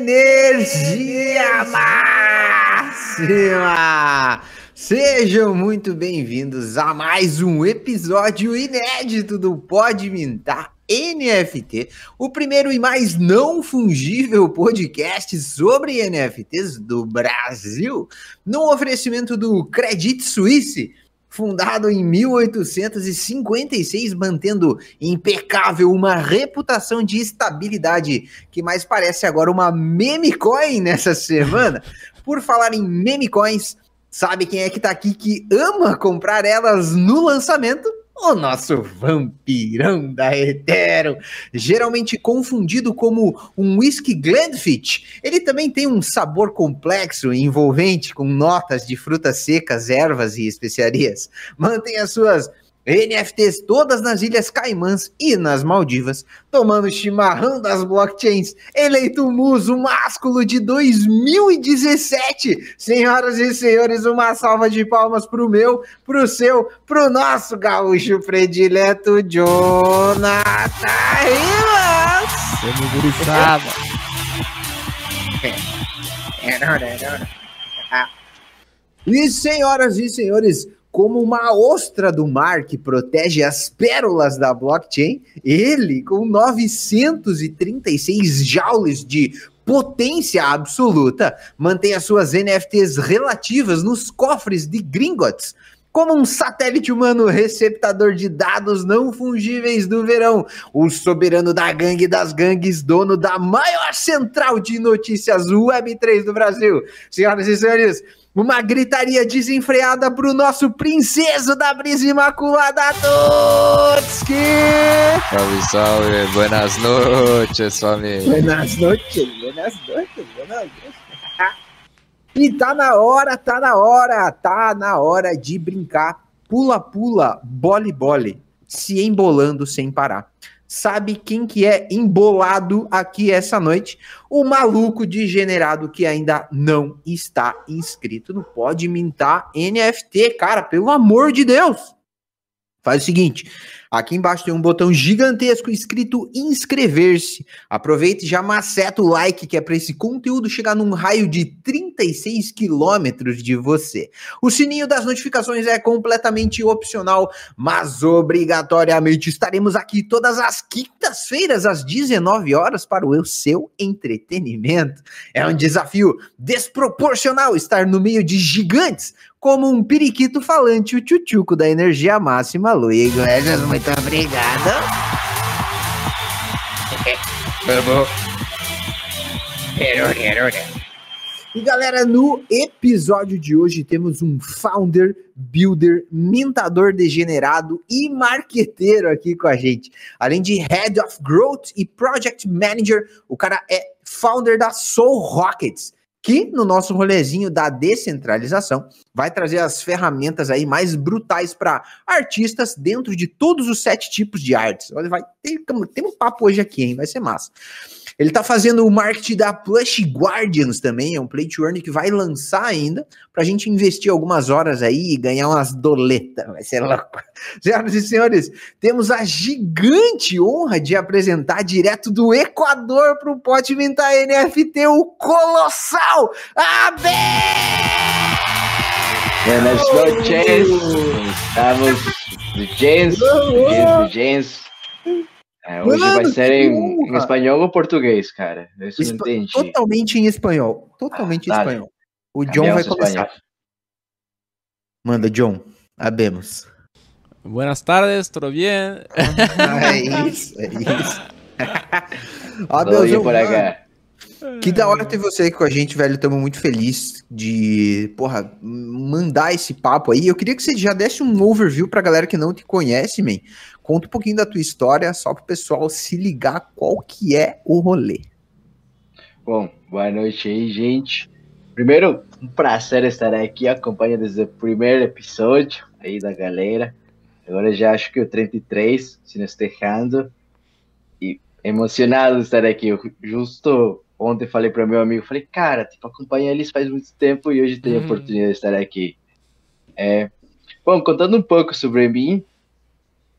energia máxima! Sejam muito bem-vindos a mais um episódio inédito do Pode Mintar NFT, o primeiro e mais não fungível podcast sobre NFTs do Brasil, no oferecimento do Credit Suisse fundado em 1856, mantendo impecável uma reputação de estabilidade que mais parece agora uma meme coin nessa semana. Por falar em meme coins, sabe quem é que tá aqui que ama comprar elas no lançamento? O nosso vampirão da Ethereum, geralmente confundido como um whisky Glenfiddich. Ele também tem um sabor complexo e envolvente com notas de frutas secas, ervas e especiarias. Mantenha suas NFTs todas nas Ilhas Caimãs e nas Maldivas, tomando chimarrão das blockchains, eleito muso másculo de 2017. Senhoras e senhores, uma salva de palmas pro meu, pro seu, pro nosso gaúcho predileto, Jonathan Rivas! Vamos guriçada! É, não, não, não. E senhoras e senhores, como uma ostra do mar que protege as pérolas da blockchain, ele, com 936 joules de potência absoluta, mantém as suas NFTs relativas nos cofres de Gringotts, como um satélite humano receptador de dados não fungíveis do verão, o soberano da gangue das gangues, dono da maior central de notícias Web3 do Brasil. Senhoras e senhores, uma gritaria desenfreada pro nosso princeso da brisa imaculada, Totski! Salve, salve, buenas noches, família. Buenas noches, buenas noches, buenas noches. E tá na hora, tá na hora, tá na hora de brincar. Pula, pula, bole, bole, se embolando sem parar sabe quem que é embolado aqui essa noite? O maluco degenerado que ainda não está inscrito no Pode Mintar NFT, cara, pelo amor de Deus. Faz o seguinte, Aqui embaixo tem um botão gigantesco escrito inscrever-se. Aproveite e já maceta o like que é para esse conteúdo chegar num raio de 36 quilômetros de você. O sininho das notificações é completamente opcional, mas obrigatoriamente estaremos aqui todas as quintas-feiras às 19 horas para o seu entretenimento. É um desafio desproporcional estar no meio de gigantes como um periquito falante, o tchutchuco da energia máxima, Luiz Iglesias. Muito obrigado. E galera, no episódio de hoje temos um founder, builder, mintador degenerado e marqueteiro aqui com a gente. Além de Head of Growth e Project Manager, o cara é founder da Soul Rockets que no nosso rolezinho da descentralização vai trazer as ferramentas aí mais brutais para artistas dentro de todos os sete tipos de artes. Vai ter, tem um papo hoje aqui, hein? Vai ser massa. Ele tá fazendo o marketing da Plush Guardians também, é um play to earn que vai lançar ainda, pra gente investir algumas horas aí e ganhar umas doletas, vai ser louco. Senhoras e senhores, temos a gigante honra de apresentar direto do Equador pro Pode Inventar NFT, o Colossal Abel! Buenas noches, estamos do James, do é, hoje Mano, vai ser em, em, espanhol ou português, cara? Isso Espa não entendi. Totalmente em espanhol. Totalmente ah, em espanhol. O John vai começar. Espanhol. Manda, John. Abemos. Buenas tardes, tudo bem? Ah, é isso, é isso. Abel, por aqui. Que da hora ter você aqui com a gente, velho. Estamos muito felizes de, porra, mandar esse papo aí. Eu queria que você já desse um overview pra galera que não te conhece, man. Conta um pouquinho da tua história, só para o pessoal se ligar qual que é o rolê. Bom, boa noite aí, gente. Primeiro, um prazer estar aqui, acompanha desde o primeiro episódio aí da galera. Agora já acho que o 33, se não estou errando. E emocionado estar aqui. Eu justo ontem falei para meu amigo, falei, cara, tipo, acompanho eles faz muito tempo e hoje tenho a uhum. oportunidade de estar aqui. É, bom, contando um pouco sobre mim,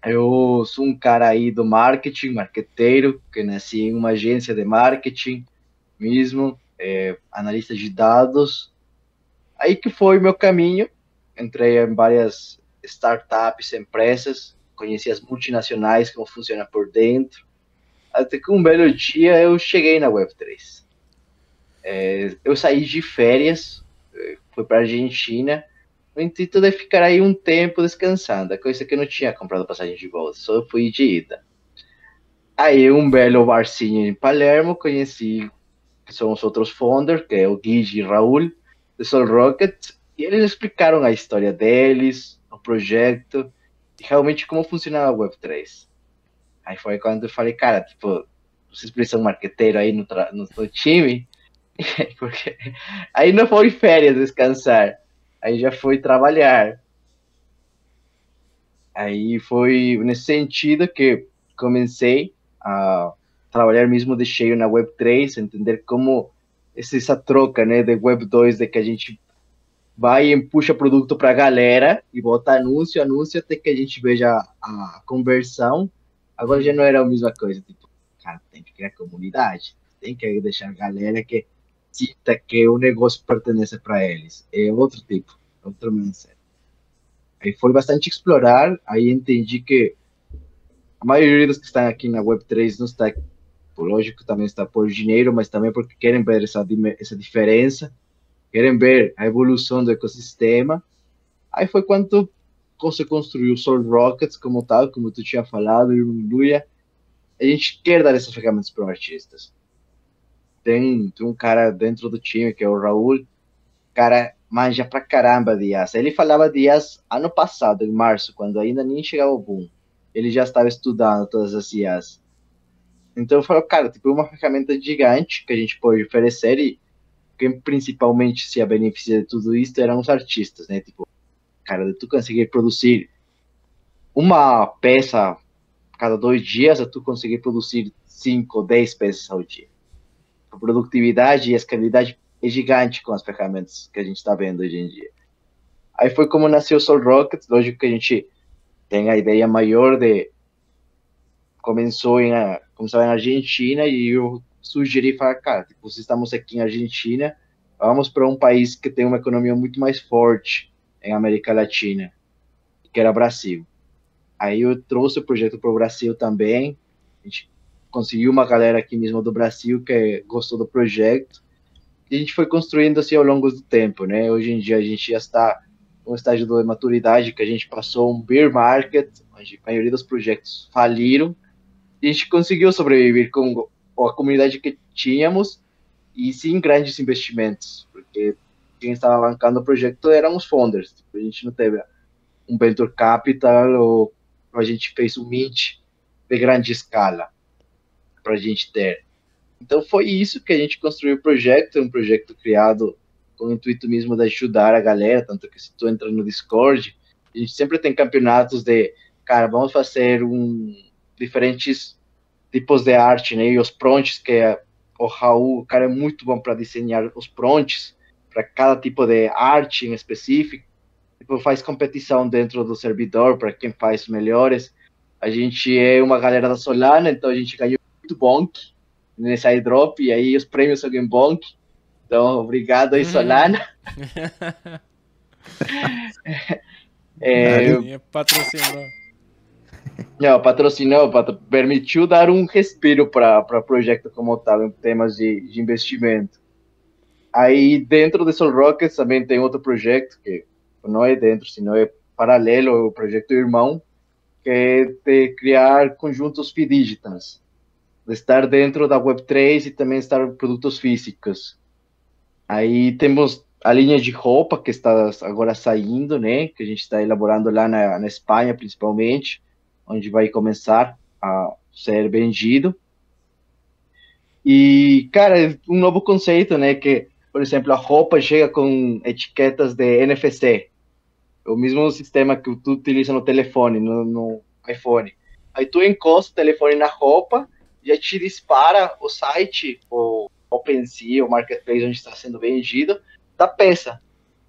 eu sou um cara aí do marketing, marqueteiro, que nasci em uma agência de marketing. mesmo, é, analista de dados. Aí que foi meu caminho. Entrei em várias startups, empresas, conheci as multinacionais, como funciona por dentro. Até que um belo dia eu cheguei na Web3. É, eu saí de férias, é, fui para Argentina, no intuito de ficar aí um tempo descansando, coisa que eu não tinha comprado passagem de volta, só fui de ida. Aí um belo barzinho em Palermo, conheci que são os outros founders, que é o Guigi e Raul, de Sol Rocket, e eles explicaram a história deles, o projeto, e realmente como funcionava a Web3. Aí foi quando eu falei, cara, tipo, vocês precisam um marqueteiro aí no, no, no time, porque aí não foi férias descansar, aí já foi trabalhar. Aí foi nesse sentido que comecei a trabalhar mesmo de cheio na Web3, entender como essa troca, né, de Web2, de que a gente vai e puxa produto para a galera e bota anúncio, anúncio, até que a gente veja a conversão. Agora já não era a mesma coisa, tipo, cara, tem que criar comunidade, tem que deixar a galera que sinta que o negócio pertence para eles. É outro tipo, outro mindset. Aí foi bastante explorar, aí entendi que a maioria dos que estão aqui na Web3 não está, por lógico, também está por dinheiro, mas também porque querem ver essa, essa diferença, querem ver a evolução do ecossistema. Aí foi quando você construiu o Soul Rockets como tal, como tu tinha falado, e Luia. A gente quer dar essas ferramentas para os artistas. Tem, tem, um cara dentro do time, que é o Raul, cara manja pra caramba de IAS. Ele falava de IAS ano passado, em março, quando ainda nem chegava o boom ele já estava estudando todas as IAs. Então eu falo, cara, tipo, uma ferramenta gigante que a gente pode oferecer e quem principalmente se beneficia de tudo isso eram os artistas, né? Tipo, cara, de tu conseguir produzir uma peça cada dois dias, a tu conseguir produzir cinco, dez peças ao dia. A produtividade e a escalabilidade é gigante com as ferramentas que a gente está vendo hoje em dia. Aí foi como nasceu o Soul Rocket, lógico que a gente tem a ideia maior de começou em começou em Argentina e eu sugeri falar, cara, tipo, se estamos aqui em Argentina, vamos para um país que tem uma economia muito mais forte em América Latina, que era Brasil. Aí eu trouxe o projeto para o Brasil também. A gente conseguiu uma galera aqui mesmo do Brasil que gostou do projeto. E a gente foi construindo assim ao longo do tempo, né? Hoje em dia a gente já está um estágio de maturidade que a gente passou um bear market, onde a maioria dos projetos faliram, e a gente conseguiu sobreviver com a comunidade que tínhamos e sim grandes investimentos, porque quem estava alavancando o projeto eram os founders, tipo, a gente não teve um venture capital ou a gente fez um mint de grande escala para a gente ter. Então foi isso que a gente construiu o projeto, um projeto criado com o intuito mesmo de ajudar a galera, tanto que se tu entra no Discord, a gente sempre tem campeonatos de, cara, vamos fazer um diferentes tipos de arte, né? E os prompts que é, o Raul, o cara é muito bom para desenhar os prompts para cada tipo de arte em específico. Tipo, faz competição dentro do servidor para quem faz melhores. A gente é uma galera da Solana, então a gente ganhou muito bonk nesse airdrop, e aí os prêmios são em bonk. Então, obrigado aí, Solana. é, patrocinou. Não, patrocinou, permitiu dar um respiro para o projeto como tal, em temas de, de investimento. Aí, dentro do Sol Rockets, também tem outro projeto, que não é dentro, senão é paralelo, o projeto irmão, que é de criar conjuntos fidigitals, de estar dentro da Web3 e também estar produtos físicos. Aí temos a linha de roupa que está agora saindo, né? Que a gente está elaborando lá na, na Espanha, principalmente, onde vai começar a ser vendido. E, cara, um novo conceito, né? Que, por exemplo, a roupa chega com etiquetas de NFC. O mesmo sistema que tu utiliza no telefone, no, no iPhone. Aí tu encosta o telefone na roupa, já te dispara o site, o OpenSea, o marketplace onde está sendo vendido, da peça.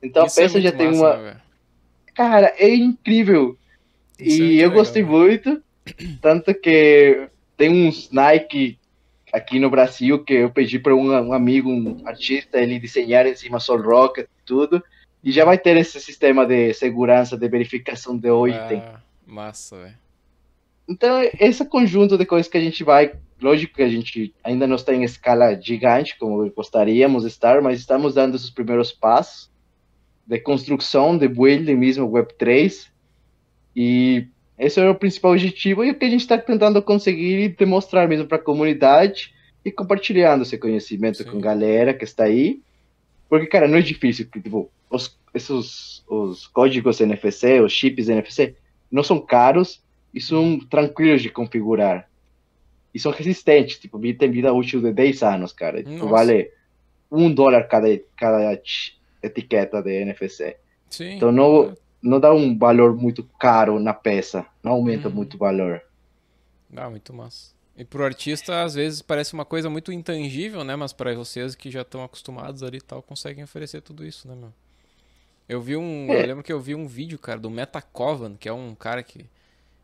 Então Isso a é peça é já tem massa, uma. Né, Cara, é incrível. Isso é e é eu legal, gostei muito. Tanto que tem uns Nike aqui no Brasil, que eu pedi para um, um, amigo, um artista, ele desenhar em cima Sol Rocket e tudo. E já vai ter esse sistema de segurança, de verificação de item. Ah, massa, velho. Então, esse conjunto de coisas que a gente vai. Lógico que a gente ainda não está em escala gigante, como gostaríamos de estar, mas estamos dando esses primeiros passos de construção, de build mesmo Web3. E esse é o principal objetivo e o que a gente está tentando conseguir demonstrar mesmo para a comunidade e compartilhando esse conhecimento Sim. com a galera que está aí. Porque, cara, não é difícil. Tipo, os, esses, os códigos NFC, os chips NFC, não são caros e são tranquilos de configurar. E são resistentes, tipo, tem vida útil de 10 anos, cara. Tipo, vale um dólar cada, cada etiqueta de NFC. Sim. Então não, não dá um valor muito caro na peça, não aumenta hum. muito o valor. Ah, muito massa. E pro artista, às vezes, parece uma coisa muito intangível, né? Mas para vocês que já estão acostumados ali e tal, conseguem oferecer tudo isso, né, meu? Eu vi um. É. Eu lembro que eu vi um vídeo, cara, do Metacovan, que é um cara que.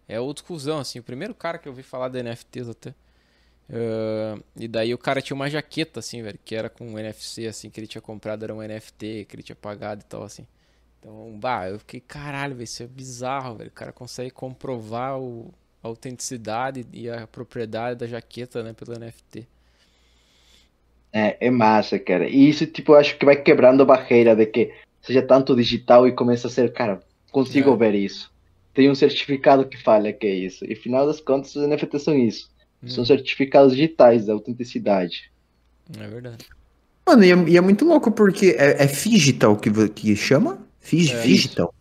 É outro cuzão, assim. O primeiro cara que eu vi falar de NFTs até. Uh, e daí o cara tinha uma jaqueta, assim, velho, que era com um NFC, assim, que ele tinha comprado, era um NFT, que ele tinha pagado e tal, assim. Então, bah, eu fiquei, caralho, velho, isso é bizarro, velho. O cara consegue comprovar o, a autenticidade e a propriedade da jaqueta, né, pelo NFT. É, é massa, cara. E isso, tipo, eu acho que vai quebrando a barreira de que seja tanto digital e começa a ser, cara, consigo é. ver isso. Tem um certificado que fala que é isso. E, final das contas, os NFTs são isso. Hum. São certificados digitais da autenticidade. É verdade. Mano, e é, e é muito louco porque é, é digital que, que chama? É, digital.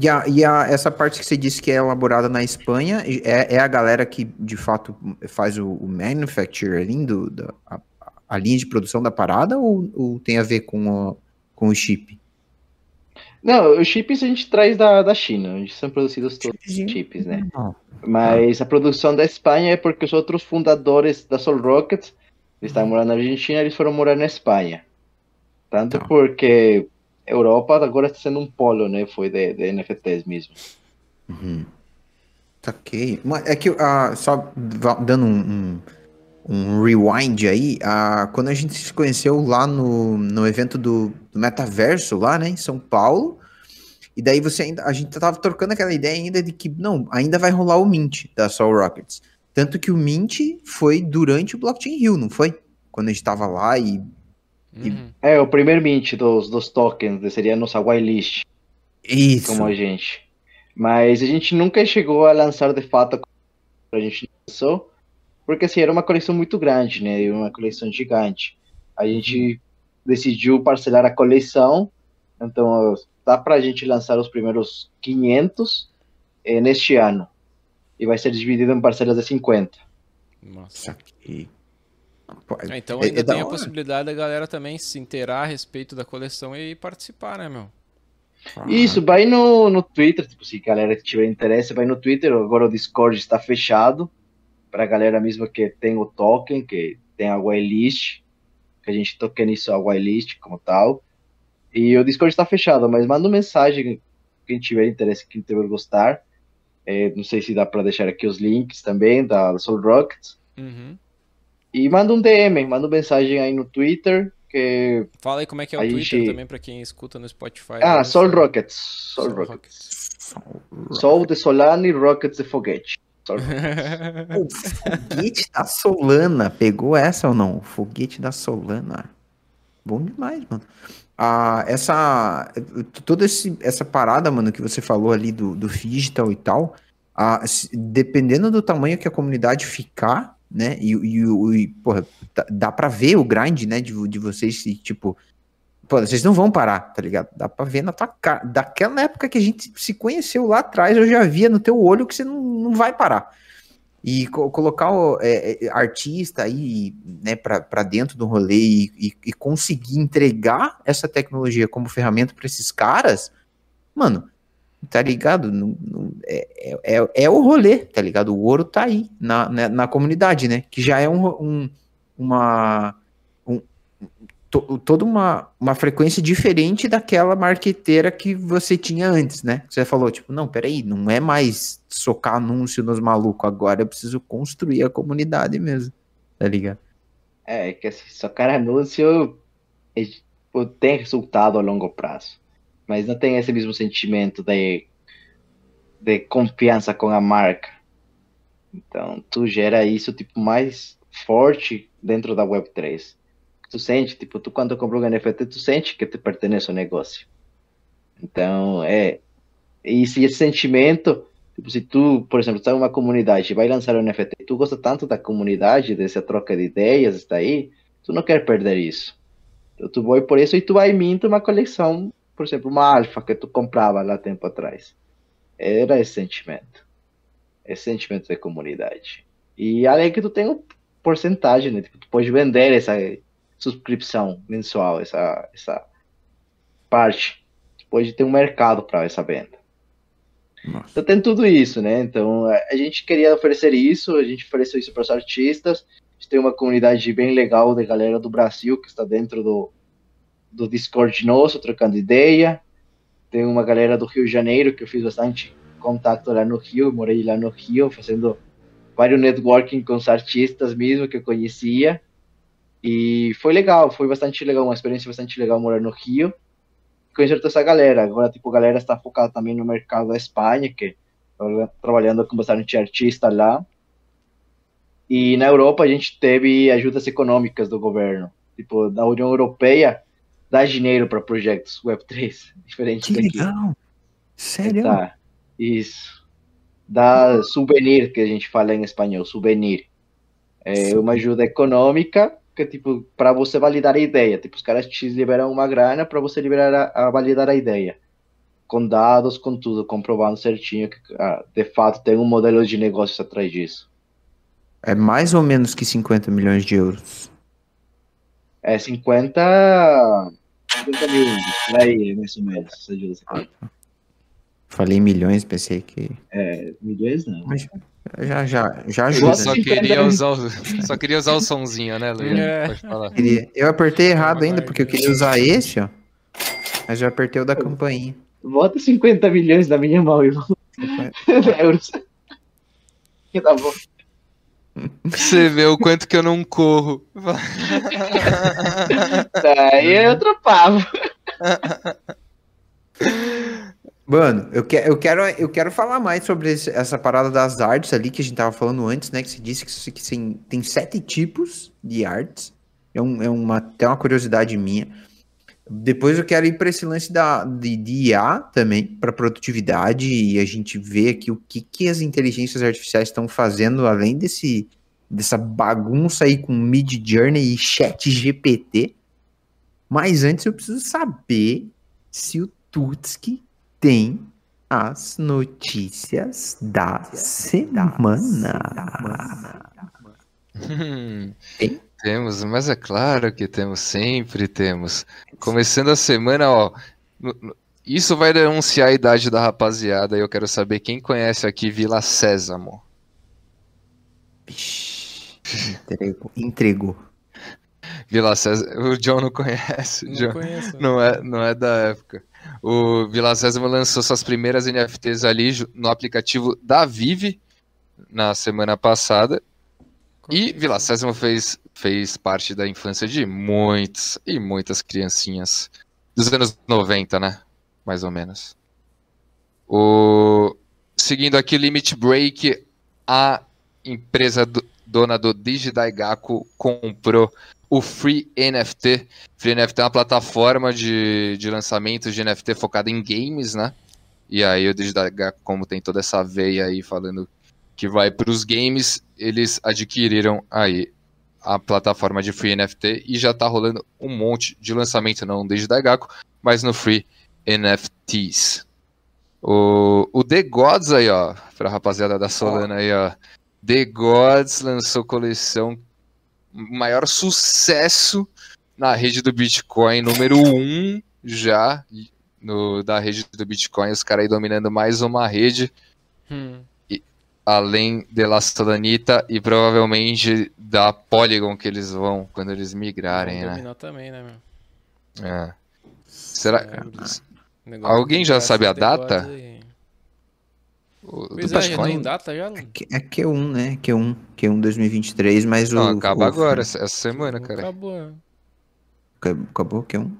E, a, e a, essa parte que você disse que é elaborada na Espanha é, é a galera que de fato faz o, o manufacturing, do, da, a, a, linha de produção da parada, ou, ou tem a ver com, a, com o chip? Não, os chips a gente traz da, da China, onde são produzidos todos os chips, né? Mas a produção da Espanha é porque os outros fundadores da Sol Rocket estavam morando na Argentina, eles foram morar na Espanha. Tanto tá. porque Europa agora está sendo um polo, né? Foi de, de NFTs mesmo. Uhum. Ok. Mas é que, uh, só dando um, um, um, rewind aí, uh, quando a gente se conheceu lá no, no evento do, do Metaverso, lá, né, em São Paulo, e daí você ainda, a gente tava trocando aquela ideia ainda de que, não, ainda vai rolar o Mint da Sol Rockets. Tanto que o Mint foi durante o Blockchain Hill, não foi? Quando a gente tava lá e Uhum. É, o primeiro mint dos, dos tokens, seria a nossa whitelist. Isso. Como a gente. Mas a gente nunca chegou a lançar de fato a gente lançou, porque assim, era uma coleção muito grande, né? Uma coleção gigante. A gente decidiu parcelar a coleção, então dá pra gente lançar os primeiros 500 eh, neste ano. E vai ser dividido em parcelas de 50. Nossa. Que é, então é, ainda é, tem a possibilidade da galera também se inteirar a respeito da coleção e participar, né, meu? Ah. Isso, vai no, no Twitter, tipo, se a galera tiver interesse, vai no Twitter, agora o Discord está fechado, para a galera mesmo que tem o token, que tem a whitelist, que a gente tokeniza a whitelist como tal, e o Discord está fechado, mas manda uma mensagem, quem tiver interesse, quem tiver gostar, é, não sei se dá para deixar aqui os links também da Soul Rockets, uhum. E manda um DM, manda uma mensagem aí no Twitter. Que Fala aí como é que é o Twitter gente... também para quem escuta no Spotify. Ah, né? Sol Rockets. Sol, Sol Rockets. Rockets. Sol de Solana e Rockets de Foguete. o foguete da Solana. Pegou essa ou não? O foguete da Solana. Bom demais, mano. Ah, essa. Toda esse, essa parada, mano, que você falou ali do, do digital e tal. Ah, dependendo do tamanho que a comunidade ficar, né? E, e, e porra, dá, dá pra ver o grind, né, de, de vocês, tipo, pô, vocês não vão parar, tá ligado? Dá pra ver na tua cara. Daquela época que a gente se conheceu lá atrás, eu já via no teu olho que você não, não vai parar. E co colocar o é, é, artista aí, né, pra, pra dentro do rolê e, e, e conseguir entregar essa tecnologia como ferramenta para esses caras, mano, tá ligado? Não, não, é, é, é, o rolê, tá ligado? O ouro tá aí na, na, na comunidade, né? Que já é um, um uma. Um, to, toda uma, uma frequência diferente daquela marqueteira que você tinha antes, né? Você falou, tipo, não, peraí, não é mais socar anúncio nos malucos agora, eu preciso construir a comunidade mesmo. tá ligado? É, que cara anúncio é, tem resultado a longo prazo. Mas não tem esse mesmo sentimento de, de confiança com a marca. Então, tu gera isso, tipo, mais forte dentro da Web3. Tu sente, tipo, tu quando compra um NFT, tu sente que te pertence ao negócio. Então, é... E se esse sentimento Tipo, se tu, por exemplo, está em uma comunidade e vai lançar um NFT, tu gosta tanto da comunidade, dessa troca de ideias, está aí, tu não quer perder isso. Então, tu vai por isso e tu vai minta uma coleção, por exemplo, uma alfa que tu comprava lá tempo atrás. Era esse sentimento. Esse sentimento de comunidade. E além que tu tem um porcentagem, né? Tipo, tu pode vender essa subscrição mensual, essa, essa parte. Tu pode ter um mercado para essa venda. Nossa. Então tem tudo isso, né? Então a gente queria oferecer isso, a gente ofereceu isso para os artistas. A gente tem uma comunidade bem legal de galera do Brasil que está dentro do, do Discord nosso, trocando ideia. Tem uma galera do Rio de Janeiro que eu fiz bastante contato lá no Rio, morei lá no Rio, fazendo vários networking com os artistas mesmo que eu conhecia. E foi legal, foi bastante legal, uma experiência bastante legal morar no Rio conhecer toda essa galera. Agora, tipo, a galera está focada também no mercado da Espanha, que trabalhando com bastante artista lá. E na Europa a gente teve ajudas econômicas do governo. Tipo, da União Europeia dá dinheiro para projetos Web3, diferente que daqui. legal! Sério? Tá, isso. Dá souvenir, que a gente fala em espanhol, souvenir. É uma ajuda econômica que tipo para você validar a ideia, tipo os caras te liberam uma grana para você liberar a, a, validar a ideia, com dados, com tudo, comprovando certinho que ah, de fato tem um modelo de negócio atrás disso. É mais ou menos que 50 milhões de euros. É 50, 50 mil, aí, mais ou menos, essa ajuda. Falei milhões, pensei que. É, milhões não. Mas... Já, já, já ajuda. Eu só queria usar o, só queria usar o sonzinho, né, Luiz? É. Eu apertei errado ainda, porque eu queria usar esse, ó. Mas já apertei o da campainha. Bota 50 milhões na minha mão, irmão. Euros. Que tá bom. Você vê o quanto que eu não corro. Daí é outro. Mano, eu, que, eu, quero, eu quero falar mais sobre esse, essa parada das artes ali que a gente tava falando antes, né? Que você disse que, que sim, tem sete tipos de artes. É, um, é uma, até uma curiosidade minha. Depois eu quero ir para esse lance da, de, de IA também, para produtividade, e a gente vê aqui o que, que as inteligências artificiais estão fazendo, além desse, dessa bagunça aí com Mid Journey e Chat GPT. Mas antes eu preciso saber se o Tutski tem as notícias da semana. tem? Temos, mas é claro que temos, sempre temos. Começando a semana, ó. Isso vai denunciar a idade da rapaziada e eu quero saber quem conhece aqui Vila Sésamo. Entregou. Entregou. Vila Sésamo, o John não conhece. Não, John, conheço. não é, não é da época. O Vila Sésamo lançou suas primeiras NFTs ali no aplicativo da Vive na semana passada. E Vila Sésamo fez, fez parte da infância de muitos e muitas criancinhas dos anos 90, né? Mais ou menos. O... Seguindo aqui, Limit Break, a empresa do, dona do Digidaigaku comprou o Free NFT. Free NFT é uma plataforma de, de lançamento de NFT focada em games, né? E aí o Digital como tem toda essa veia aí falando que vai para os games, eles adquiriram aí a plataforma de Free NFT e já tá rolando um monte de lançamento, não desde da Gaco, mas no Free NFTs. O, o The Gods aí, ó, pra rapaziada da Solana aí, ó. The Gods lançou coleção maior sucesso na rede do Bitcoin, número um já no, da rede do Bitcoin, os caras aí dominando mais uma rede, hum. E, além de La Solanita e provavelmente da Polygon que eles vão quando eles migrarem, vão né? também, né, meu? É. Será? É, Alguém já sabe a data? O, pois do é, já tem data já? É, Q1, né? Q1, Q1 2023, mas não, o... acaba o, agora, essa semana, cara. Acabou. Acabou Q1?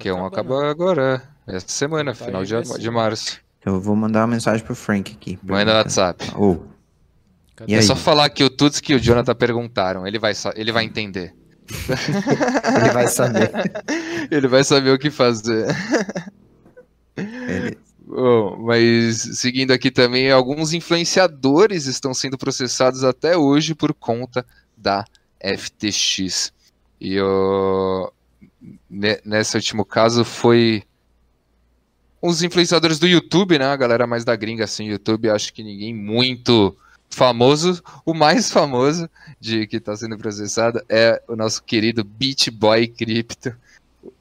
Q1 acabou agora, essa semana, tá final de, de março. Eu vou mandar uma mensagem pro Frank aqui. Manda no WhatsApp. Oh. é só falar que o Tuts que o Jonathan perguntaram, ele vai, ele vai entender. ele vai saber. ele vai saber o que fazer. Bom, mas seguindo aqui também, alguns influenciadores estão sendo processados até hoje por conta da FTX. E uh, nesse último caso foi uns influenciadores do YouTube, né? A galera mais da gringa, assim, YouTube, acho que ninguém muito famoso. O mais famoso de que está sendo processado é o nosso querido Beat Boy Crypto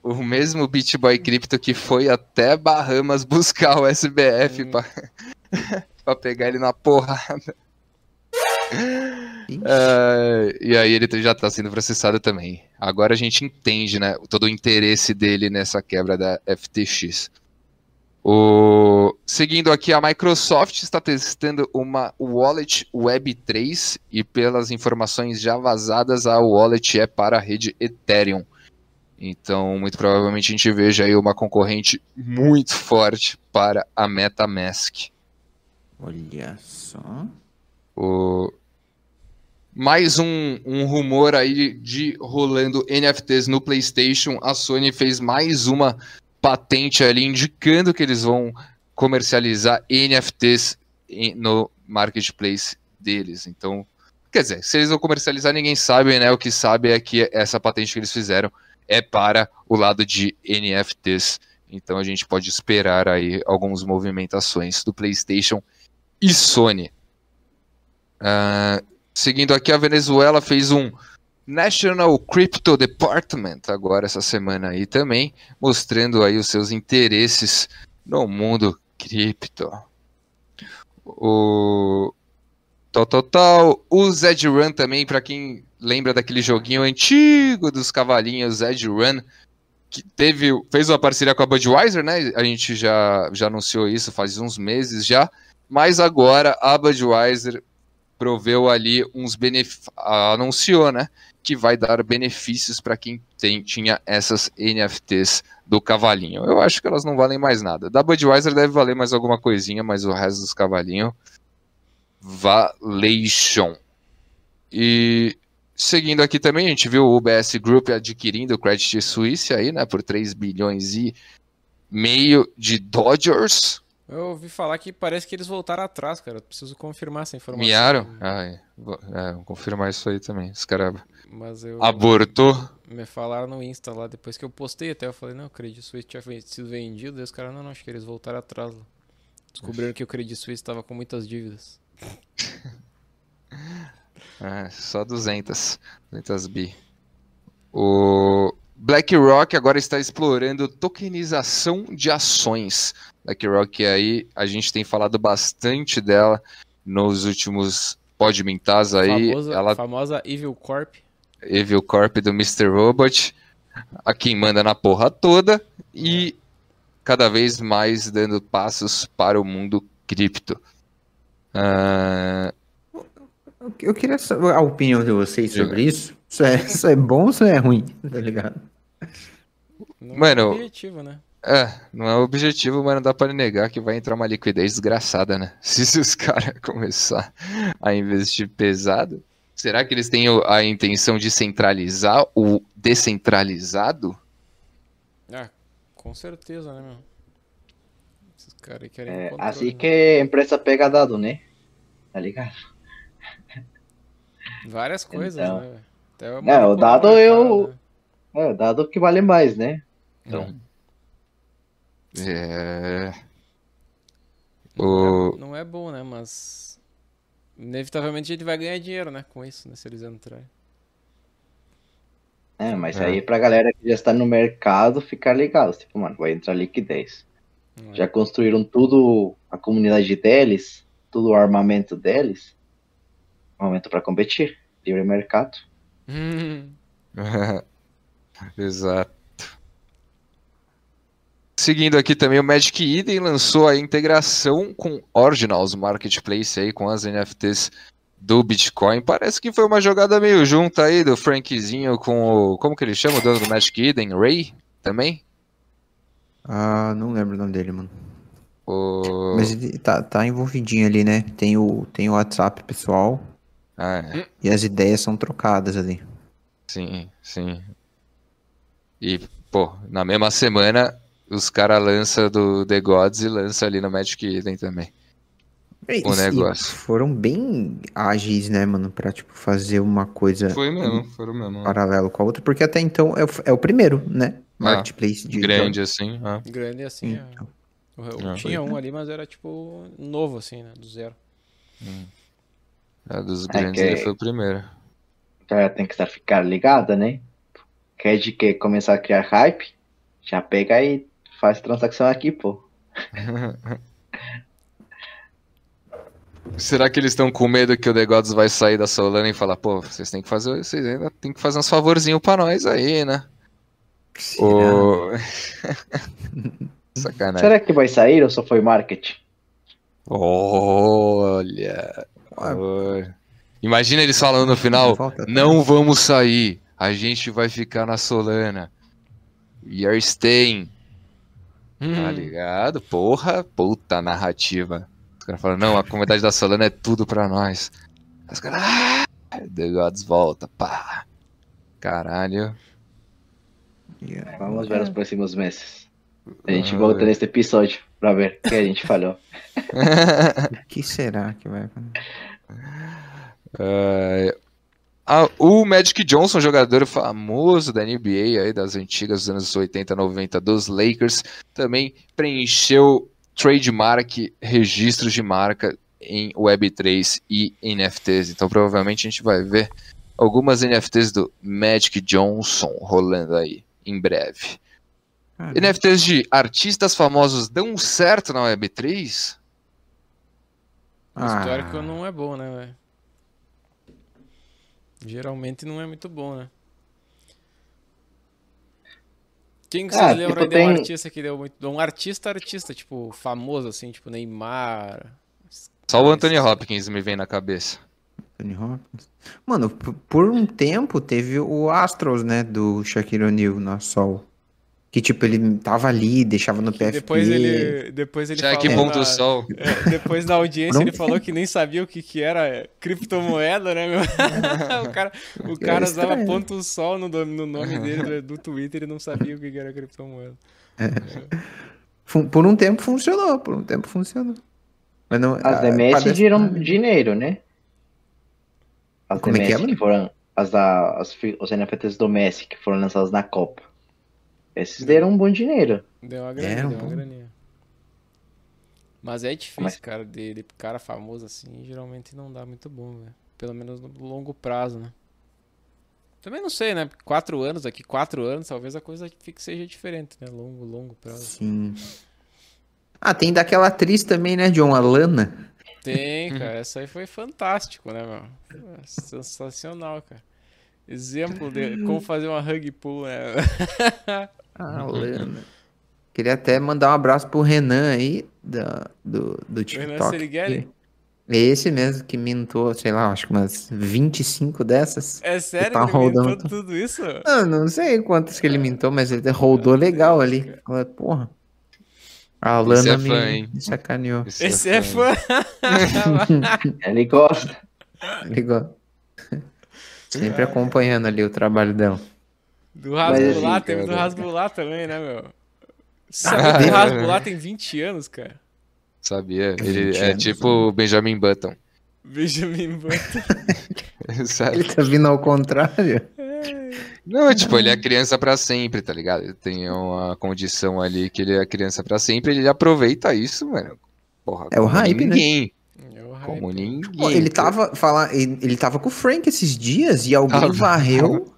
o mesmo Beat Boy Crypto que foi até Bahamas buscar o SBF hum. pra pegar ele na porrada. Uh, e aí ele já tá sendo processado também. Agora a gente entende, né, todo o interesse dele nessa quebra da FTX. O... Seguindo aqui, a Microsoft está testando uma wallet Web3 e pelas informações já vazadas, a wallet é para a rede Ethereum. Então, muito provavelmente a gente veja aí uma concorrente muito forte para a MetaMask. Olha só. O... Mais um, um rumor aí de rolando NFTs no PlayStation. A Sony fez mais uma patente ali indicando que eles vão comercializar NFTs no marketplace deles. Então, quer dizer, se eles vão comercializar, ninguém sabe, né? O que sabe é que essa patente que eles fizeram é para o lado de NFTs. Então a gente pode esperar aí algumas movimentações do PlayStation e Sony. Uh, seguindo aqui, a Venezuela fez um National Crypto Department agora essa semana aí também, mostrando aí os seus interesses no mundo cripto. O tal, tal. O Zed Run também, para quem lembra daquele joguinho antigo dos cavalinhos Edge Run, que teve, fez uma parceria com a Budweiser, né? A gente já, já anunciou isso faz uns meses já, mas agora a Budweiser proveu ali uns benefícios, anunciou, né? Que vai dar benefícios para quem tem, tinha essas NFTs do cavalinho. Eu acho que elas não valem mais nada. Da Budweiser deve valer mais alguma coisinha, mas o resto dos cavalinhos, valation. E Seguindo aqui também, a gente viu o UBS Group adquirindo o Credit Suisse aí, né, por 3 bilhões e meio de Dodgers. Eu ouvi falar que parece que eles voltaram atrás, cara. Eu preciso confirmar essa informação. Miaram? Ah, é. é vou confirmar isso aí também. Os caras eu... abortou. Me falaram no Insta lá, depois que eu postei até, eu falei, não, o Credit Suisse tinha sido vendido, e os caras, não, não, acho que eles voltaram atrás. Descobriram que o Credit Suisse estava com muitas dívidas. É, só 200. 200 bi. O BlackRock agora está explorando tokenização de ações. BlackRock aí, a gente tem falado bastante dela nos últimos podmintas aí. Famosa, ela... famosa Evil Corp. Evil Corp do Mr. Robot. A quem manda na porra toda. E cada vez mais dando passos para o mundo cripto. Uh, eu queria saber a opinião de vocês sobre isso. Isso é, isso é bom ou isso é ruim? Tá ligado? Não Mano, é objetivo, né? É, não é objetivo, mas não dá para negar que vai entrar uma liquidez desgraçada, né? Se, se os caras começar a investir pesado, será que eles têm a intenção de centralizar o descentralizado? Ah, com certeza, né, meu? Esses caras querem. É, assim que a empresa pega dado, né? Tá ligado? Várias coisas, então, né? Até é, o dado eu. Né? É, o dado que vale mais, né? Então. É. Não, é, não é bom, né? Mas. Inevitavelmente a gente vai ganhar dinheiro, né? Com isso, né? Se eles entrarem. É, mas é. aí pra galera que já está no mercado ficar ligado. Tipo, mano, vai entrar liquidez. É. Já construíram tudo, a comunidade deles, tudo o armamento deles momento para competir. Livre mercado. Hum. Exato. Seguindo aqui também, o Magic Eden lançou a integração com Originals Marketplace aí, com as NFTs do Bitcoin. Parece que foi uma jogada meio junta aí do Frankzinho com o. Como que ele chama o dono do Magic Eden? Ray? Também? Ah, não lembro o nome dele, mano. O... Mas ele tá, tá envolvidinho ali, né? Tem o, tem o WhatsApp pessoal Ah, é. e as ideias são trocadas ali. Sim, sim. E, pô, na mesma semana, os caras lançam do The Gods e lançam ali no Magic Eden também. E- O negócio. Foram bem ágeis, né, mano? Pra, tipo, fazer uma coisa Foi mesmo, foi mesmo. paralelo com a outra, porque até então é o, é o primeiro, né? Marketplace de Grande assim, ah. Grande assim. é. Então. Eu, eu Ah, tinha um ali, mas era tipo novo, assim, né? Do zero. A dos É grandes que- ele foi o primeiro. Já tem que estar ficar ligada, né? Quer de que começar a criar hype? Já pega e faz transação aqui, pô. Será que eles estão com medo que o The Gods vai sair da Solana e falar, pô, vocês têm que fazer, vocês ainda tem que fazer uns favorzinhos pra nós aí, né? O... Sacanagem. Será que vai sair ou só foi marketing? Olha. Ah. olha. Imagina eles falando no final, não vamos sair, a gente vai ficar na Solana. We are staying. Tá Hum. ligado? Porra, puta narrativa. Os caras falam, não, a comunidade da Solana é tudo pra nós. Os caras, ah, The Gods volta, pá. Caralho. Yeah. Vamos ver os próximos meses. A gente Ah, volta nesse episódio pra ver o que a gente falou. O que será que vai acontecer? É, ah, o Magic Johnson, jogador famoso da NBA, aí, das antigas dos anos 80, 90 dos Lakers, também preencheu trademark, registros de marca em Web3 e NFTs. Então provavelmente a gente vai ver algumas NFTs do Magic Johnson rolando aí em breve. NFTs de artistas famosos dão certo na Web3? O histórico ah, não é bom, né, velho? Geralmente não é muito bom, né? Quem que Ah, você lembra tipo, de um tem- artista que deu muito. Um artista, artista, tipo, famoso, assim, tipo Neymar. Só o Anthony Hopkins me vem na cabeça. Anthony Hopkins. Mano, por um tempo teve o Astros, né? Do Shaquille O'Neal na Sol. Que tipo, ele tava ali, deixava no PFP. Depois ele. Depois ele Já que falou ponto na- sol. é, depois da audiência Não. ele falou que nem sabia o que, que era criptomoeda, né, meu? o cara, o Que cara é usava ponto sol no, do- no nome dele do, do Twitter e não sabia o que, que era criptomoeda. Fun- Por um tempo funcionou, por um tempo funcionou. Mas não, As da Messi parece- giram dinheiro, né? As Como da é que é, que foram. As da, as, os NFTs do Messi que foram lançados na Copa. Esses deram um bom dinheiro. Deu uma graninha, É, um deu uma bom. graninha. Mas é difícil, Mas- cara, de, de cara famoso assim, geralmente não dá muito bom, né? Pelo menos no longo prazo, né? Também não sei, né? Quatro anos aqui, quatro anos, talvez a coisa fique, seja diferente, né? Longo, longo prazo. Sim. Ah, tem daquela atriz também, né, John? A Lana. Tem, cara, essa aí foi fantástico, né, meu? É Sensacional, cara. Exemplo de como fazer uma rug pull, né? A Lana. Queria até mandar um abraço pro Renan aí, da, do, do Renan TikTok. Serighelli? É esse mesmo que mintou, sei lá, acho que umas 25 dessas. É sério tá que ele rodando. tudo isso? Ah, não sei quantas que ele mintou, mas ele rodou legal ali. Porra. A Esse Lana é me, fã, hein? me sacaneou. Esse é fã. Ele gosta. Ligou. Sempre acompanhando ali o trabalho dela. Do Rasbular, assim, teve do cara. Rasbular também, né, meu? Ah, Sabe que é. o Rasbular tem 20 anos, cara? Sabia? 20 Ele é anos, tipo o Benjamin Button. Benjamin Button. Sabe? Ele tá vindo ao contrário. Não, tipo, ele é criança pra sempre, tá ligado? Ele tem uma condição ali que ele é criança pra sempre, ele aproveita isso, mano. Porra, É o hype, né? ninguém, É o hype. Como ninguém. Pô, ele tava falar, ele, ele tava com o Frank esses dias e alguém Tava. varreu.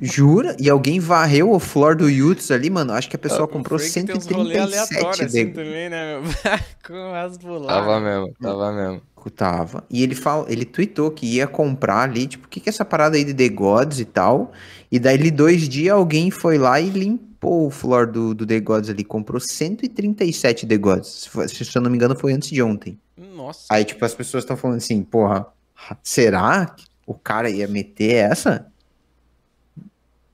Jura? E alguém varreu o floor do Yuts ali, mano. Acho que a pessoa O comprou Frank tem uns rolê 137 aleatórios assim de... também, né? Com o Rasbular. Tava mesmo, tava mesmo. Tava. E ele fala, ele tweetou que ia comprar ali, tipo, o que que é essa parada aí de The Gods e tal? E daí, ele, dois dias, alguém foi lá e lim- Pô, o floor do, do The Gods ali comprou 137 The Gods. Se, se eu não me engano, foi antes de ontem. Nossa. Aí, tipo, as pessoas estão falando assim, porra, será que o cara ia meter essa?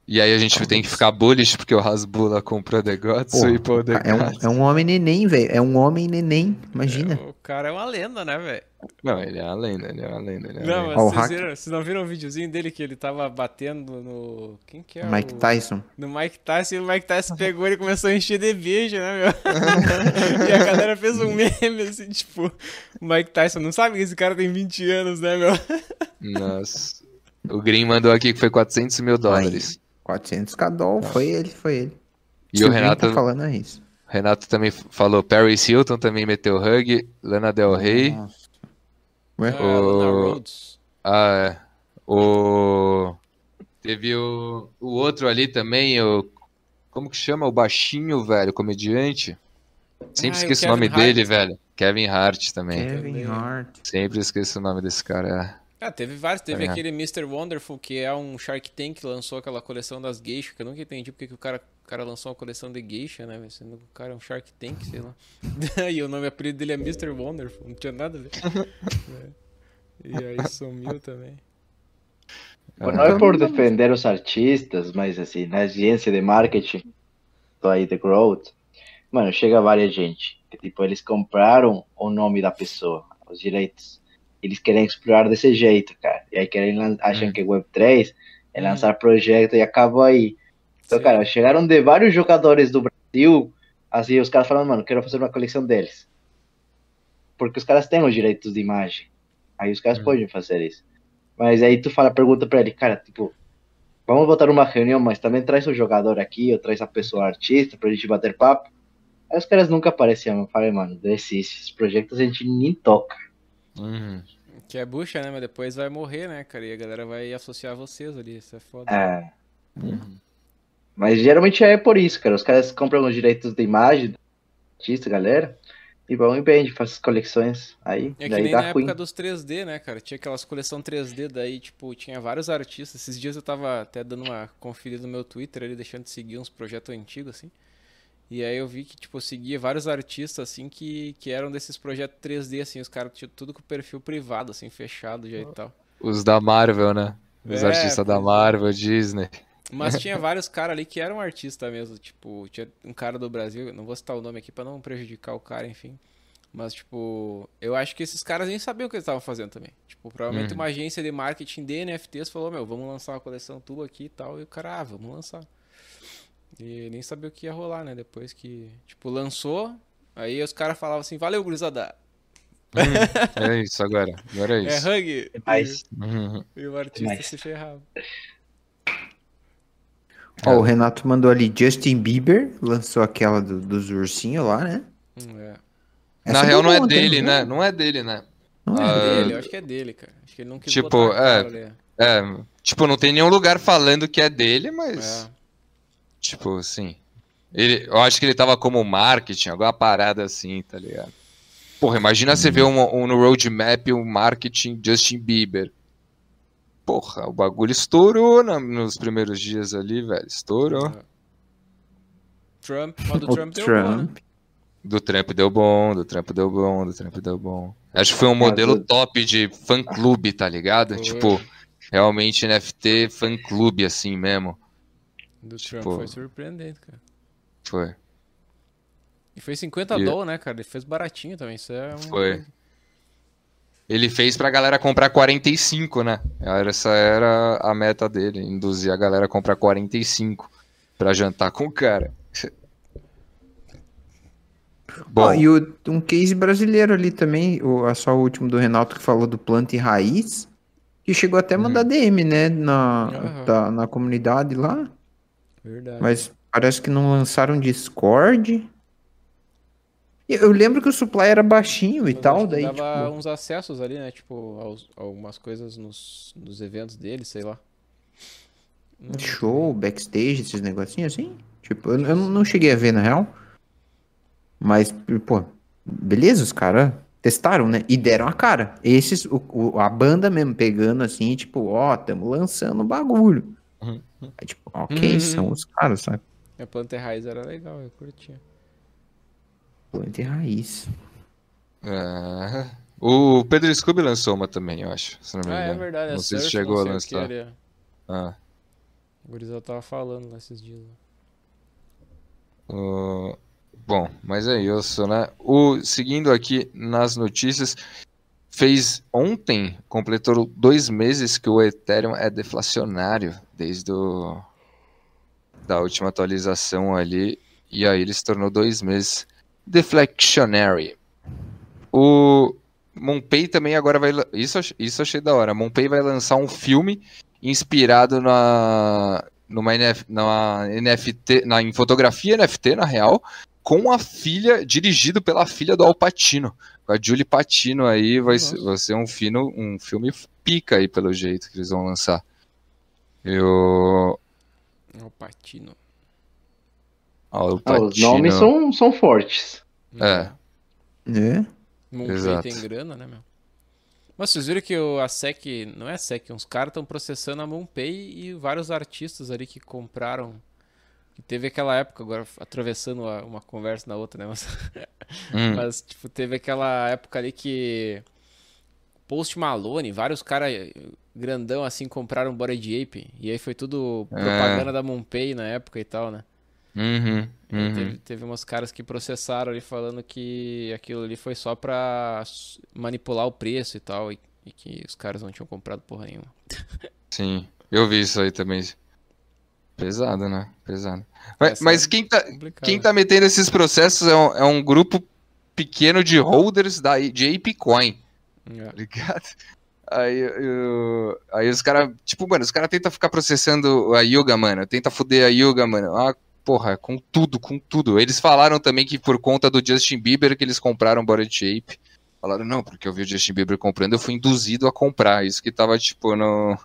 E aí a gente tem que ficar bullish porque o Hasbula comprou The Gods Porra, e pô, The É um, é um homem neném, velho. É um homem neném, imagina. O cara é uma lenda, né, velho? Não, ele é uma lenda, ele é uma lenda. Ele é uma Não, lenda. vocês, viram, vocês não viram o videozinho dele que ele tava batendo no. Quem que é? Mike o... Tyson. No Mike Tyson e o Mike Tyson pegou ele e começou a encher de beijo, né, meu? e a galera fez um meme assim, tipo, o Mike Tyson não sabe que esse cara tem 20 anos, né, meu? Nossa. O Green mandou aqui que foi 400 mil dólares. 400 cadol, foi ele, foi ele. E o Green Renato, tá falando é isso. Renato também falou, Paris Hilton também meteu hug, Lana Del Rey. Nossa. Ué? Ah, Lana O- Rhodes. Ah, é. O... Teve o... o outro ali também, o... Como que chama? O baixinho, velho, comediante. Sempre Ah, esqueço o o nome Kevin dele, Hart. velho. Kevin Hart também. Kevin. Hart. Sempre esqueço o nome desse cara. Ah, teve vários. Teve Hart. aquele Mr. Wonderful, que é um Shark Tank que lançou aquela coleção das geishas, que eu nunca entendi porque que o cara, o cara lançou uma coleção de geisha, né? Sendo que o cara é um Shark Tank, sei lá. e o nome apelido dele é Mr. Wonderful, não tinha nada a ver. É. E aí sumiu também. Bom, não é por defender os artistas, mas assim, na agência de marketing do aí The Growth, mano, chega várias gente. Que, tipo, eles compraram o nome da pessoa, os direitos. Eles querem explorar desse jeito, cara. E aí querem acham Hum. que Web3 é Hum. lançar projeto e acabou aí. Então, Sim. cara, chegaram de vários jogadores do Brasil, assim, os caras falando, mano, quero fazer uma coleção deles. Porque os caras têm os direitos de imagem. Aí os caras Hum. podem fazer isso. Mas aí tu fala, pergunta pra ele, cara, tipo, vamos botar numa reunião, mas também traz o jogador aqui, ou traz a pessoa artista pra gente bater papo. Aí os caras nunca apareciam. Eu falei, mano, desiste, esses projetos a gente nem toca. Uhum. Que é bucha, né? Mas depois vai morrer, né, cara? E a galera vai associar vocês ali. Isso é foda. É, Uhum. mas geralmente é por isso, cara. Os caras compram os direitos de imagem do artista, galera, e vão e vendem, fazem as coleções. Aí, É que daí nem na dá ruim. época dos 3D, né, cara? Tinha aquelas coleção 3D, daí, tipo, tinha vários artistas. Esses dias eu tava até dando uma conferida no meu Twitter ali, deixando de seguir uns projetos antigos, assim. E aí eu vi que, tipo, eu seguia vários artistas, assim, que, que eram desses projetos 3D, assim. Os caras tinham tudo com perfil privado, assim, fechado já e tal. Os da Marvel, né? Os É, artistas da é. Marvel, Disney. Mas tinha vários caras ali que eram artistas mesmo. Tipo, tinha um cara do Brasil, não vou citar o nome aqui pra não prejudicar o cara, enfim. Mas, tipo, eu acho que esses caras nem sabiam o que eles estavam fazendo também. Tipo, provavelmente Uhum. uma agência de marketing de NFTs falou, meu, vamos lançar uma coleção tua aqui e tal. E o cara, ah, vamos lançar. E nem sabia o que ia rolar, né? Depois que, tipo, lançou, aí os caras falavam assim, valeu, gurizada. Uhum. É isso agora. Agora é É isso. hug. Mas, Uhum. E, e o artista Demais. se ferrava. Ó, o Renato mandou ali Justin Bieber, lançou aquela do- dos ursinhos lá, né? Hum, é. Essa Na real, não é dele, né? Não é dele, né? Não é Ah, dele. Eu acho que é dele, cara. Acho que ele não quis Tipo, botar é. É, tipo, não tem nenhum lugar falando que é dele, mas. Tipo, assim. Ele, eu acho que ele tava como marketing, alguma parada assim, tá ligado? Porra, imagina você ver um, um no roadmap um marketing Justin Bieber. Porra, o bagulho estourou na- nos primeiros dias ali, velho. Estourou. É. Trump, mas do O Trump deu bom, né? Trump. Do trampo deu bom, do trampo deu bom, do trampo deu bom. Acho que foi um modelo top de fã clube, tá ligado? Foi. Tipo, realmente NFT fã clube assim mesmo. Do Tipo- Trump foi surpreendente, cara. Foi. E foi 50 E- dólares, né, cara? Ele fez baratinho também. Isso é uma Foi. Ele fez pra galera comprar 45, né? Essa era a meta dele, induzir a galera a comprar 45 pra jantar com o cara. Bom, Ó, e o- um case brasileiro ali também, o, só o último do Renato que falou do planta e raiz, que chegou até a mandar DM, né, na, Aham. da- na comunidade lá, Verdade. mas parece que não lançaram Discord. E Eu lembro que o supply era baixinho e Mas tal, acho que daí, dava tipo, uns acessos ali, né? Tipo, aos- algumas coisas nos, nos eventos dele, sei lá. Show, backstage, esses negocinhos assim. Tipo, eu, eu não cheguei a ver na real. Mas, pô, beleza, os caras testaram, né? E deram a cara. Esses, o, o- a banda mesmo, pegando assim, tipo, ó, tamo lançando o bagulho. Uhum. Aí, tipo, ok, Uhum. são os caras, sabe? A planta e raiz era legal, eu curtia. Planta e raiz. É. O Pedro Scooby lançou uma também, eu acho. Se não me Ah, é verdade, Não é sei se chegou a não sei o lançar. era. Ah. O Gurizão tava falando nesses dias. né? Uh, bom, mas é isso, né? O, seguindo aqui nas notícias, fez ontem, completou dois meses que o Ethereum é deflacionário, desde o, da última atualização ali, e aí ele se tornou dois meses deflectionary. O Monpay também agora vai. Isso, isso achei da hora. Monpay vai lançar um filme inspirado na, numa, NF, numa NFT, na, em fotografia NFT, na real, com a filha, dirigido pela filha do Alpatino. Com a Julie Patino aí, vai, Nossa. vai ser um, fino, um filme pica aí, pelo jeito que eles vão lançar. Eu... É o Patino. Ah, o Ah, os Patino. nomes são, são fortes. É. É? Monpay Exato. tem grana, né, meu? Mas vocês viram que o, a SEC, não é a SEC, uns caras estão processando a Monpay e vários artistas ali que compraram. Que teve aquela época, agora atravessando a- uma conversa na outra, né? Mas, Hum, mas, tipo, teve aquela época ali que Post Malone, vários caras grandão assim compraram Bored Ape. E aí foi tudo propaganda da Monpay na época e tal, né? uhum, uhum. Teve, teve uns caras que processaram ali falando que aquilo ali foi só pra manipular o preço e tal, e, e que os caras não tinham comprado porra nenhuma. Sim, eu vi isso aí também. Pesado, né? Pesado. Mas, mas é quem, tá, quem tá metendo esses processos é um, é um grupo pequeno de holders da, de ApeCoin, É. tá ligado? Aí, eu- aí os caras, tipo, mano, os caras tentam ficar processando a Yuga, mano. Tenta foder a Yuga, mano. Ah, porra, com tudo, com tudo. Eles falaram também que por conta do Justin Bieber que eles compraram Bored Ape. Falaram, não, porque eu vi o Justin Bieber comprando, eu fui induzido a comprar. Isso que tava, tipo, no,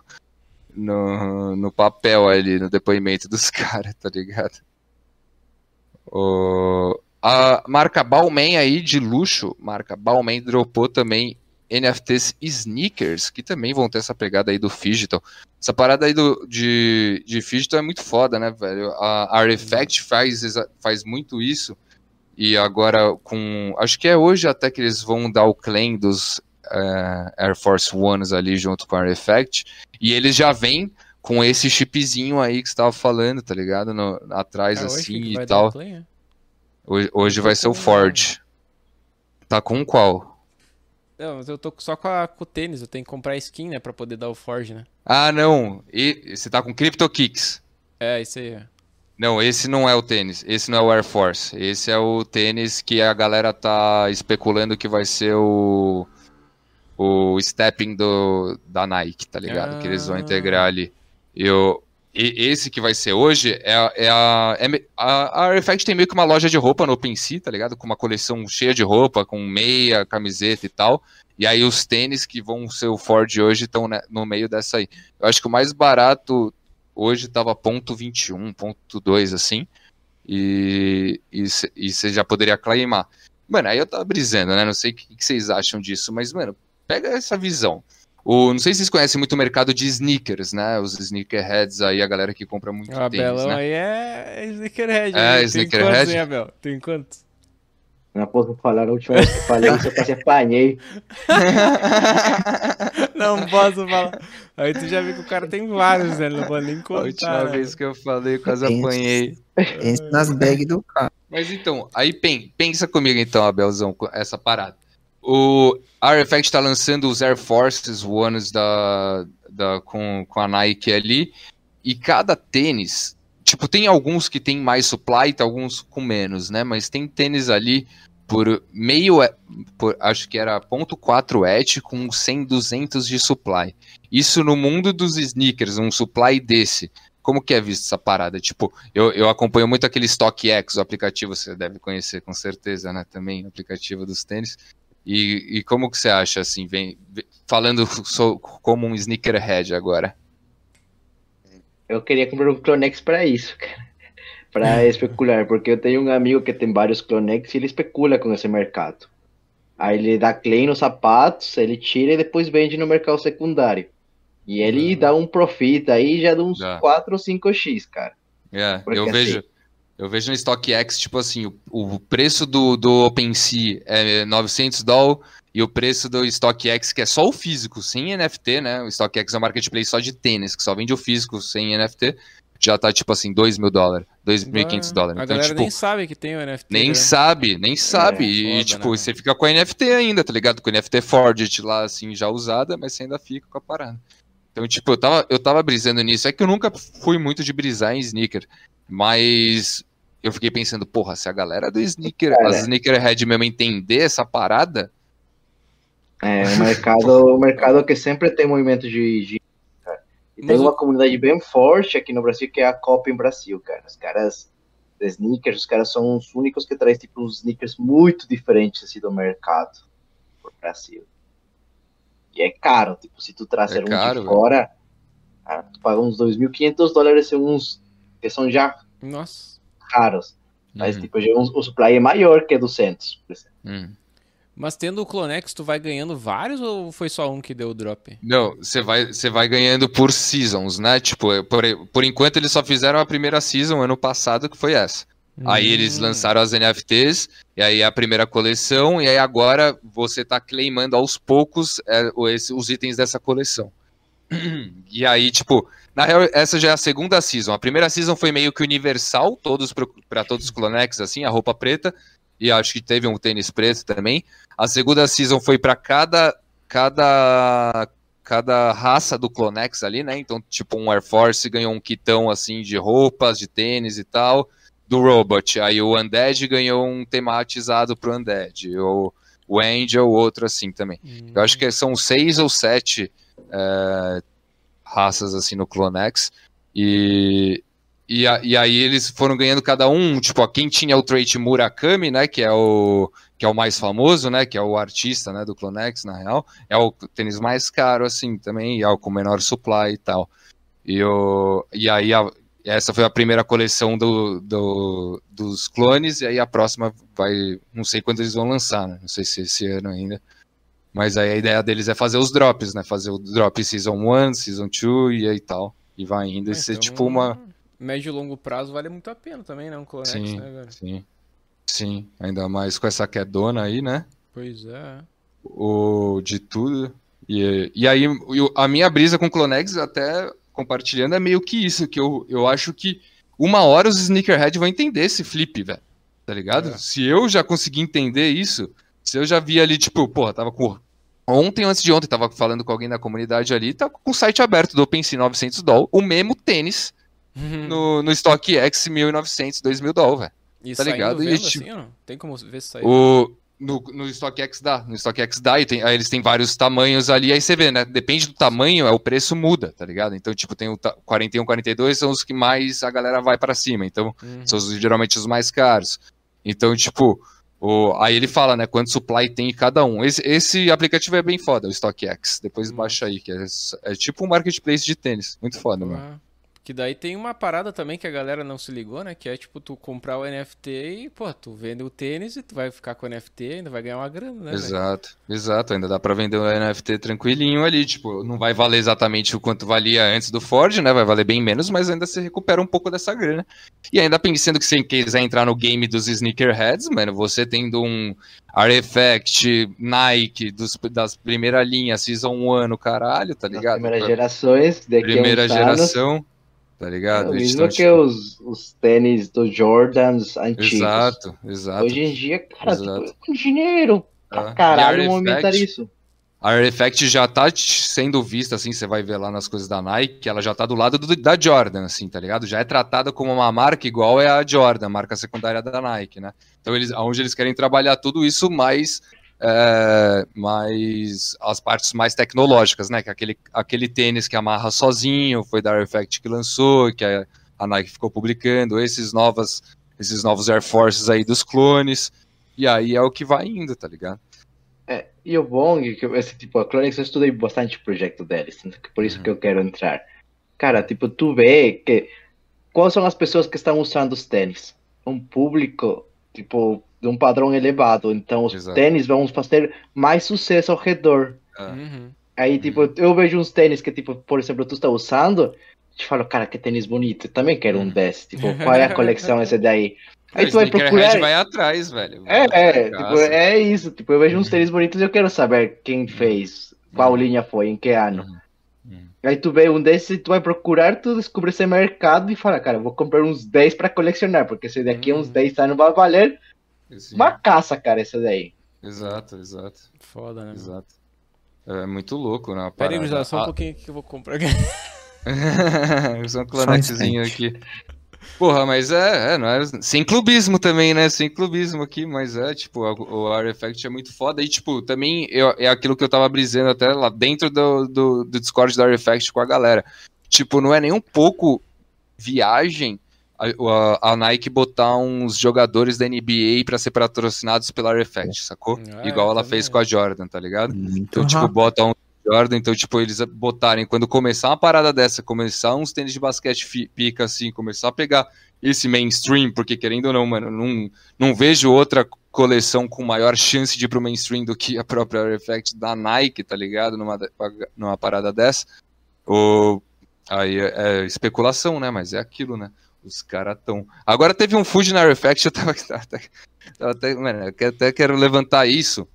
no, no papel ali, no depoimento dos caras, tá ligado? O, a marca Balmain aí, de luxo, marca Balmain dropou também NFTs sneakers, que também vão ter essa pegada aí do Digital. Essa parada aí do, de, de Digital é muito foda, né, velho? A Artifact faz, exa- faz muito isso. E agora com. Acho que é hoje até que eles vão dar o claim dos eh, Air Force Ones ali junto com a Artifact. E eles já vêm com esse chipzinho aí que você tava falando, tá ligado? No- atrás É assim e tal. claim, é? Hoje, hoje vai ser o Ford. Tá com qual? Não, mas eu tô só com, a, com o tênis, eu tenho que comprar skin, né, pra poder dar o Forge, né? Ah, não. E, você tá com Crypto Kicks. É, isso aí. é. Não, esse não é o tênis. Esse não é o Air Force. Esse é o tênis que a galera tá especulando que vai ser o o stepping do, da Nike, tá ligado? Que eles vão Ah. integrar ali. Eu, e esse que vai ser hoje é, é a, é a. A Artifact tem meio que uma loja de roupa no OpenSea, tá ligado? Com uma coleção cheia de roupa, com meia, camiseta e tal. E aí os tênis que vão ser o Ford hoje estão no meio dessa aí. Eu acho que o mais barato hoje tava ponto .21, ponto .2, assim. E você já poderia claimar. Mano, aí eu tava brisando, né? Não sei o que, que vocês acham disso, mas, mano, pega essa visão. O, não sei se vocês conhecem muito o mercado de sneakers, né? Os sneakerheads aí, a galera que compra muito O tênis, Abelão né? aí é, Sneakerhead. É? Tem Sneakerhead? quantos, hein, Abel? Tem quantos? Não posso falar, a última vez que eu falei isso eu quase apanhei. Não posso falar. Aí tu já viu que o cara tem vários, né? Não pode nem A contar. última né? vez que eu falei, quase Tem- apanhei. Pensa nas bags do carro. Mas então, aí pen- pensa comigo então, Abelzão, com essa parada. O Artifact tá lançando os Air Forces Ones da, da, com, com a Nike ali, e cada tênis, tipo, tem alguns que tem mais supply, tem alguns com menos, né? Mas tem tênis ali por meio, e- por, acho que era 0.4 ETH com 100, 200 de supply. Isso no mundo dos sneakers, um supply desse. Como que é visto essa parada? Tipo, eu, eu acompanho muito aquele StockX, o aplicativo, você deve conhecer com certeza, né? Também, o aplicativo dos tênis. E, e como que você acha, assim, vem, falando so- como um sneakerhead agora? Eu queria comprar um Clonex pra isso, cara. Pra especular, porque eu tenho um amigo que tem vários Clonex e ele especula com esse mercado. Aí ele dá claim nos sapatos, ele tira e depois vende no mercado secundário. E ele Ah. dá um profit aí já de uns Dá. 4 ou 5x, cara. É, eu assim, vejo. Eu vejo no StockX, tipo assim, o, o preço do, do OpenSea é 900 dólares e o preço do StockX, que é só o físico, sem NFT, né? O StockX é um marketplace só de tênis, que só vende o físico sem NFT, já tá tipo assim, 2 mil dólares, 2.500 dólares. A Então, galera tipo, nem sabe que tem o NFT. nem né? sabe, nem sabe. e, foda, tipo, né, você fica com a NFT ainda, tá ligado? Com a NFT Forged lá, assim, já usada, mas você ainda fica com a parada. Então, tipo, eu tava, eu tava brisando nisso. É que eu nunca fui muito de brisar em sneaker, mas eu fiquei pensando, porra, se a galera do sneaker, Cara. as sneakerhead mesmo entender essa parada, É, o mercado, o mercado que sempre tem movimento de. de- cara. E tem uma comunidade bem forte aqui no Brasil que é a Copa em Brasil, cara. Os caras de sneakers, os caras são os únicos que trazem tipo uns sneakers muito diferentes assim, do mercado pro Brasil. E é caro, tipo, se tu trazer É um caro, de fora, cara, tu paga uns 2.500 dólares em uns que são já Nossa. caros. Mas hum, tipo, já um- o supply é maior que 200, por exemplo. hum. Mas tendo o Clonex, tu vai ganhando vários ou foi só um que deu o drop? Não, você vai, você vai ganhando por seasons, né? Tipo, por, por enquanto eles só fizeram a primeira season ano passado, que foi essa. Aí eles Hum. lançaram as NFTs, e aí a primeira coleção, e aí agora você tá claimando aos poucos é, esse- os itens dessa coleção. E aí, tipo, na real, essa já é a segunda season. A primeira season foi meio que universal, todos para todos os Clonex, assim, a roupa preta, e acho que teve um tênis preto também. A segunda season foi para cada, cada, cada raça do Clonex ali, né? Então, tipo, um Air Force ganhou um kitão, assim, de roupas, de tênis e tal do Robot. Aí o Undead ganhou um tematizado pro Undead. O, o Angel, outro assim também. Hum. Eu acho que são seis ou sete é, raças assim no Clonex. E, e, a- e aí eles foram ganhando cada um, tipo, ó, quem tinha o trait Murakami, né, que é o que é o mais famoso, né, que é o artista, né, do Clonex, na real, é o tênis mais caro, assim, também, e é o com menor supply e tal. E, o, e aí a- essa foi a primeira coleção do, do- dos clones, e aí a próxima vai. Não sei quando eles vão lançar, né? Não sei se esse ano ainda. Mas aí a ideia deles é fazer os drops, né? Fazer o drop Season 1, Season 2 e aí tal. E vai indo. E ser Então, tipo uma. Médio e longo prazo vale muito a pena também, né? Um Clonex, Sim. né, velho? Sim. Sim. Ainda mais com essa quedona aí, né? Pois é. o de tudo. E, e aí, o- a minha brisa com Clonex, até compartilhando, é meio que isso, que eu, eu acho que uma hora os sneakerhead vão entender esse flip, velho. Tá ligado? É. Se eu já consegui entender isso, se eu já vi ali, tipo, porra, tava com. Ontem, antes de ontem, tava falando com alguém da comunidade ali, tá com o site aberto do OpenSea 900 doll, o mesmo tênis no, no StockX 1900, 2000 doll, velho. Tá ligado? E, tipo, assim, ó? Tem como ver se saiu? O, no, no StockX dá, no StockX dá, e tem, aí eles têm vários tamanhos ali, aí você vê, né? Depende do tamanho, é o preço muda, tá ligado? Então, tipo, tem o ta- 41, 42 são os que mais a galera vai pra cima, então Uhum. são os, geralmente os mais caros. Então, tipo, o, aí ele fala, né, quanto supply tem em cada um. Esse, esse aplicativo é bem foda, o StockX. Depois Hum. baixa aí, que é, é tipo um marketplace de tênis. Muito foda, mano. Que daí tem uma parada também que a galera não se ligou, né? Que é tipo tu comprar o NFT e, pô, tu vende o tênis e tu vai ficar com o NFT e ainda vai ganhar uma grana, né? Exato, exato. Ainda dá pra vender o NFT tranquilinho ali. Tipo, não vai valer exatamente o quanto valia antes do Ford, né? Vai valer bem menos, mas ainda você recupera um pouco dessa grana. E ainda pensando que se quiser entrar no game dos sneakerheads, mano, você tendo um Artifact, Nike, dos, das primeira linha, Season 1 no caralho, tá ligado? primeiras gerações, daqui Primeira a uns anos, geração, tá é ligado? o mesmo que tipo, os, os tênis dos Jordans antigos. Exato, exato. Hoje em dia, cara, Exato. tipo, com dinheiro. Pra e caralho movimentar isso. A Artifact já tá sendo vista, assim, você vai ver lá nas coisas da Nike, ela já tá do lado do- da Jordan, assim, tá ligado? Já é tratada como uma marca igual é a Jordan, marca secundária da Nike, né? Então, eles, onde eles querem trabalhar tudo isso mais, é, mais as partes mais tecnológicas, né? Que é aquele, aquele tênis que amarra sozinho, foi da Artifact que lançou, que a, a Nike ficou publicando, esses, novas, esses novos Air Forces aí dos clones, e aí é o que vai indo, tá ligado? É, e o bom é que esse tipo, a Clonex eu estudei bastante o projeto deles, né, por isso Uhum. que eu quero entrar. Cara, tipo, tu vê que quais são as pessoas que estão usando os tênis? Um público, tipo, de um padrão elevado. Então, os Exato. tênis vão fazer mais sucesso ao redor. Uhum. Aí, tipo, eu vejo uns tênis que, tipo, por exemplo, tu está usando te falo, cara, que tênis bonito, eu também quero um desse. Tipo, qual é a coleção esse daí? Aí tu vai procurar. vai atrás, velho. É, Vai é, tipo, é isso. Tipo, eu vejo uns tênis bonitos e eu quero saber quem fez, qual linha foi, em que ano. Uhum. Aí tu vê um desses, tu vai procurar, tu descobre esse mercado e fala, cara, vou comprar uns 10 pra colecionar, porque esse daqui uns Uhum. 10 anos vai valer Sim. uma caça, cara, esse daí. Exato, exato, Foda, né? exato. É muito louco, né? a Pera aí, parada. gurizada, só um Ah, pouquinho que eu vou comprar. Só um clanetezinho aqui. Porra, mas é, é, não é, sem clubismo também, né? Sem clubismo aqui, mas é, tipo, o Artifact é muito foda. E, tipo, também eu- é aquilo que eu tava brisando até lá dentro do, do, do Discord do Artifact com a galera. Tipo, não é nem um pouco viagem a, a- Nike botar uns jogadores da NBA pra ser patrocinados pela Artifact, sacou? Ah, Igual ela fez é. com a Jordan, tá ligado? Muito Então, tipo, rápido. bota um Jordan, então, tipo, eles botarem, quando começar uma parada dessa, começar uns tênis de basquete pica, assim, começar a pegar esse mainstream, porque querendo ou não, mano, não, não vejo outra coleção com maior chance de ir pro mainstream do que a própria Artifact da Nike, tá ligado? Numa, numa parada dessa. Ou, aí é, é especulação, né? Mas é aquilo, né? Os caras tão. Agora teve um Fuji na Artifact, eu tava, tava, tava até, mano, eu até quero levantar isso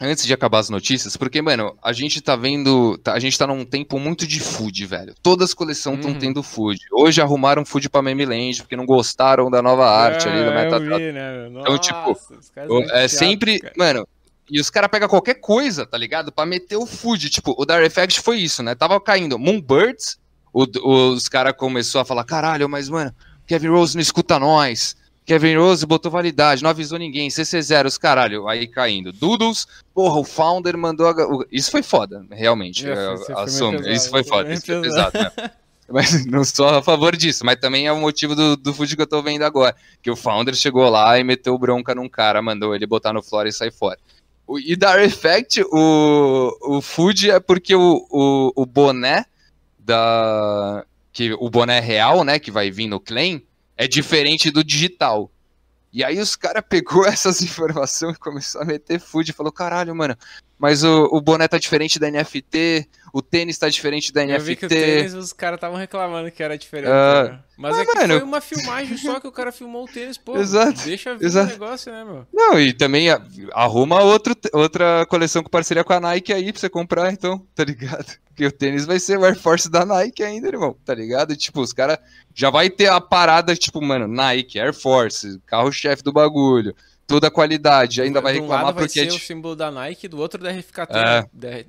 antes de acabar as notícias, porque, mano, a gente tá vendo. tá- a gente tá num tempo muito de food, velho. Todas as coleções estão Uhum. tendo food. Hoje arrumaram food pra Meme Land, porque não gostaram da nova arte ali, da Ah, meta. vi, né, meu? Então, tipo, Nossa, É sempre, cara. mano, e os caras pegam qualquer coisa, tá ligado? Pra meter o food. Tipo, o Dark Effect foi isso, né? Tava caindo Moonbirds, o- os caras começou a falar, caralho, mas, mano, Kevin Rose não escuta nós. Kevin Rose botou validade, não avisou ninguém, CC0, os caralho, aí caindo. Doodles, porra, o Founder mandou. a- Isso foi foda, realmente. Meio assumo. pesado, isso foi foda, isso foi pesado. pesado, né? Mas não sou a favor disso, mas também é o motivo do, do food que eu tô vendo agora. Que o Founder chegou lá e meteu bronca num cara, mandou ele botar no floor e sair fora. O, e da Effect, o, o food é porque o, o, o boné da. Que, o boné real, né? Que vai vir no claim, é diferente do digital. E aí os caras pegou essas informações e começou a meter food e falou: caralho, mano, mas o, o boné tá diferente da NFT, o tênis tá diferente da Eu vi que NFT. o tênis, os caras estavam reclamando que era diferente. Ah. né? Mas Ah, é que mano. foi uma filmagem só que o cara filmou o tênis, pô. Exato, Deixa vir exato. o negócio, né, meu? Não, e também arruma outro, outra coleção com parceria com a Nike aí pra você comprar, então, tá ligado? Porque o tênis vai ser o Air Force da Nike ainda, irmão, tá ligado? E, tipo, os caras já vai ter a parada, tipo, mano, Nike, Air Force, carro-chefe do bagulho, toda a qualidade, ainda vai De um reclamar lado vai porque ser é o símbolo da Nike, do outro da RFKT. É, né? Da- é,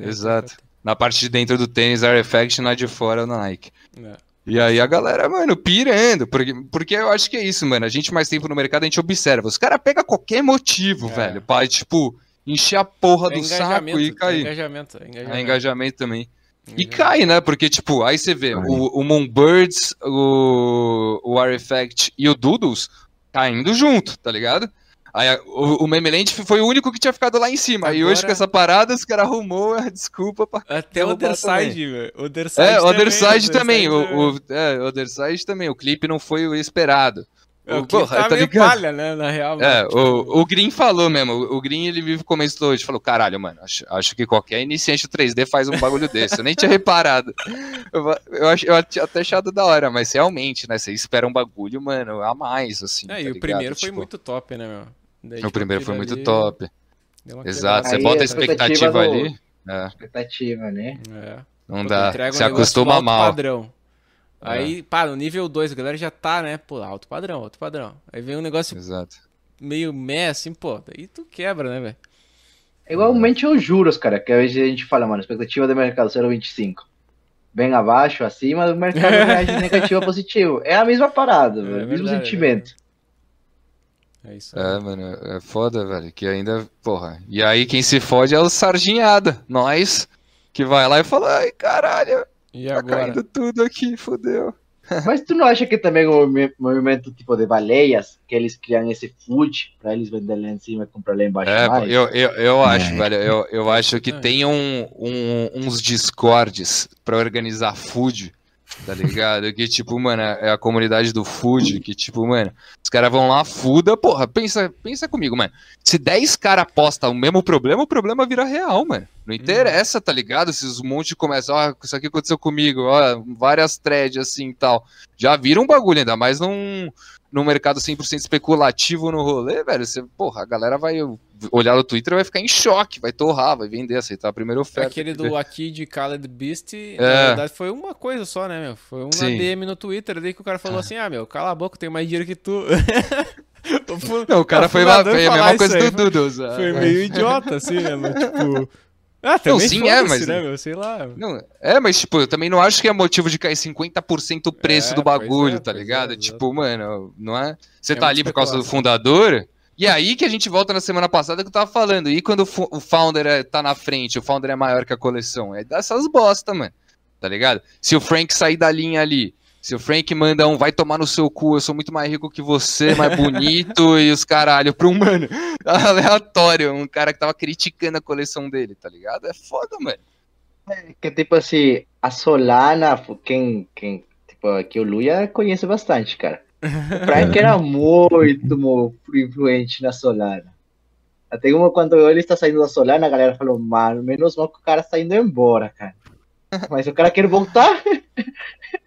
da- exato. na parte de dentro do tênis, Air Effect, na de fora, na Nike. É. E aí a galera, mano, pirando. Porque, porque eu acho que é isso, mano. A gente mais tempo no mercado, a gente observa. Os caras pegam qualquer motivo, É. velho, pra, tipo, encher a porra É do saco e é cair. engajamento, é engajamento. É engajamento também. E cai, né? Porque, tipo, aí você vê o, o Moonbirds, o, o Artifact e o Doodles caindo junto, tá ligado? Aí o, o Memeland foi o único que tinha ficado lá em cima. E hoje Agora- com essa parada, os caras arrumou a desculpa pra Até o Otherside, velho. Otherside é, o também, Otherside também. Otherside O, o, é, o Otherside também. O clipe não foi o esperado. É, o O- que porra, tá tá meio ligado? palha, né, na real. É, tipo, o, o Green falou mesmo. O o Green ele vive comentou hoje. Falou: caralho, mano, acho, acho que qualquer iniciante do 3D faz um bagulho desse. Eu nem tinha reparado. Eu, eu, acho, eu tinha até achado da hora, mas realmente, né? Você espera um bagulho, mano, a mais, assim. É, tá e o ligado? primeiro foi Tipo, muito top, né, meu? Daí, O tipo, primeiro foi muito ali top. Exato. Você Aí bota a a expectativa expectativa do- ali. É, Expectativa, né? É. não Pô, dá. um Você negócio acostuma mal. É. padrão. Aí, pá, no nível 2, a galera já tá, né? Pô, alto padrão, alto padrão. Aí vem um negócio Exato. meio meh, assim, pô, daí tu quebra, né, velho? Igualmente os juros, cara, que às vezes a gente fala, mano, expectativa do mercado 0,25. Bem abaixo, acima, o mercado reage negativo a positivo. É a mesma parada, É o mesmo verdade, sentimento. É isso aí. É, mano, é foda, velho. Que ainda, porra. E aí quem se fode é o Sardinhada. Nós, que vai lá e fala, ai, caralho, E tá agora? caindo tudo aqui, fodeu. Mas tu não acha que também o movi- movimento tipo de baleias, que eles criam esse food pra eles venderem lá em cima e comprar lá embaixo É, mais? eu, eu, eu acho, É. velho. Eu, eu acho que É. tem um, um- uns discordes pra organizar food tá ligado? Que, tipo, mano, é a comunidade do food, que, tipo, mano, os caras vão lá, fuda, porra, pensa, pensa comigo, mano. Se 10 caras apostam o mesmo problema, o problema vira real, mano. Não interessa, tá ligado? Se os monte começam, ó, isso aqui aconteceu comigo, ó, várias threads assim e tal. Já vira um bagulho, ainda mais num, num mercado 100% especulativo no rolê, velho. Você, porra, a galera vai olhar no Twitter vai ficar em choque, vai torrar, vai vender, aceitar a primeira oferta. Aquele do aqui de Khaled Beast, na É. verdade, foi uma coisa só, né, meu? Foi uma Sim. DM no Twitter ali que o cara falou assim: ah, meu, cala a boca, eu tenho mais dinheiro que tu. O Não, o cara foi, foi a mesma coisa aí, do Dudu. Foi meio idiota, assim, né? mas, Tipo. Ah, também sim, é, mas- né, meu? Sei lá. Não, é, mas, tipo, eu também não acho que é motivo de cair 50% o preço É, do bagulho, é, tá pois ligado? é, tipo, mano, não é. Você É tá ali por causa do fundador. E é aí que a gente volta na semana passada que eu tava falando. E quando o founder é- tá na frente, o founder é maior que a coleção? É dessas bosta, mano. Tá ligado? Se o Frank sair da linha ali, se o Frank manda um vai tomar no seu cu, eu sou muito mais rico que você, mais bonito e os caralho, pra um mano aleatório, um cara que tava criticando a coleção dele, tá ligado? É foda, mano. Que tipo assim, a Solana, quem, quem, tipo, aqui o Luia conhece bastante, cara. O Frank era muito influente na Solana. Até uma quando ele está saindo da Solana, a galera falou, mano, menos mal que o cara está indo embora, cara. Mas o cara quer voltar. O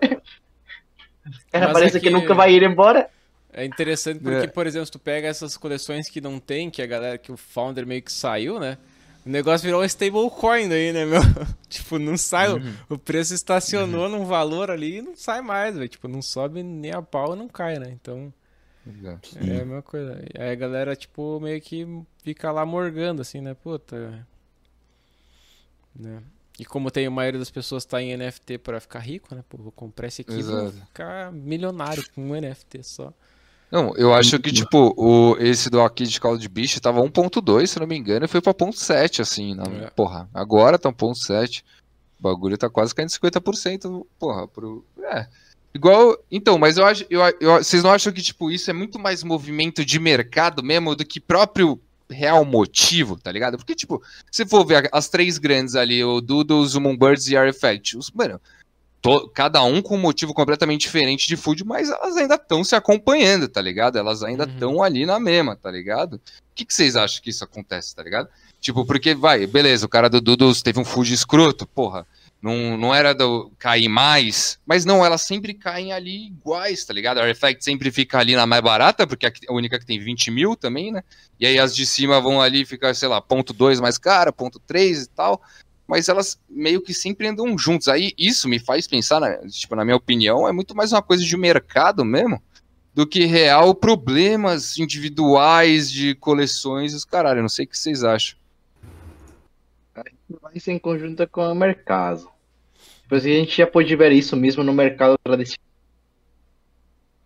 cara Mas parece é que... que- nunca vai ir embora. É interessante porque, É. por exemplo, se tu pega essas coleções que não tem, que a galera, que o founder meio que saiu, né? O negócio virou um stablecoin daí, né, meu? tipo, não sai, o- o preço estacionou num valor ali e não sai mais, velho. Tipo, não sobe nem a pau e não cai, né? Então, é a mesma coisa. Aí a galera, tipo, meio que fica lá morgando, assim, né? Puta. Né? E como tem a maioria das pessoas tá em NFT pra ficar rico, né? Pô, vou comprar esse aqui e vou Exato. ficar milionário com um NFT só. Não, eu acho que, tipo, o, esse do aqui de Call de Bicho tava 1.2, se não me engano, e foi pra 1.7, assim, na, É. porra, agora tá 1.7, o bagulho tá quase caindo 50%, porra, pro, é, igual, então, mas eu acho, eu, eu- vocês não acham que, tipo, isso é muito mais movimento de mercado mesmo do que próprio real motivo, tá ligado? Porque, tipo, se for ver as três grandes ali, o Doodles, o Moonbirds e a Artifact, os, mano, to- cada um com um motivo completamente diferente de food, mas elas ainda estão se acompanhando, tá ligado? Elas ainda Uhum. estão ali na mesma, tá ligado? O que, que vocês acham que isso acontece, tá ligado? Tipo, porque, vai, beleza, o cara do Doodles teve um food escroto, porra. Não, não era do cair mais, mas não, elas sempre caem ali iguais, tá ligado? A Artifact sempre fica ali na mais barata, porque é a única que tem 20 mil também, né? E aí as de cima vão ali ficar, sei lá, ponto 2 mais cara, ponto 3 e tal. Mas elas meio que sempre andam juntos. Aí isso me faz pensar, né, tipo, na minha opinião, é muito mais uma coisa de mercado mesmo do que real problemas individuais de coleções os caralho. Não sei o que vocês acham. Ser em conjunto com o mercado. Depois a gente já pode ver isso mesmo no mercado tradicional.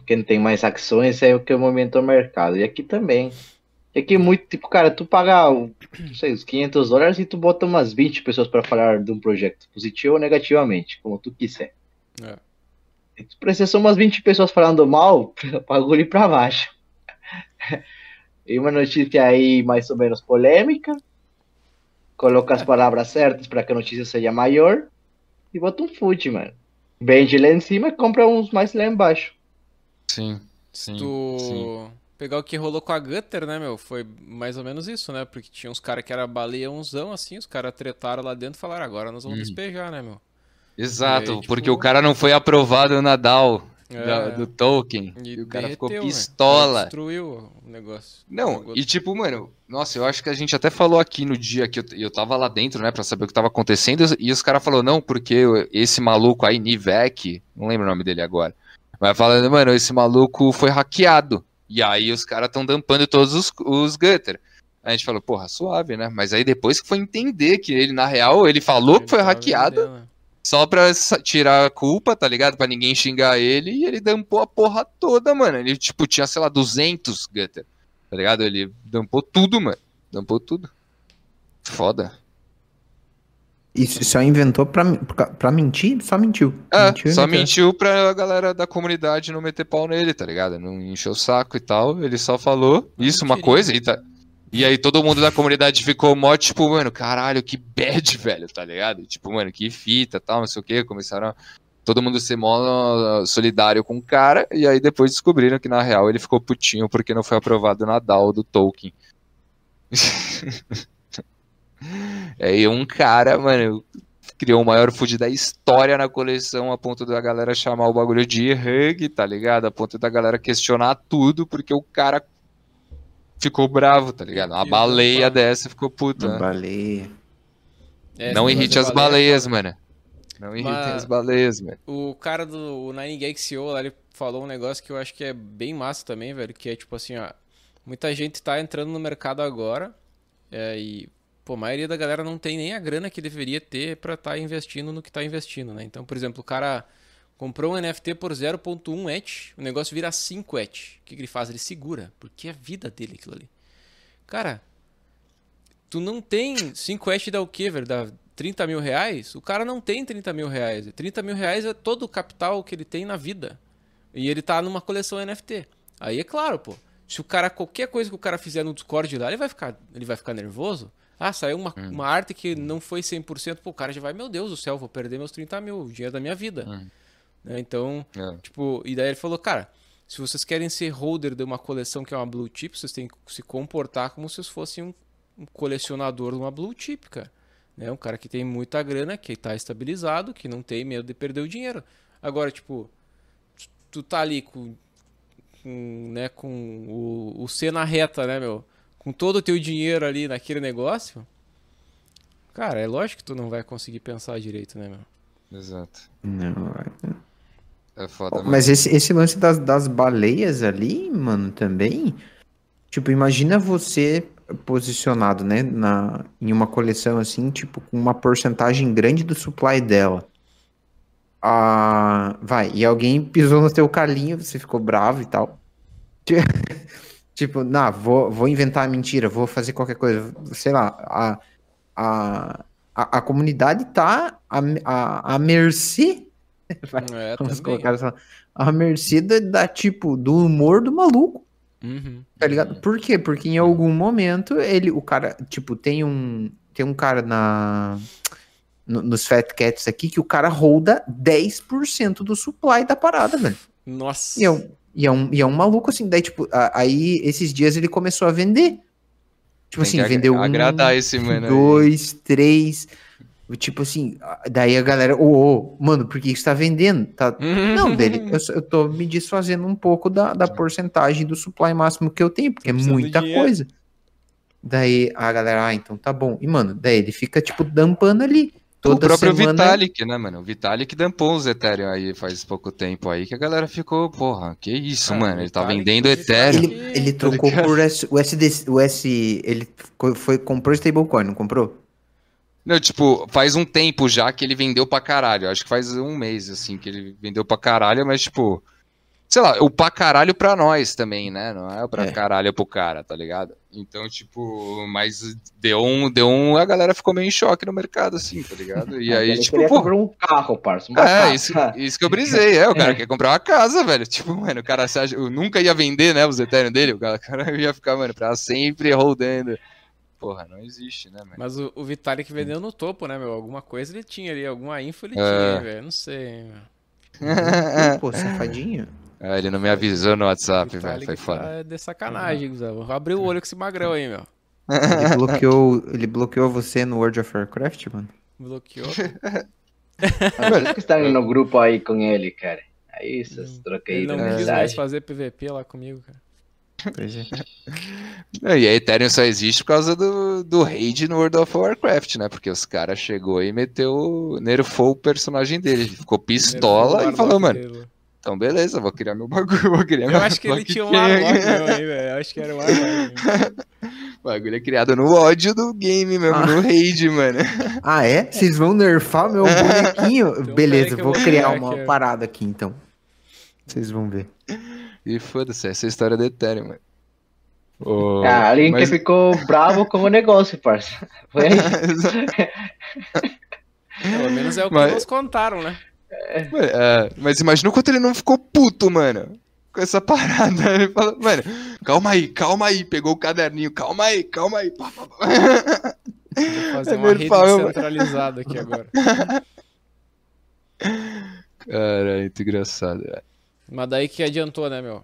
Quem tem mais ações é o que movimenta o mercado. E aqui também. É muito, tipo, cara, tu paga, não sei, os 500 dólares e tu bota umas 20 pessoas para falar de um projeto, positivo ou negativamente, como tu quiser. É. E tu precisa ser umas 20 pessoas falando mal, bagulho pra baixo. E uma notícia aí mais ou menos polêmica. Coloca as palavras certas para que a notícia seja maior. E bota um food, mano. Vende lá em cima e compra uns mais lá embaixo. Sim, sim. tu sim. Pegar o que rolou com a Gutter, né, meu? Foi mais ou menos isso, né? Porque tinha uns caras que era baleãozão, assim, os caras tretaram lá dentro e falaram, agora nós vamos Uhum. despejar, né, meu? Exato, aí, tipo- porque o cara não foi aprovado na DAO É. da- do token. E, E, o cara ficou derreteu, né? pistola. Destruiu o negócio. Não, e tipo, mano, nossa, eu acho que a gente até falou aqui no dia que eu, eu tava lá dentro, né, pra saber o que tava acontecendo, e os caras falaram, não, porque esse maluco aí, Nivek, não lembro o nome dele agora, mas falando, mano, esse maluco foi hackeado. E aí os caras tão dampando todos os, os gutter. A gente falou, porra, suave, né? Mas aí depois que foi entender que ele, na real, ele falou Ele que foi hackeado, né? só pra tirar a culpa, tá ligado? Pra ninguém xingar ele, e ele dampou a porra toda, mano. Ele, tipo, tinha, sei lá, 200 gutter, tá ligado? Ele dampou tudo, mano. Dampou tudo. Foda. Isso só inventou pra, pra, pra mentir? Só mentiu. É, Mentiu só meteu. mentiu pra galera da comunidade não meter pau nele, tá ligado? Não encheu o saco e tal. Ele só falou isso, uma coisa, e, tá... e aí todo mundo da comunidade ficou mó, tipo, mano, caralho, que bad, velho, tá ligado? Tipo, mano, que fita tal, não sei o que. Começaram a todo mundo ser mó solidário com o cara, e aí depois descobriram que na real ele ficou putinho porque não foi aprovado na DAO do Tolkien. é, e um cara, mano, criou o maior food da história na coleção, a ponto da galera chamar o bagulho de hug, tá ligado? A ponto da galera questionar tudo, porque o cara ficou bravo, tá ligado? Uma baleia dessa ficou puta. Uma né? baleia. É, Não irrite as baleia, baleias, mano. mano. Não irritem Mas- as baleias, mano. O cara do Nine Gag CEO lá, ele falou um negócio que eu acho que é bem massa também, velho, que é tipo assim, ó, muita gente tá entrando no mercado agora, é, e pô, a maioria da galera não tem nem a grana que deveria ter pra estar investindo no que tá investindo, né? Então, por exemplo, o cara comprou um NFT por 0.1 ETH, o negócio vira 5 ETH. O que, que ele faz? Ele segura, porque é a vida dele aquilo ali. Cara, tu não tem 5 ETH dá o quê, velho? Dá 30 mil reais? O cara não tem 30 mil reais. 30 mil reais é todo o capital que ele tem na vida. E ele tá numa coleção NFT. Aí é claro, pô. Se o cara, qualquer coisa que o cara fizer no Discord lá, ele vai ficar, ele vai ficar nervoso. Ah, saiu uma, uma arte que não foi 100%. Pô, o cara já vai, meu Deus do céu, vou perder meus 30 mil, o dinheiro da minha vida. Né, Então, É. Tipo, e daí ele falou, cara, se vocês querem ser holder de uma coleção que é uma blue chip, vocês têm que se comportar como se vocês fossem um, um colecionador de uma blue chip, cara. Né? Um cara que tem muita grana, que tá estabilizado, que não tem medo de perder o dinheiro. Agora, tipo, tu- tu tá ali com, com, né, com o, o C na reta, né, meu? Com todo o teu dinheiro ali naquele negócio, cara, é lógico que tu não vai conseguir pensar direito, né, meu? Exato. Não, É foda, mano. Mas esse, esse lance das, das baleias ali, mano, também. Tipo, imagina você posicionado, né, na, em uma coleção assim, tipo, com uma porcentagem grande do supply dela. Ah, vai, e alguém pisou no teu calinho, você ficou bravo e tal. Tipo, não, vou, vou inventar a mentira, vou fazer qualquer coisa. Sei lá, a, a, a, a comunidade tá à, à, à mercê É, Vamos também. colocar essa. A mercê da, da, tipo, do humor do maluco, Uhum. tá ligado? Por quê? Porque em algum momento ele, o cara, tipo, tem um, tem um cara na, no- nos Fat Cats aqui que o cara holda 10% do supply da parada, velho. Nossa. E um, e é um, e é um maluco assim, daí, tipo, a- aí esses dias ele começou a vender. Tipo Tem assim, vendeu um, mano aí. dois, três. Tipo assim, daí a galera, ô, ô, mano, por que você tá vendendo? Tá, não, dele, eu, eu tô me desfazendo um pouco da, da porcentagem do supply máximo que eu tenho, porque é muita coisa. Daí a galera, ah, então tá bom. E, mano, daí ele fica, tipo, dampando ali. O Toda próprio semana. Vitalik, né, mano? O Vitalik dampou os Ethereum aí faz pouco tempo aí, que a galera ficou, porra, que isso, Cara, mano? Ele tá vendendo Ethereum. Ele, ele Tá trocou por S, o SD, o S, ele foi, foi- comprou stablecoin, não comprou? Não, tipo, faz um tempo já que ele vendeu pra caralho. Acho que faz um mês, assim, que ele vendeu pra caralho, mas, tipo, sei lá, o pra caralho pra nós também, né? Não é o pra É. caralho pro cara, tá ligado? Então, tipo, mas deu um, deu um. A galera ficou meio em choque no mercado, assim, tá ligado? E aí, tipo, queria pô. comprar um carro, parça. Uma É, casa. isso, isso que eu brisei, é, o cara É. quer comprar uma casa, velho. Tipo, mano, o cara se acha- eu nunca ia vender, né, os Ethereum dele, o cara, ia ficar, mano, pra sempre holdando. Porra, não existe, né, mano? Mas o, o Vitalik vendeu no topo, né, meu? Alguma coisa ele tinha ali, alguma info ele É. tinha, velho. Não sei, meu. Pô, safadinho. Ah, ele não me avisou no WhatsApp, velho, Vitalik foi foda. tá de sacanagem, Gustavo. Vou abrir o olho com esse magrão aí, meu. Ele bloqueou, ele bloqueou você no World of Warcraft, mano? Bloqueou. Vocês que estão no grupo aí com ele, cara. Aí vocês trocam aí Ele de não quis mais fazer PVP lá comigo, cara. É. É, E a Ethereum só existe por causa do, do raid no World of Warcraft, né? Porque os caras chegou e meteu, nerfou o personagem dele. Ele ficou pistola e falou, mano, dele. Então beleza, vou criar meu bagulho, vou criar Eu minha acho que ele tinha um meu aí, velho. Eu acho que era o Warlock. meu. O bagulho é criado no ódio do game mesmo, Ah. no raid, mano. Ah, é? Vocês vão nerfar meu bonequinho? Então, Beleza, vou vou criar uma aqui, parada aqui então. Vocês vão ver. E foda-se, essa é a história do Ethereum, mano. Ô, Ah, alguém mas- que ficou bravo com o negócio, parça. Foi aí. Pelo menos é o que Mas- nos contaram, né? É, mas imagina o quanto ele não ficou puto, mano. Com essa parada. Ele falou, mano, calma aí, calma aí. Pegou o caderninho, calma aí, calma aí. Pá, pá, pá. Vou fazer É uma rede descentralizada aqui agora. Cara, é muito engraçado. é. Mas daí que adiantou, né, meu?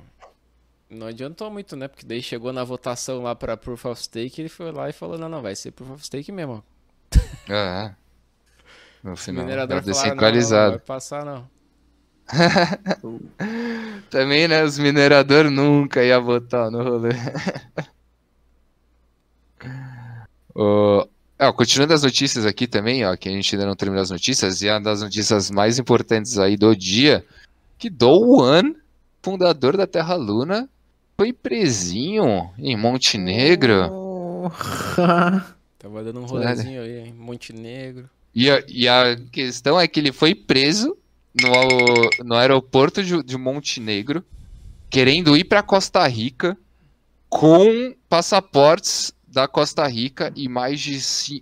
Não adiantou muito, né? Porque daí chegou na votação lá pra Proof of Stake, ele foi lá e falou, não, não, vai ser Proof of Stake mesmo. É. No O final, minerador falou, ah, não, não, vai passar, não. Também, né? Os mineradores nunca iam votar no rolê. Ó, continuando as notícias aqui também, ó, que a gente ainda não terminou as notícias, e uma das notícias mais importantes aí do dia, que Do One, fundador da Terra Luna, foi presinho em Montenegro. Porra. Tava dando um rolezinho aí, em Montenegro. E a, e a questão é que ele foi preso no, no aeroporto de, de Montenegro, querendo ir para Costa Rica com passaportes da Costa Rica e mais de.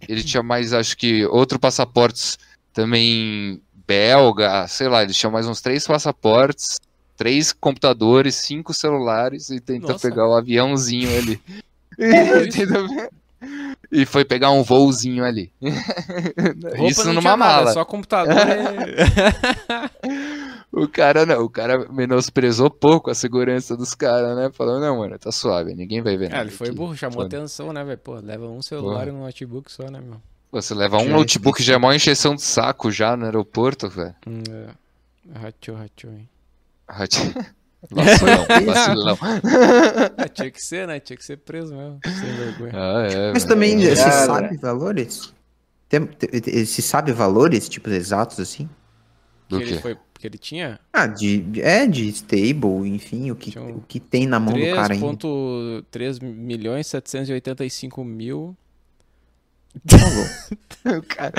Ele tinha mais, acho que, outros passaportes também belga, sei lá, ele tinha mais uns três passaportes, três computadores, cinco celulares e tenta Nossa. pegar o aviãozinho ali. Tenta E foi pegar um voozinho ali. Roupa Isso numa tinha nada, mala. só computador e... O cara não, o cara menosprezou pouco a segurança dos caras, né? Falou, não, mano, tá suave, ninguém vai ver nada. ele foi aqui." burro, chamou Foda. atenção, né, velho? Pô, leva um celular Porra. e um notebook só, né, meu? Pô, Você leva um notebook já é maior encheção de saco já no aeroporto, velho. Hum, é. Rachou, rachou, hein? Vacilão, vacilão. Ah, tinha que ser, né? Tinha que ser preso mesmo, sem vergonha. Ah, é, Mas também Cara. se sabe valores? Tem- te- se sabe valores, tipo, exatos assim? Do que ele quê? foi, que ele tinha Ah, de, é, de stable, enfim, o que, um o que tem na mão do cara ainda. 3.3 milhões 785 mil. Tá bom. O cara...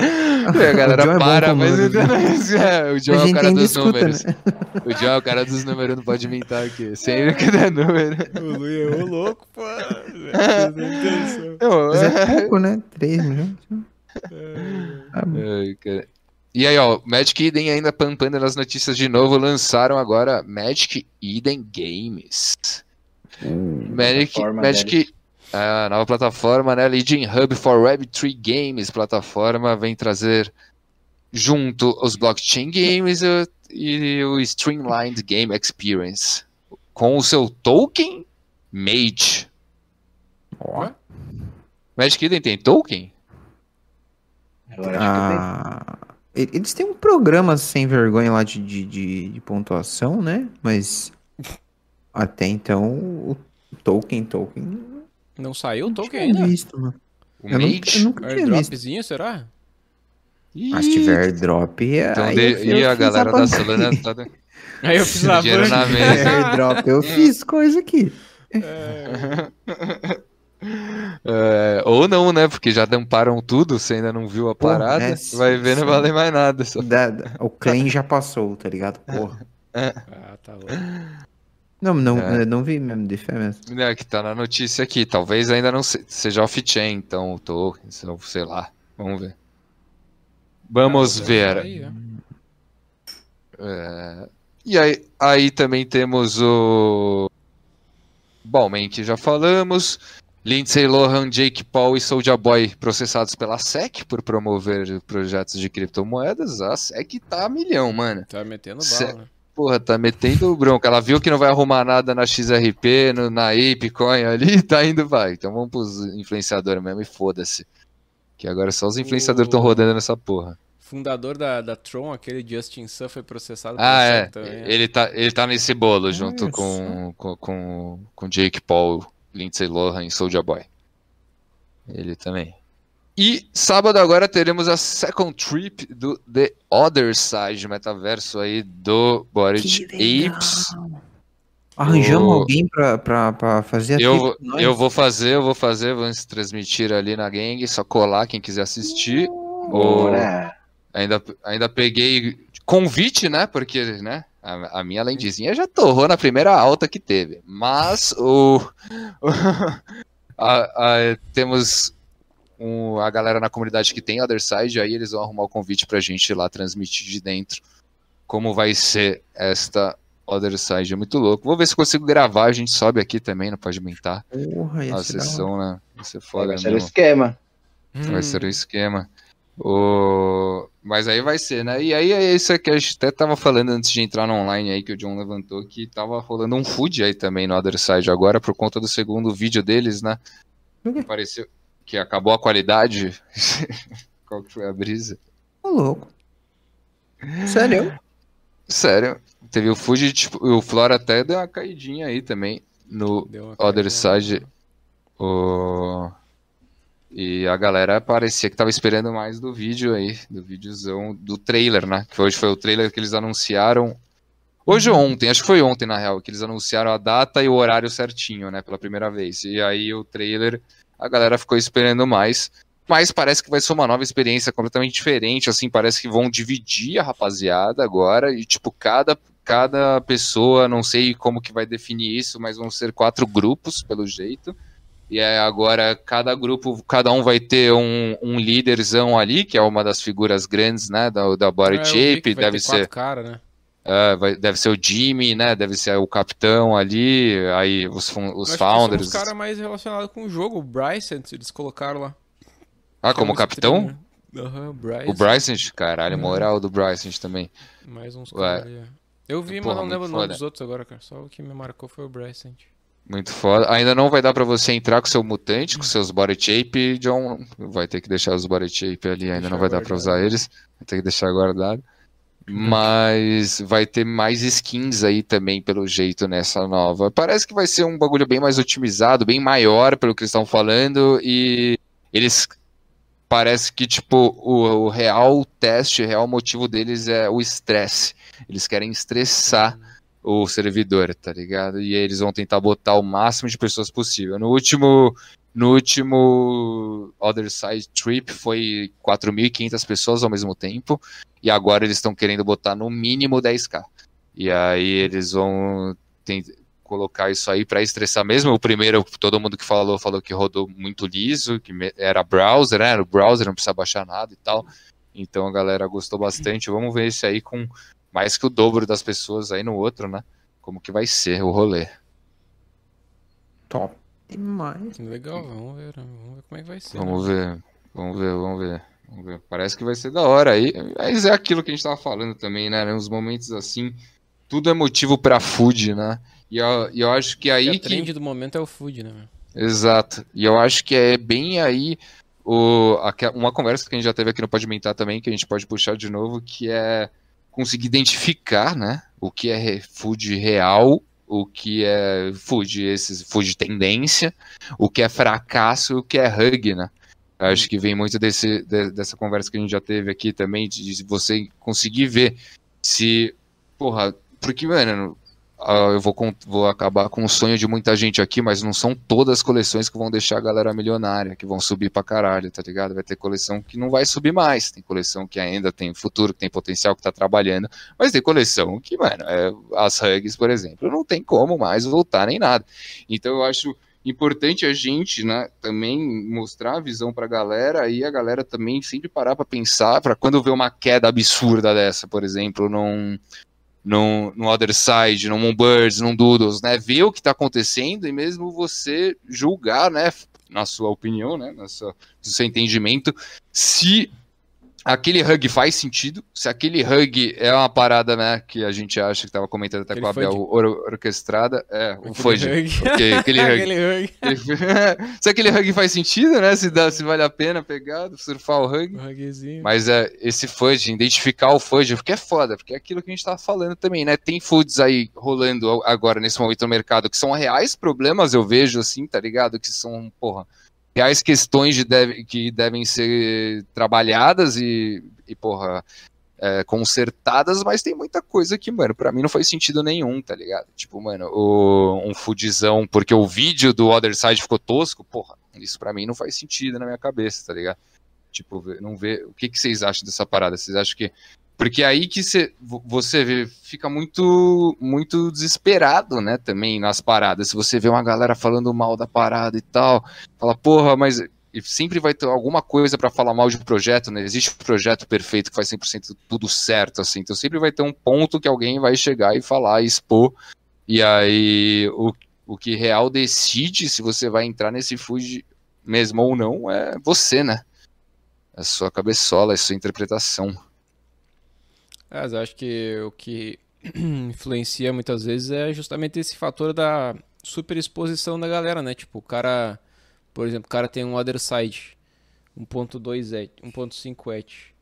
A galera John é bom para, com mas números, é, o John é o cara dos escuta, números. né? O John é o cara dos números, não pode inventar aqui. Sempre que dá número. O Lu errou louco, pô. Não, Mas é pouco, né? 3 milhões. Tá. E aí, ó, Magic Eden ainda pampando nas notícias de novo, lançaram agora Magic Eden Games. Magic, plataforma Magic a nova plataforma, né? Leading Hub for Web3 Games, plataforma vem trazer junto os blockchain games e- e o Streamlined Game Experience com o seu token Mage. Ó. Magic Eden tem token? Agora acho que tem. Ah, e- eles têm um programa sem vergonha lá de, de, de, de pontuação, né? Mas até então o Tolkien, Tolkien. Não saiu o não token ainda? visto, mano. O Eu, nunca, eu Mage? nunca tinha visto. Airdropzinho, será? Ah, se tiver airdrop, Então, aí de- eu- eu e a galera da bancada. Solana tá dando- Aí eu fiz a Dinheiro na banca. mesa. airdrop, eu fiz coisa aqui. É, ou não, né? Porque já damparam tudo, você ainda não viu a Porra, parada, é, vai ver, não sim. vale mais nada. Só. Da- da- o claim já passou, tá ligado? Porra. Ah, tá louco. Não, não, É. não vi mesmo, de fé mesmo. É, que tá na notícia aqui. Talvez ainda não se- seja off-chain, então o token, se não- sei lá. Vamos ver. Vamos Ah, ver. aí, ó. É, E aí, aí também temos o Ballman, que já falamos. Lindsay Lohan, Jake Paul e Soulja Boy processados pela SEC por promover projetos de criptomoedas. A SEC tá a milhão, mano. Tá metendo bala, né? Porra, tá metendo bronca. Ela viu que não vai arrumar nada na XRP, no, na Apecoin ali, tá indo, vai. Então vamos pros influenciadores mesmo e foda-se. Que agora só os influenciadores estão O- rodando nessa porra. Fundador da, da Tron, aquele Justin Sun, foi processado Ah, é. também. né? Ele tá, ele tá nesse bolo junto com, com, com, com Jake Paul, Lindsay Lohan e Soulja Boy. Ele também. E sábado agora teremos a second trip do The Other Side, metaverso aí do Bored. Apes. Arranjamos O- alguém pra, pra, pra fazer a Eu, eu vou fazer, eu vou fazer, vamos transmitir ali na gang, só colar quem quiser assistir. Bora. Ainda, ainda peguei convite, né? Porque, né? A, a minha lendizinha já torrou na primeira alta que teve. Mas o. a- a- temos um- a galera na comunidade que tem Other Side, aí eles vão arrumar o convite pra gente ir lá transmitir de dentro como vai ser esta Other Side. É muito louco. Vou ver se consigo gravar, a gente sobe aqui também, não pode mentar. Porra, ia A sessão, né? Vai ser foda Vai ser o esquema. Vai ser o esquema. O... Mas aí vai ser, né? E aí é isso que a gente até tava falando antes de entrar no online aí, que o John levantou, que tava rolando um food aí também no Other Side agora, por conta do segundo vídeo deles, né? Por quê? Pareceu que acabou a qualidade. Qual que foi a brisa? Ô, louco. Sério? Sério, teve o food, tipo, o Flora até deu uma caidinha aí também no Other Side. O... E a galera parecia que tava esperando mais do vídeo aí, do videozão, do trailer, né? Que hoje foi o trailer que eles anunciaram. Hoje ou ontem, acho que foi ontem na real, que eles anunciaram a data e o horário certinho, né? Pela primeira vez. E aí o trailer, a galera ficou esperando mais. Mas parece que vai ser uma nova experiência completamente diferente, assim, parece que vão dividir a rapaziada agora e, tipo, cada, cada pessoa, não sei como que vai definir isso, mas vão ser quatro grupos, pelo jeito. E é agora cada grupo, cada um vai ter um, um líderzão ali, que é uma das figuras grandes, né, da, da Body É, Shape, deve ser... cara, né? É, vai- deve ser o Jimmy, né? Deve ser o capitão ali, aí os, os que founders. são os caras mais relacionados com o jogo. O Bryson, eles colocaram lá. Ah, Que como capitão? Aham, Bryson. O Bryson, caralho, Uhum. moral do Bryson também. Mais uns caras ali. é. Eu vi, Porra, mas não lembro o nome dos outros agora, cara. Só o que me marcou foi o Bryson. Muito foda. Ainda não vai dar pra você entrar com seu mutante, com seus body shape, John. Vai ter que deixar os body shape ali, ainda não vai dar pra guardado. usar eles. Vai ter que deixar guardado. Mas vai ter mais skins aí também, pelo jeito, nessa nova. Parece que vai ser um bagulho bem mais otimizado, bem maior, pelo que eles estão falando. E eles. Parece que, tipo, o, o real teste, o real motivo deles é o estresse. Eles querem estressar o servidor, tá ligado? E aí eles vão tentar botar o máximo de pessoas possível. No último, no último Other Side Trip foi 4.500 pessoas ao mesmo tempo, e agora eles estão querendo botar no mínimo 10k. E aí eles vão colocar isso aí pra estressar mesmo. O primeiro, todo mundo que falou, falou que rodou muito liso, que era browser, né? Era o browser, não precisa baixar nada e tal. Então a galera gostou bastante. Vamos ver esse aí com mais que o dobro das pessoas aí no outro, né? Como que vai ser o rolê. Top demais. Legal, vamos ver. né? Vamos ver como é que vai ser. Vamos né? ver, vamos ver, vamos ver. Vamos ver. Parece que vai ser da hora aí. Mas é aquilo que a gente tava falando também, né? Uns momentos assim, tudo é motivo pra food, né? E eu, e eu acho que E aí a que. trend do momento é o food, né? meu? Exato. E eu acho que é bem aí o, uma conversa que a gente já teve aqui no Pode Mentar também, que a gente pode puxar de novo, que é conseguir identificar, né? O que é food real, o que é food, esses food tendência, o que é fracasso o que é hug, né? Acho que vem muito desse, de- dessa conversa que a gente já teve aqui também, de você conseguir ver se. Porra, porque, mano, ah, eu vou, vou acabar com o sonho de muita gente aqui, mas não são todas as coleções que vão deixar a galera milionária, que vão subir pra caralho, tá ligado? Vai ter coleção que não vai subir mais, tem coleção que ainda tem futuro, que tem potencial, que tá trabalhando, mas tem coleção que, mano, é, as hugs, por exemplo, não tem como mais voltar nem nada. Então eu acho importante a gente, né, também mostrar a visão pra galera e a galera também sempre parar pra pensar, pra quando ver uma queda absurda dessa, por exemplo, num no, no Other Side, no Moonbirds, no Doodles, né? Ver o que está acontecendo e mesmo você julgar, né? Na sua opinião, né? Na sua, no seu entendimento, se aquele hug faz sentido, se aquele hug é uma parada, né? Que a gente acha que estava comentando até com a Aquele Bel or, orquestrada, é, o Fudge. Aquele hug. Aquele hug. Aquele hug. se aquele hug faz sentido, né? Se, dá, se vale a pena pegar, surfar o hug. Hugzinho. Mas é esse fudge, identificar o fudge, porque é foda, porque é aquilo que a gente tava falando também, né? Tem foods aí rolando agora nesse momento no mercado que são reais problemas, eu vejo assim, tá ligado? Que são, porra, reais questões de deve, que devem ser trabalhadas e, e porra, é, consertadas, mas tem muita coisa que, mano, pra mim não faz sentido nenhum, tá ligado? Tipo, mano, o, um foodzão, porque o vídeo do Other Side ficou tosco, porra, isso pra mim não faz sentido na minha cabeça, tá ligado? Tipo, não vê. O que, que vocês acham dessa parada? Vocês acham que. Porque é aí que cê, vo- você fica muito muito desesperado, né, também nas paradas. Se você vê uma galera falando mal da parada e tal, fala, porra, mas e sempre vai ter alguma coisa pra falar mal de um projeto, né? Existe um projeto perfeito que faz 100% tudo certo, assim. Então sempre vai ter um ponto que alguém vai chegar e falar, e expor. E aí o, o que real decide se você vai entrar nesse food mesmo ou não é você, né? a sua cabeçola, a sua interpretação. Mas eu acho que o que influencia muitas vezes é justamente esse fator da superexposição da galera, né? Tipo, o cara, por exemplo, o cara tem um other side 1.2 et, 1.5 et.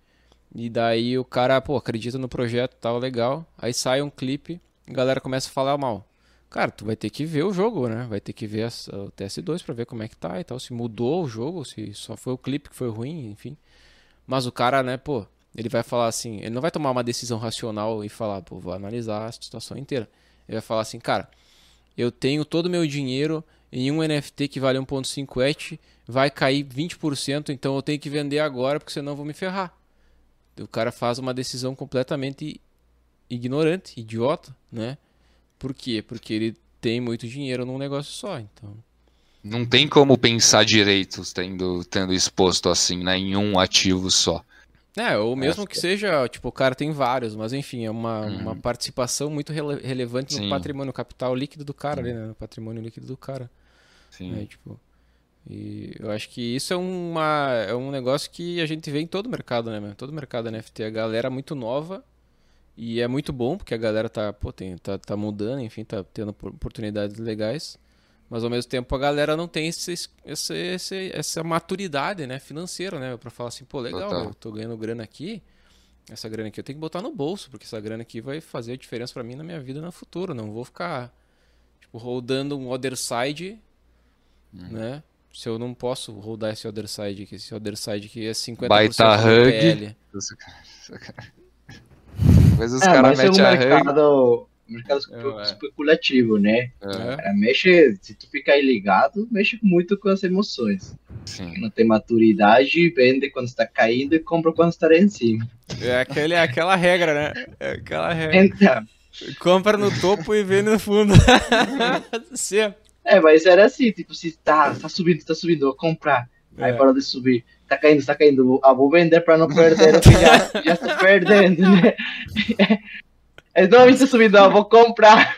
E daí o cara, pô, acredita no projeto, tal, legal. Aí sai um clipe, a galera começa a falar mal. Cara, tu vai ter que ver o jogo, né? Vai ter que ver o TS2 pra ver como é que tá e tal. Se mudou o jogo, se só foi o clipe que foi ruim, enfim. Mas o cara, né, pô, ele vai falar assim, ele não vai tomar uma decisão racional e falar, pô, vou analisar a situação inteira. Ele vai falar assim, cara, eu tenho todo o meu dinheiro em um NFT que vale 1.5 ETH, vai cair 20%, então eu tenho que vender agora porque senão eu vou me ferrar. O cara faz uma decisão completamente ignorante, idiota, né? Por quê? Porque ele tem muito dinheiro num negócio só, então. Não tem como pensar direito tendo, tendo exposto assim, né, em um ativo só. É, ou mesmo que seja, tipo, o cara tem vários, mas enfim, é uma, uhum. uma participação muito rele relevante Sim. no patrimônio capital líquido do cara uhum. ali, né? No patrimônio líquido do cara. Sim. Né? Tipo, e eu acho que isso é, uma, é um negócio que a gente vê em todo mercado, né, meu? Todo mercado NFT. A galera muito nova e é muito bom, porque a galera tá, pô, tem, tá, tá mudando, enfim, tá tendo oportunidades legais. Mas ao mesmo tempo a galera não tem esse, esse, esse essa maturidade né, financeira, né? Pra falar assim, pô, legal, eu tô ganhando grana aqui. Essa grana aqui eu tenho que botar no bolso, porque essa grana aqui vai fazer a diferença para mim na minha vida no futuro. Não vou ficar, tipo, rodando um other side, hum. né? Se eu não posso rodar esse other side aqui. Esse other side aqui é 50% Baita do hug. PL. Mas os é, caras metem a mercado mercado é, especulativo, né? É. Mexe, se tu ficar ligado, mexe muito com as emoções. Sim. Não tem maturidade, vende quando está caindo e compra quando está em cima. É, aquele, é aquela regra, né? É aquela regra. Então. Compra no topo e vende no fundo. é, mas era assim, tipo, se tá, tá subindo, tá subindo, vou comprar. Aí é. parou de subir. Tá caindo, tá caindo. Ah, vou vender pra não perder, já, já tô perdendo, né? É normalmente subidão, vou comprar.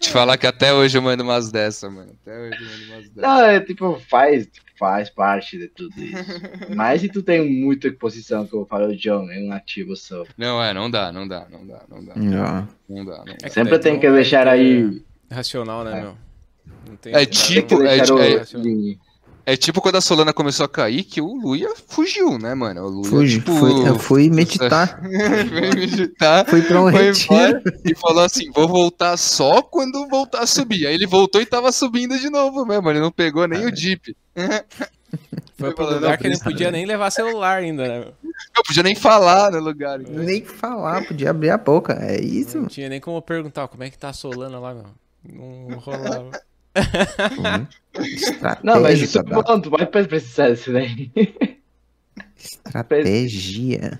Te falar que até hoje eu mando umas dessas, mano. Até hoje eu mando umas dessas. Não, é tipo, faz, tipo, faz parte de tudo isso. Mas se tu tem muita exposição, como falou o John, é um ativo só. Não, é, não dá, não dá, não dá, não dá. Não, não dá, não dá. É Sempre tem que deixar aí. Racional, né, é. meu? é tipo, é, é, é tipo quando a Solana começou a cair, que o Luia fugiu, né, mano? O Luia, Fugi, tipo, fui, eu fui meditar. fui meditar. Fui pra um retiro. E falou assim, vou voltar só quando voltar a subir. Aí ele voltou e tava subindo de novo mesmo, ele não pegou nem o Jeep. Foi pro lugar que ele não podia nem levar celular ainda, né? Não podia nem falar no lugar. Então. Nem falar, podia abrir a boca, é isso. Não tinha nem como perguntar como é que tá a Solana lá, meu. Não rolava. Não, mas isso da... bom, tu vai precisar disso daí. Estratégia.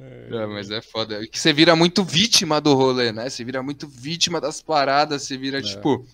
É, mas é foda. Que você vira muito vítima do rolê, né? Você vira muito vítima das paradas, você vira é. tipo.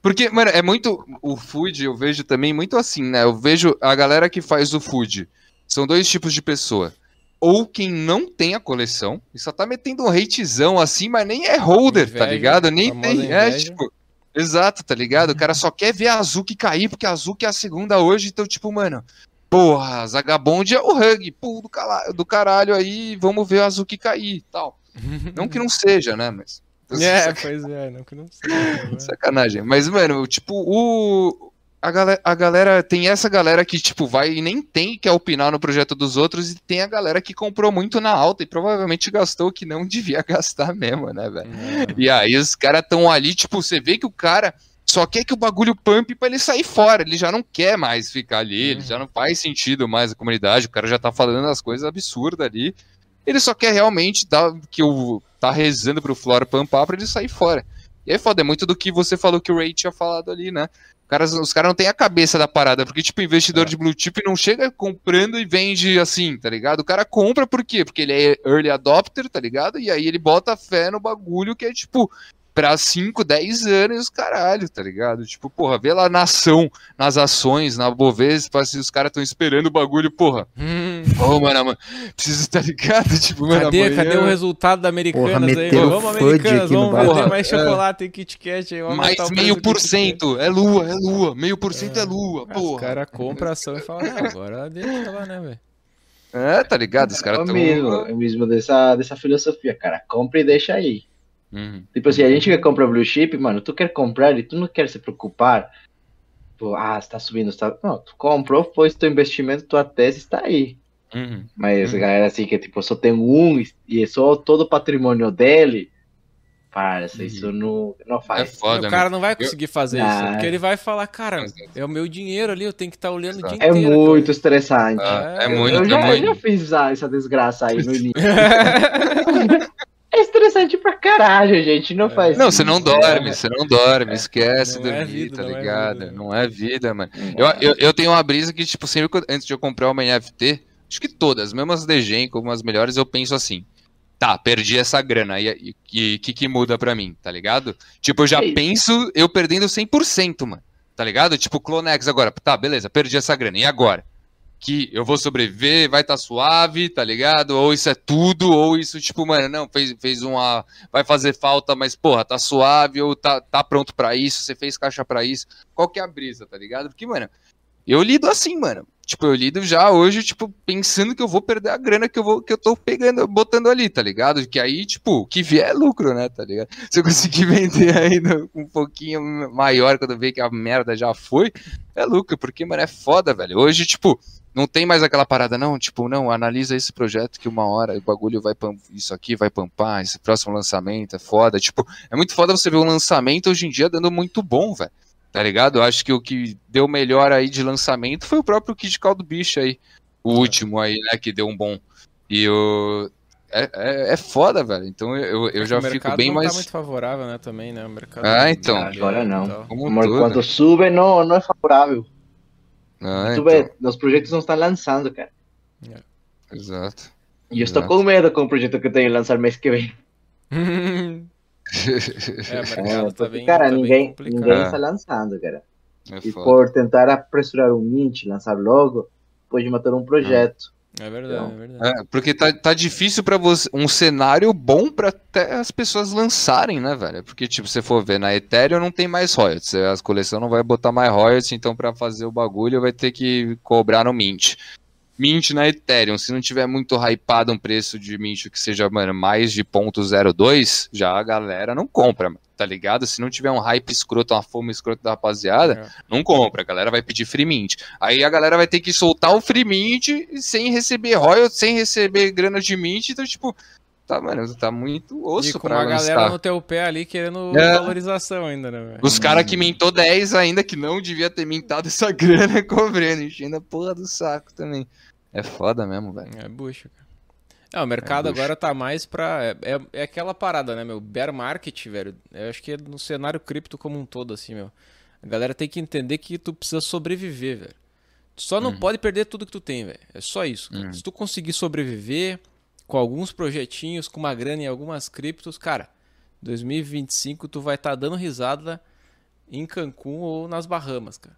Porque, mano, é muito. O food eu vejo também muito assim, né? Eu vejo a galera que faz o food. São dois tipos de pessoa. Ou quem não tem a coleção e só tá metendo um hatezão assim, mas nem é holder, tá inveja, tá ligado? Nem tem. É, tipo. Exato, tá ligado? O cara só quer ver a Azuki cair, porque a Azuki é a segunda hoje, então, tipo, mano, porra, Zagabond é o Hug, pô, do, caralho, do caralho aí, vamos ver a Azuki cair tal. não que não seja, né, mas... É, pois é, não que não seja. Né? Sacanagem. Mas, mano, tipo, o, a galera, a galera tem essa galera que, tipo, vai e nem tem que opinar no projeto dos outros, e tem a galera que comprou muito na alta e provavelmente gastou o que não devia gastar mesmo, né, velho? Uhum. E aí os caras tão ali, tipo, você vê que o cara só quer que o bagulho pump pra ele sair fora, ele já não quer mais ficar ali, uhum. ele já não faz sentido mais a comunidade, o cara já tá falando as coisas absurdas ali. Ele só quer realmente dar que o tá rezando pro Flora pumpar pra ele sair fora. E aí foda, é muito do que você falou que o Ray tinha falado ali, né? Caras, os caras não têm a cabeça da parada, porque, tipo, investidor é. de blue chip não chega comprando e vende assim, tá ligado? O cara compra por quê? Porque ele é early adopter, tá ligado? E aí ele bota fé no bagulho que é, tipo, pra 5, 10 anos, caralho, tá ligado? Tipo, porra, vê lá na ação, nas ações, na Bovespa, se os caras estão esperando o bagulho, porra. Hum. Oh, mano, mano, preciso, tá ligado? Tipo, mano, cadê, amanhã... cadê o resultado da Americanas porra, aí? Vamos, Americanas, vamos ter mais chocolate e Kit Kat aí. Mais meio por cento, é lua, é lua, meio por cento é, é lua, porra. Os caras compram ação e falam, ah, agora deixa lá, né, velho? É, tá ligado? Os caras é o tão. mesmo, é o mesmo dessa, dessa filosofia, cara. Compra e deixa aí. Uhum. Tipo assim, a gente que compra blue chip, mano, tu quer comprar e tu não quer se preocupar. Tipo, ah, está subindo, está... Não, tu comprou, foi teu investimento, tua tese está aí. Uhum. Mas Uhum. a galera assim que tipo, só tem um e é só todo o patrimônio dele. Parça, isso não, não É faz. foda, o cara não vai conseguir fazer Ah. isso. Porque ele vai falar, cara, é o meu dinheiro ali, eu tenho que estar olhando o dia É inteiro. muito estressante. Ah, é É, muito, eu, é já, eu muito. já fiz essa, essa desgraça aí no início. é estressante pra caralho, gente. Não faz Não, você não dorme, você não dorme, esquece Não é dormir, vida, tá não é ligado? vida. Não é vida, mano. Eu, eu, eu tenho uma brisa que, tipo, sempre que eu- antes de eu comprar uma NFT, acho que todas, mesmo as DGEM, como as melhores, eu penso assim. Tá, perdi essa grana. E o que, que, que muda pra mim, tá ligado? Tipo, eu já É penso eu perdendo 100%, mano. Tá ligado? Tipo, Clonex agora. Tá, beleza, perdi essa grana. E agora? Que eu vou sobreviver, vai tá suave, tá ligado? Ou isso é tudo, ou isso, tipo, mano, não, fez, fez uma. Vai fazer falta, mas, porra, tá suave, ou tá, tá pronto pra isso, você fez caixa pra isso. Qual que é a brisa, tá ligado? Porque, mano, eu lido assim, mano. Tipo, eu lido já hoje, tipo, pensando que eu vou perder a grana que eu vou que eu tô pegando, botando ali, tá ligado? Que aí, tipo, que vier é lucro, né, tá ligado? Se eu conseguir vender ainda um pouquinho maior quando eu ver que a merda já foi, é lucro, porque, mano, é foda, velho. Hoje, tipo, não tem mais aquela parada, não, tipo, não, analisa esse projeto que uma hora o bagulho vai isso aqui vai pampar, esse próximo lançamento é foda. Tipo, é muito foda você ver um lançamento hoje em dia dando muito bom, velho. Tá ligado? Eu acho que o que deu melhor aí de lançamento foi o próprio Kid Caldo Bicho aí. O último aí, né, que deu um bom. E o. É, é, é foda, velho. Então eu, eu já o fico mercado bem não mais. tá muito favorável, né, também, né? O mercado Ah, então. Agora não. e. Como Amor, tudo. quando sube, não, não é favorável. Ah, tu então. vê, os projetos não estão lançando, cara. Exato. E eu estou com medo com o projeto que eu tenho lançar mês que vem. é, mercado É, tá bem, cara, tá ninguém, ninguém É. está lançando, cara. É E foda. por tentar apressurar o Mint, lançar logo, pode matar um projeto. É verdade, Então, é verdade. É, porque tá, tá difícil pra você. Um cenário bom pra até as pessoas lançarem, né, velho? Porque, tipo, se for ver na Ethereum, não tem mais royalties. As coleções não vai botar mais royalties, então pra fazer o bagulho vai ter que cobrar no Mint. Mint na Ethereum, se não tiver muito hypado um preço de Mint que seja, mano, mais de 0.02, já a galera não compra, tá ligado? Se não tiver um hype escroto, uma fome escroto da rapaziada, É. não compra, a galera vai pedir free mint. Aí a galera vai ter que soltar o free mint sem receber royalties, sem receber grana de mint, então, tipo, tá, mano, tá muito osso E com pra uma lançar. galera no teu pé ali querendo É. valorização ainda, né, velho? Os caras que mintou 10 ainda, que não devia ter mintado essa grana, cobrando, enchendo a porra do saco também. É foda mesmo, velho. É bucho, cara. É, o mercado É agora tá mais pra. É, é, é aquela parada, né, meu? Bear market, velho. Eu acho que é no cenário cripto como um todo, assim, meu. A galera tem que entender que tu precisa sobreviver, velho. Tu só não Uhum. pode perder tudo que tu tem, velho. É só isso. Uhum. Se tu conseguir sobreviver com alguns projetinhos, com uma grana em algumas criptos, cara, 2025 tu vai estar dando risada em Cancún ou nas Bahamas, cara.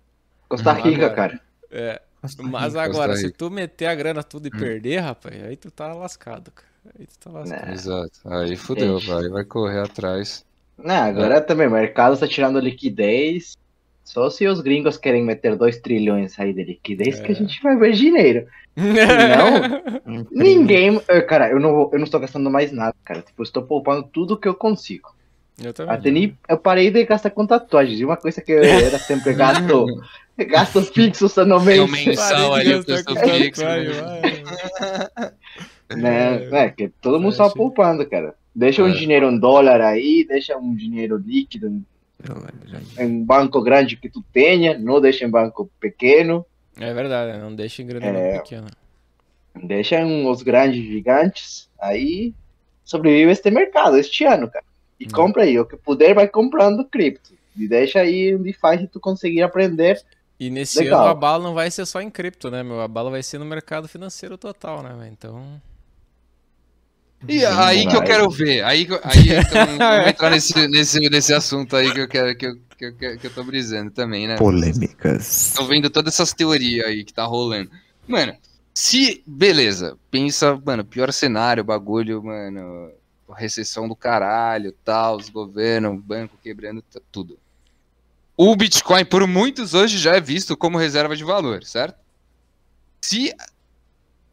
Costa. Rica, Agora. cara. É. Mas Rica. agora, Costa se tu meter a grana tudo e Hum. perder, rapaz, aí tu tá lascado, cara. Aí tu tá lascado. Né. Exato. Aí fudeu, Gente. vai, vai correr atrás. Não, agora também, o mercado está tirando liquidez. Só se os gringos querem meter 2 trilhões aí de liquidez que a É. gente vai ver dinheiro. Não, ninguém. eh, Cara, eu não, vou- eu não estou gastando mais nada, cara. Tipo, eu estou poupando tudo que eu consigo. Eu também. Até nem, eu parei de gastar com tatuagens. E uma coisa que eu era sempre gasto, gastos fixos Tem um anualmente. mensal ali, fixo. né? vai. Né? É, que todo mundo É, só poupando, cara. Deixa um É. dinheiro em dólar aí, deixa um dinheiro líquido em- em um banco grande que tu tenha, não deixa em banco pequeno, É verdade, não deixa em grana É. não pequena. deixa em os grandes gigantes, aí sobrevive este mercado este ano, cara. E Hum. compra aí, o que puder vai comprando cripto. E deixa aí onde faz tu conseguir aprender. E nesse Legal. ano a bala não vai ser só em cripto, né, meu? A bala vai ser no mercado financeiro total, né, velho? Então. E aí que eu quero ver. Aí, aí então, vamos entrar nesse, nesse, nesse assunto aí que eu quero que eu, que eu, que eu tô brisando também, né? Polêmicas. Tô vendo todas essas teorias aí que tá rolando. Mano, se. Beleza, pensa, mano, pior cenário, bagulho, mano. Recessão do caralho, tal, os governos, banco quebrando, tudo. O Bitcoin, por muitos hoje, já é visto como reserva de valor, certo? Se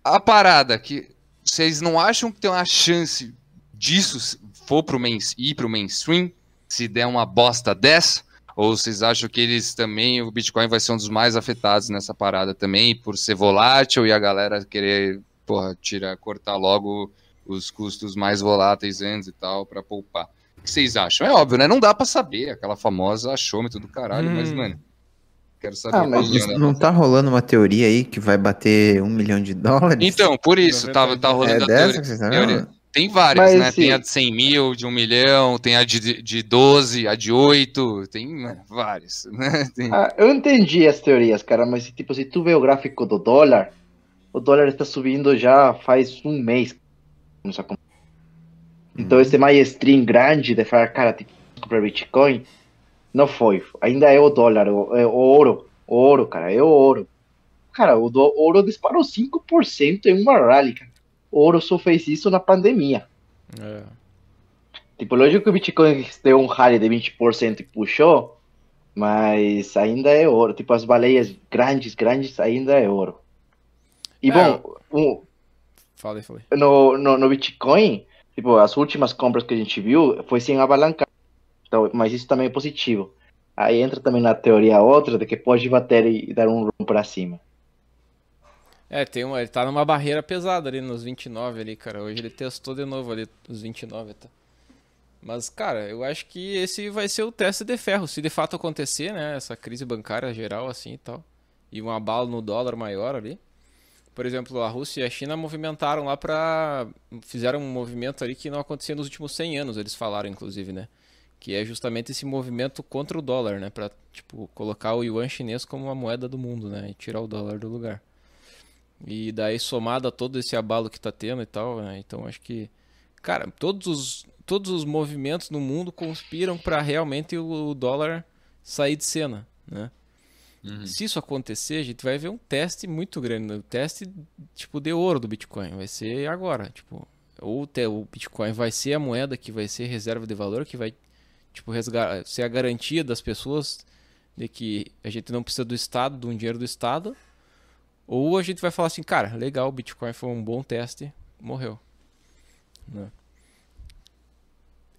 a parada que vocês não acham que tem uma chance disso se for pro main, ir pro mainstream, se der uma bosta dessa? Ou vocês acham que eles também, o Bitcoin vai ser um dos mais afetados nessa parada também, por ser volátil e a galera querer, porra, tirar, cortar logo os custos mais voláteis antes e tal, pra poupar? O que vocês acham? É óbvio, né? Não dá pra saber, aquela famosa achômetro do caralho, mas, Hum. mano, quero saber. Ah, mas a opinião Isso não tá rolando uma teoria aí que vai bater um milhão de dólares? Então, por isso, tava, tá é rolando a dessa teoria. estão teoria. Tem várias, Mas, né? assim- Tem a de 100 mil, de 1 milhão, tem a de, de 12, a de 8, tem mano, várias, né? Tem- Ah, eu entendi as teorias, cara, mas tipo, se tu vê o gráfico do dólar, o dólar está subindo já faz um mês. A Então esse mainstream grande de falar, cara, tem que comprar Bitcoin, não foi. Ainda é o dólar, o, é o ouro. O ouro, cara, é o ouro. Cara, o do- ouro disparou 5% em uma rally, cara. O ouro só fez isso na pandemia. É. Tipo, lógico que o Bitcoin deu um rally de 20% e puxou, mas ainda é ouro. Tipo, as baleias grandes, grandes, ainda é ouro. E É. bom, aí, fala aí. no, no, no Bitcoin, tipo, as últimas compras que a gente viu foi sem alavancar. Então, mas isso também é positivo. Aí entra também na teoria outra de que pode bater e dar um run pra cima. É, tem uma, ele tá numa barreira pesada ali nos 29 ali, cara. Hoje ele testou de novo ali os 29, tá? Mas, cara, eu acho que esse vai ser o teste de ferro. Se de fato acontecer, né? Essa crise bancária geral assim e tal. E um abalo no dólar maior ali. Por exemplo, a Rússia e a China movimentaram lá pra. Fizeram um movimento ali que não acontecia nos últimos 100 anos, eles falaram, inclusive, né? Que é justamente esse movimento contra o dólar, né? Pra, tipo, colocar o yuan chinês como uma moeda do mundo, né? E tirar o dólar do lugar. E daí somado a todo esse abalo que tá tendo e tal, né? Então acho que, cara, todos os, todos os movimentos no mundo conspiram para realmente o, o dólar sair de cena, né? Uhum. Se isso acontecer, a gente vai ver um teste muito grande, né? o teste tipo de ouro do Bitcoin, vai ser agora, tipo, ou o Bitcoin vai ser a moeda que vai ser reserva de valor, que vai tipo ser a garantia das pessoas de que a gente não precisa do Estado, de um dinheiro do Estado, ou a gente vai falar assim, cara, legal, o Bitcoin foi um bom teste, morreu. Né?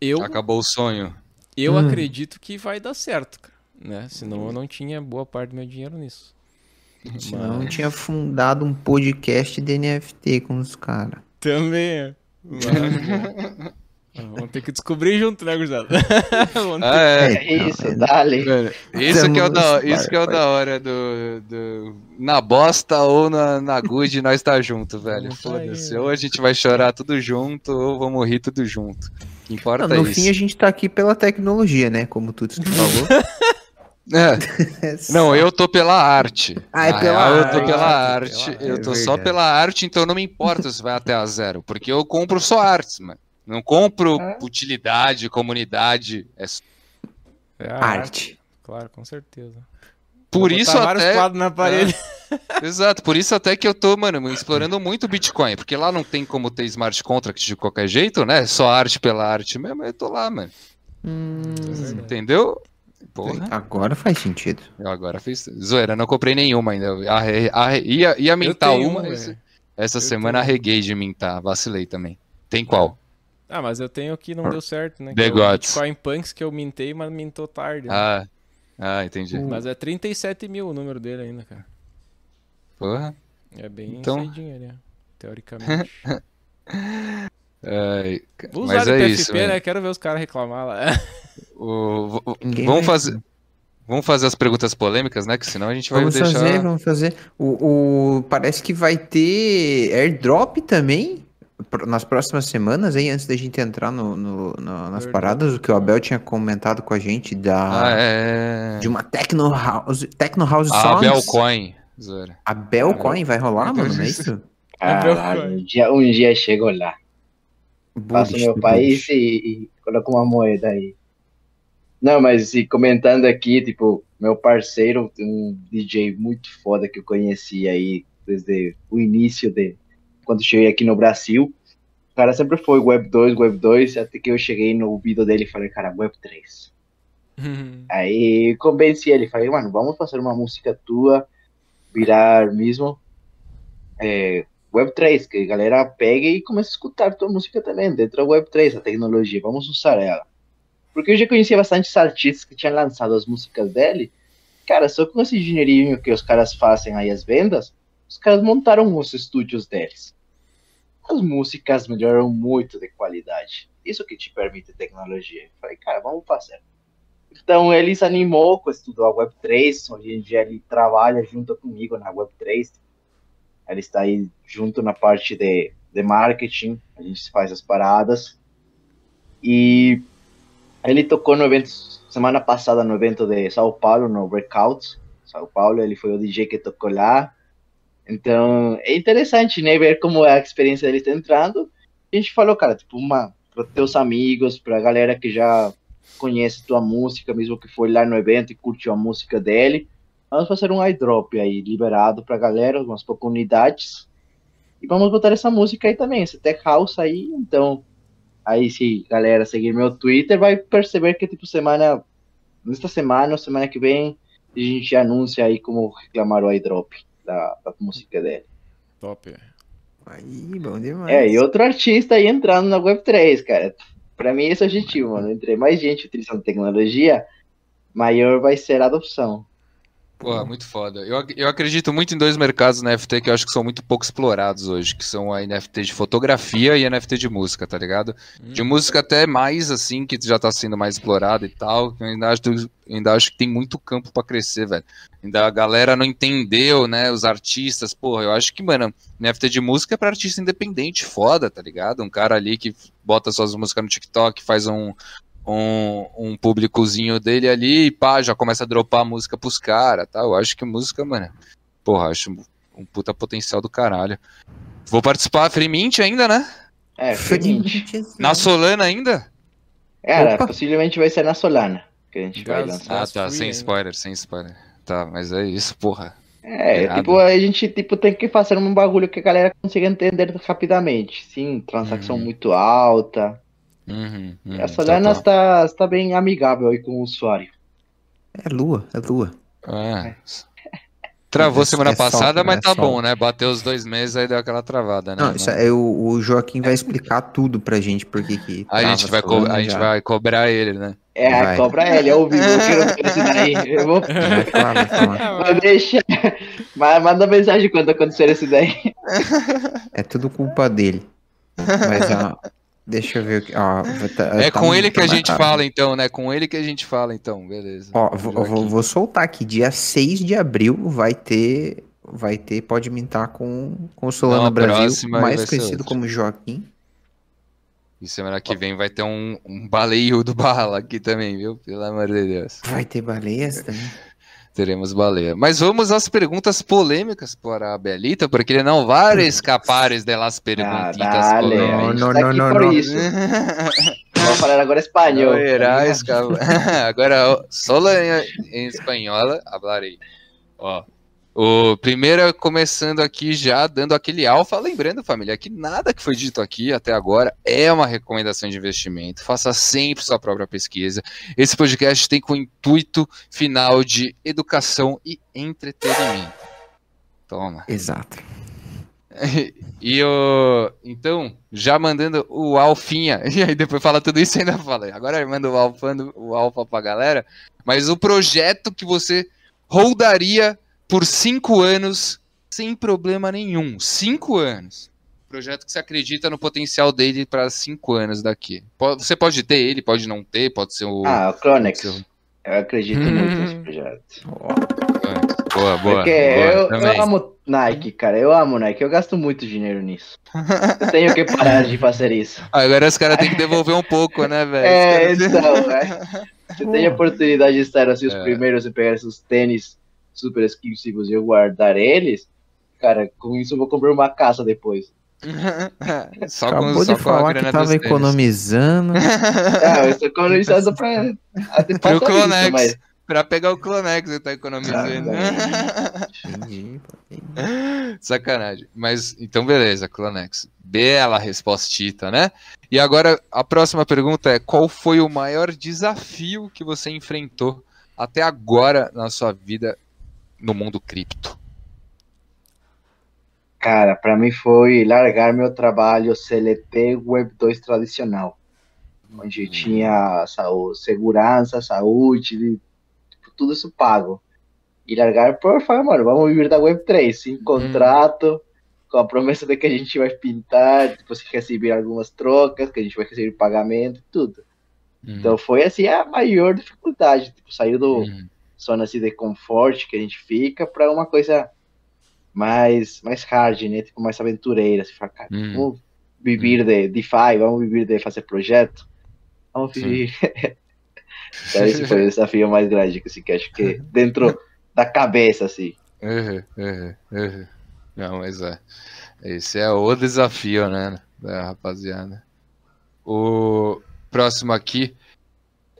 Eu, Acabou o sonho. eu Hum. acredito que vai dar certo, cara. Né? Senão eu não tinha boa parte do meu dinheiro nisso. Senão eu Mas- tinha fundado um podcast de NFT com os caras. Também é. Mas- Vamos ter que descobrir junto, né, gurizada? Ah, é. É isso, dale. Mano, isso que é o da, isso que é o da hora do, do- Na bosta ou na, na good nós tá junto, velho. Foda-se. Ou a gente vai chorar tudo junto, ou vamos rir tudo junto. O que importa Não, no é fim isso. a gente tá aqui pela tecnologia, né? Como tu falou. É. Não, eu tô pela arte. Ah, é pela real, eu tô arte, pela pela arte. arte, eu é tô só verdade. pela arte, então não me importa se vai até a zero. Porque eu compro só artes, mano. Não compro É. utilidade, comunidade. É só- É a Arte. Claro, com certeza. Por Vou isso até. quadros na parede. Exato, por isso até que eu tô, mano, explorando muito o Bitcoin, porque lá não tem como ter smart contract de qualquer jeito, né? Só arte pela arte mesmo, eu tô lá, mano. Hum, Entendeu? Porra, agora faz sentido. eu agora fiz. Zoeira, não comprei nenhuma ainda. Arre- arre- ia, ia mintar uma. um, esse- essa Eu semana tenho. arreguei de mintar, vacilei também. Tem qual? Ah, mas eu tenho que não deu certo, né? The que é o Gods. Bitcoin Punks que eu mintei, mas mintou tarde. né? Ah, ah, entendi. Mas é 37 mil o número dele ainda, cara. Porra. É bem Então- cedinho ali, ó, teoricamente. Ai, Vou usar mas de é isso, né? mano. Quero ver os caras reclamar lá. O- vamos fazer. Vamos fazer as perguntas polêmicas, né? Que senão a gente vai Vamos deixar. fazer, vamos fazer. O, o- parece que vai ter airdrop também nas próximas semanas, aí, antes da gente entrar no, no- no- nas paradas, o que o Abel tinha comentado com a gente da, Ah, é. de uma Techno House, Techno House A Songs. Abel Coin. Zoeira. A Belcoin vai rolar, mano, não é isso? Caralho, um dia, um dia chego lá. Faço Bullish, meu país e, e coloco uma moeda aí. Não, mas e comentando aqui, tipo, meu parceiro, um DJ muito foda que eu conheci aí desde o início de quando cheguei aqui no Brasil. O cara sempre foi Web 2, Web 2, até que eu cheguei no ouvido dele e falei, cara, Web 3. Aí convenci ele, falei, mano, vamos fazer uma música tua, virar mesmo é, Web3, que a galera pega e começa a escutar tua música também dentro da Web3, a tecnologia. Vamos usar ela. Porque eu já conhecia bastante artistas que tinham lançado as músicas dele. Cara, só com esse dinheirinho que os caras fazem aí as vendas, os caras montaram os estúdios deles. As músicas melhoraram muito de qualidade. Isso que te permite tecnologia. Eu falei, cara, vamos fazer. Então ele se animou com o estudo da Web3. Hoje em dia ele trabalha junto comigo na Web3. Ele está aí junto na parte de, de marketing. A gente faz as paradas. E ele tocou no evento semana passada no evento de São Paulo, no Breakout. São Paulo, ele foi o DJ que tocou lá. Então, é interessante, né, ver como é a experiência dele entrando. A gente falou, cara, tipo, uma para teus amigos, para a galera que já conhece tua música, mesmo que foi lá no evento e curtiu a música dele. Vamos fazer um iDrop aí, liberado pra galera, umas poucas unidades. E vamos botar essa música aí também, esse Tech House aí. Então, aí se galera seguir meu Twitter, vai perceber que, tipo, semana, nesta semana ou semana que vem, a gente anuncia aí como reclamar o iDrop da, da música dele. Top. Aí, bom demais. É, e outro artista aí entrando na Web3, cara. Pra mim esse é o objetivo, mano. Entre mais gente utilizando tecnologia, maior vai ser a adopção. Pô, muito foda. Eu, eu acredito muito em dois mercados na NFT que eu acho que são muito pouco explorados hoje, que são a NFT de fotografia e a NFT de música, tá ligado? De música até mais, assim, que já tá sendo mais explorada e tal. Eu ainda acho, ainda acho que tem muito campo pra crescer, velho. Ainda a galera não entendeu, né, os artistas. Porra, eu acho que, mano, NFT de música é pra artista independente, foda, tá ligado? Um cara ali que bota suas músicas no TikTok, faz um, um, um públicozinho dele ali e pá, já começa a dropar música pros caras, tá? Eu acho que música, mano, porra, acho um puta potencial do caralho. Vou participar, Free Mint ainda, né? É, Free Na Solana ainda? Cara, Opa. possivelmente vai ser na Solana que a gente vai lançar. Ah, tá, free sem ainda. spoiler, sem spoiler. Tá, mas é isso, porra. É, Irado. tipo, a gente tipo, tem que fazer um bagulho que a galera consiga entender rapidamente. Sim, transação Uhum. muito alta. Uhum, uhum, E a Solana tá, tá. está, está bem amigável aí com o usuário. É lua, é lua. É. Travou É- semana é sol, passada, mas é tá sol. bom, né? Bateu os dois meses, aí deu aquela travada, né? Não, isso é, o, o Joaquim vai explicar tudo pra gente, porque que A gente, vai co- a gente já. vai cobrar ele, né? É, Vai. cobra ele, é o vivo, eu quero ver isso daí. Eu vou, Vai falar, vai falar. vou deixar. Manda mensagem quando acontecer isso daí. É tudo culpa dele. Mas, ó, deixa eu ver aqui. Ó, vai tá- É tá com ele que a gente fala, então, né? Com ele que a gente fala, então, beleza. Ó, vou, vou, vou soltar aqui. Dia 6 de abril vai ter. Vai ter, pode mintar com, com o Solana Não, Brasil, mais conhecido como Joaquim. E semana que vem vai ter um, um baleio do bala aqui também, viu? Pelo amor de Deus. Vai ter baleias também. Teremos baleia. Mas vamos às perguntas polêmicas para a Belita, porque não vai escapar de las perguntitas dale, a polêmicas. gente Não, tá não, não, não. Vou falar agora espanhol. Não irá escapar. Agora, ó, solo em, em espanhola, hablarei. Ó, o primeiro começando aqui já dando aquele alfa, lembrando família que nada que foi dito aqui até agora é uma recomendação de investimento. Faça sempre sua própria pesquisa. Esse podcast tem com intuito final de educação e entretenimento. Toma. Exato. E o. Então, já mandando o alfinha. E aí depois fala tudo isso e ainda fala. Agora manda o alfando, o alfa pra galera. Mas o projeto que você rodaria por cinco anos sem problema nenhum. Cinco anos. Projeto que você acredita no potencial dele para cinco anos daqui. Você pode ter ele, pode não ter, pode ser o. Ah, o Clonex. Eu acredito muito nesse projeto. Boa, boa. Porque boa, eu, eu amo Nike, cara. Eu amo Nike. Eu gasto muito dinheiro nisso. Eu tenho que parar de fazer isso. Agora os caras têm que devolver um pouco, né, velho? É, Os caras- então, né? Você tem a oportunidade de estar assim, os É. primeiros e pegar esses tênis super exclusivos e eu guardar eles. Cara, com isso eu vou comprar uma casa depois. só Acabou com, só de a falar que tava economizando. Ah, eu estou economizando pra. Pro Clonex. mas- Pra pegar o Clonex, você tá economizando. Ah. Sacanagem. Mas, então, beleza, Clonex. Bela respostita, né? E agora, a próxima pergunta é: qual foi o maior desafio que você enfrentou até agora na sua vida no mundo cripto? Cara, pra mim foi largar meu trabalho CLT Web 2 tradicional. Onde tinha saúde, segurança, saúde, tipo, tudo isso pago. E largar por falar, mano, vamos viver da Web 3, sem contrato, com a promessa de que a gente vai pintar, tipo, se receber algumas trocas, que a gente vai receber pagamento, tudo. Uhum. Então foi assim a maior dificuldade, tipo, saiu do Uhum. Zona assim de conforto que a gente fica para uma coisa mais mais hard, né? Tipo, mais aventureira, assim, fala, cara, Uhum. vamos viver de DeFi, vamos viver de fazer projeto, vamos viver. então esse foi o desafio mais grande, assim, que acho que dentro da cabeça, assim. Uhum, uhum, uhum. Não, mas é. Esse é o desafio, né, da rapaziada. O próximo aqui.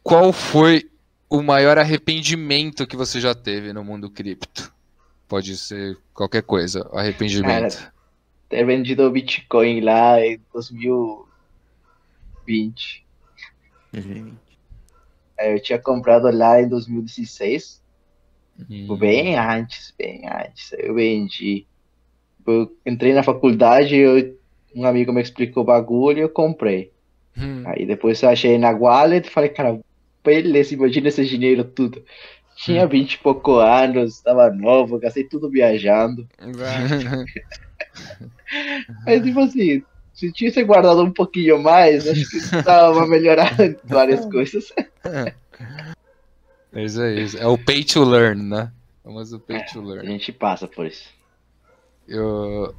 Qual foi o maior arrependimento que você já teve no mundo cripto? Pode ser qualquer coisa, arrependimento. Ter vendido o Bitcoin lá em 2020. Gente. Aí Eu tinha comprado lá em 2016. Hum, Tipo, Bem antes, bem antes. Eu vendi. Eu entrei na faculdade, eu- um amigo me explicou o bagulho e eu comprei. Hum. Aí depois eu achei na wallet e falei, cara, beleza, imagina esse dinheiro tudo. Tinha 20 e pouco anos, tava novo, gastei tudo viajando. Mas tipo assim, se tivesse guardado um pouquinho mais, acho que tava melhorando em várias coisas. Mas é isso. É o pay to learn, né? O famoso pay to A learn. gente passa por isso. Eu-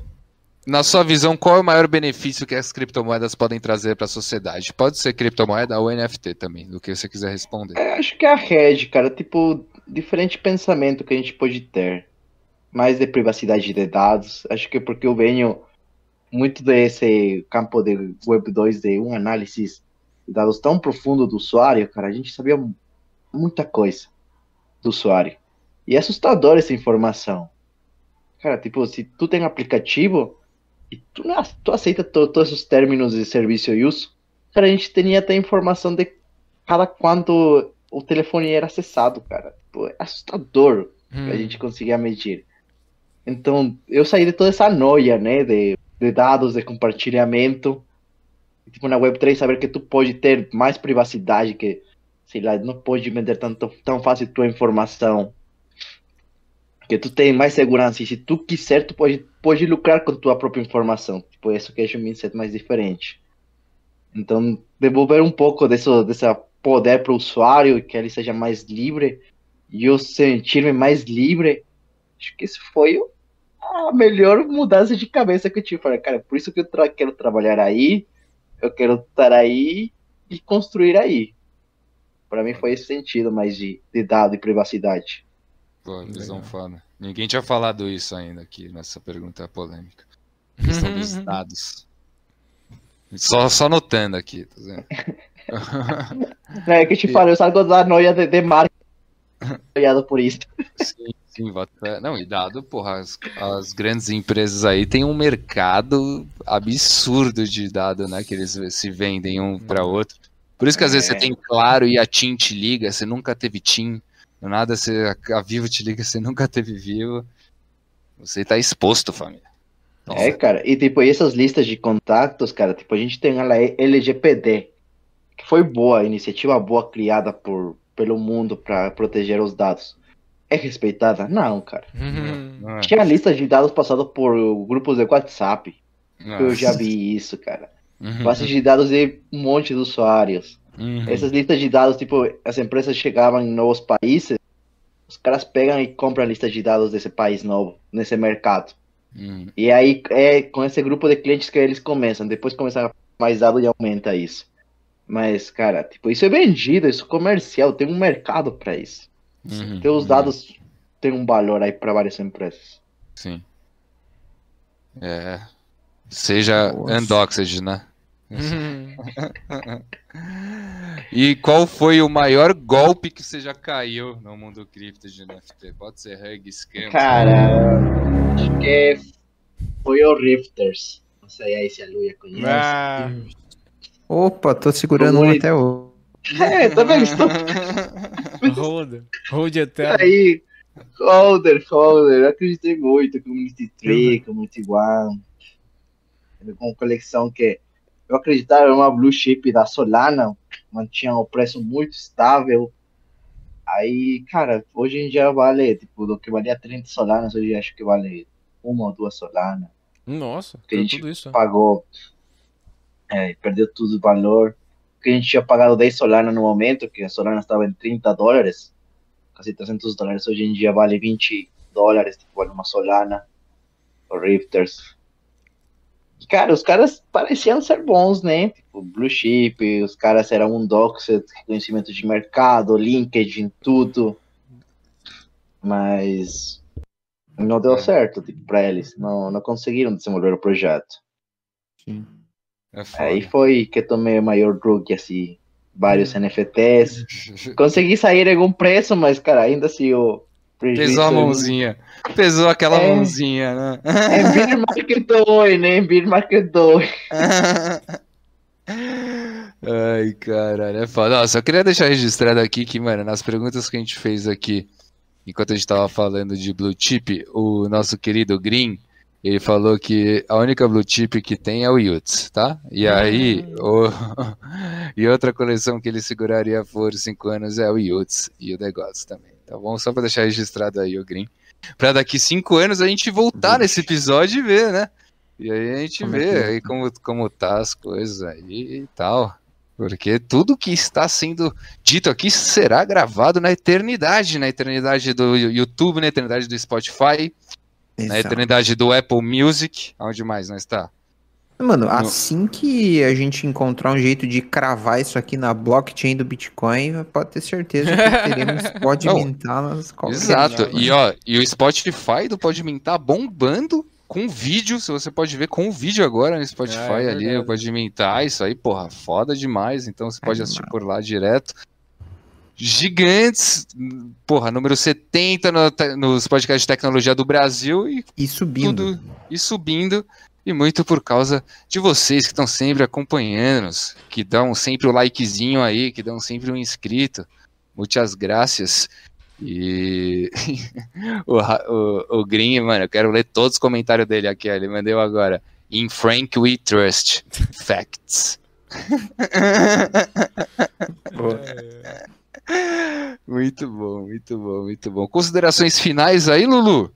Na sua visão, qual é o maior benefício que as criptomoedas podem trazer para a sociedade? Pode ser criptomoeda ou NFT também, do que você quiser responder. É, acho que é a rede, cara, tipo, diferente pensamento que a gente pode ter. Mais de privacidade de dados. Acho que é porque eu venho muito desse campo de Web 2, de um análise de dados tão profundo do usuário, cara, a gente sabia muita coisa do usuário. E é assustador essa informação. Cara, tipo, se tu tem aplicativo e tu, tu aceita to- todos os términos de serviço e uso, cara, a gente tinha até informação de cada quanto o telefone era acessado, cara. É assustador que a gente conseguia medir. Então, eu saí de toda essa noia, né, de, de dados, de compartilhamento. E, Tipo, na Web3, saber que tu pode ter mais privacidade, que, sei lá, não pode vender tanto, tão fácil tua informação. Que tu tem mais segurança. E se tu quiser, tu pode, pode lucrar com tua própria informação. Tipo, isso que acho o mindset mais diferente. Então, devolver um pouco desse, desse poder para o usuário, que ele seja mais livre, e eu sentir-me mais livre, acho que isso foi a melhor mudança de cabeça que eu tive. Falei, cara, por isso que eu tra- quero trabalhar aí, eu quero estar aí e construir aí. Para mim foi esse sentido mais de, de dado e privacidade. Pô, visão Legal. foda. Ninguém tinha falado isso ainda aqui nessa pergunta polêmica. Questão dos dados. Só, só notando aqui, tá vendo? É que eu te falei, eu saio da noia de, de marca, por isso. Sim, sim. Não, e dado, porra, as, as grandes empresas aí têm um mercado absurdo de dado, né? Que eles se vendem um para outro. Por isso que às vezes É. você tem claro e a TIM te liga, você nunca teve TIM. Do nada você, a Vivo te liga, você nunca teve Vivo. Você tá exposto, família. Nossa. É, cara, e tipo, e essas listas de contatos, cara, tipo, a gente tem a lei LGPD, que foi boa, iniciativa boa criada por, pelo mundo para proteger os dados. É respeitada? Não, cara. Uhum. É? Tinha lista de dados passada por grupos de WhatsApp. Eu já Nossa. vi isso, cara. Uhum, Bases de dados de um monte de usuários. Uhum. Essas listas de dados, tipo, as empresas chegavam em novos países, os caras pegam e compram a lista de dados desse país novo, nesse mercado. Uhum. E aí é com esse grupo de clientes que eles começam. Depois começam a mais dado e aumenta isso. Mas, cara, tipo, isso é vendido, isso é comercial, tem um mercado pra isso. Uhum. Então os Uhum. dados têm um valor aí pra várias empresas. Sim. É. Seja Nossa. undoxed, né? Uhum. E qual foi o maior golpe que você já caiu no mundo cripto de NFT? Pode ser hug, scam. Cara, acho que foi o Rifters. Não sei aí se a Luia conhece. Ah, Opa, tô segurando um até hoje. É, também estou Hold. Hold eterno. aí. Holder, holder, eu acreditei muito. Community Tree, Community One. Com coleção que eu acreditava em uma blue chip da Solana, mantinha o preço muito estável. Aí, cara, hoje em dia vale, tipo, do que valia 30 Solanas, hoje acho que vale uma ou duas Solanas. Nossa, Que a gente tudo isso. né? pagou, é, perdeu tudo o valor. Que a gente tinha pagado 10 Solana no momento, que a Solana estava em 30 dólares, quase 300 dólares. Hoje em dia vale 20 dólares, tipo, vale uma Solana, o Rifters. Cara, os caras pareciam ser bons, né? Tipo, Blue Chip, os caras eram um doxed, reconhecimento de mercado, LinkedIn, tudo. Mas não deu certo, tipo, pra eles. Não, não conseguiram desenvolver o projeto. É foda. Aí foi que tomei o maior drug, assim, vários NFTs. Consegui sair em algum preço, mas, cara, ainda assim, o prejuízo... Pesou a mãozinha. Pesou aquela É. mãozinha, né? É Beer Market 2, né? Beer Market 2. Ai, caralho, é foda. Eu queria deixar registrado aqui que, mano, nas perguntas que a gente fez aqui, enquanto a gente tava falando de Blue Chip, o nosso querido Green, ele falou que a única Blue Chip que tem é o Yuts, tá? E aí, o... e outra coleção que ele seguraria por cinco anos é o Yuts e o negócio também. Tá bom? Só pra deixar registrado aí o Green. Pra daqui cinco anos a gente voltar nesse episódio e ver, né? E aí a gente Como é vê que é? aí como, como tá as coisas aí e tal. Porque tudo que está sendo dito aqui será gravado na eternidade, na eternidade do YouTube, na eternidade do Spotify, na Exato. eternidade do Apple Music. Onde mais nós está? Mano, assim que a gente encontrar um jeito de cravar isso aqui na blockchain do Bitcoin, pode ter certeza que teremos pode Não. mintar nas qualquer Exato. dia, E mano. ó, e o Spotify do Podmin tá bombando com vídeo, se você pode ver com o vídeo agora no Spotify É, é ali, verdade. o Podmin tá, isso aí, porra, foda demais, então você pode assistir Animal. por lá direto. Gigantes, porra, número 70 no, nos podcasts de tecnologia do Brasil e E subindo. tudo e subindo. E muito por causa de vocês que estão sempre acompanhando-nos, que dão sempre o likezinho aí, que dão sempre um inscrito. Muitas graças. E o, o, o Green, mano, eu quero ler todos os comentários dele aqui. Ele mandou agora. In Frank we trust. Facts. muito bom, muito bom, muito bom. Considerações finais aí, Lulu?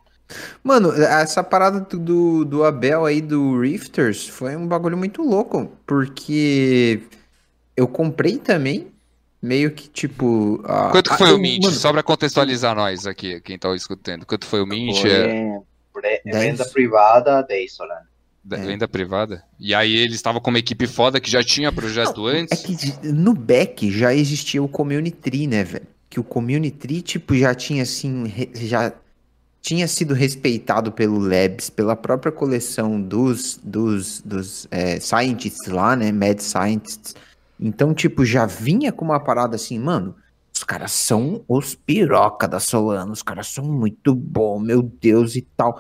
Mano, essa parada do- do, Abel aí do Rifters foi um bagulho muito louco, porque eu comprei também, meio que tipo. ah, Quanto que ah, foi o Mint? mano, Só pra contextualizar nós aqui, quem tá escutando. Quanto foi o Mint? Foi É, Dez. venda privada, 10 Solana. da- é. venda privada? E aí eles estavam com uma equipe foda que já tinha projeto É antes? que de- no back já existia o Community né, velho? Que o Community tipo, já tinha assim, re- já tinha sido respeitado pelo Labs, pela própria coleção dos, dos, dos é, scientists lá, né, Mad Scientists. Então, tipo, já vinha com uma parada assim, mano, os caras são os piroca da Solana, os caras são muito bom, meu Deus e tal.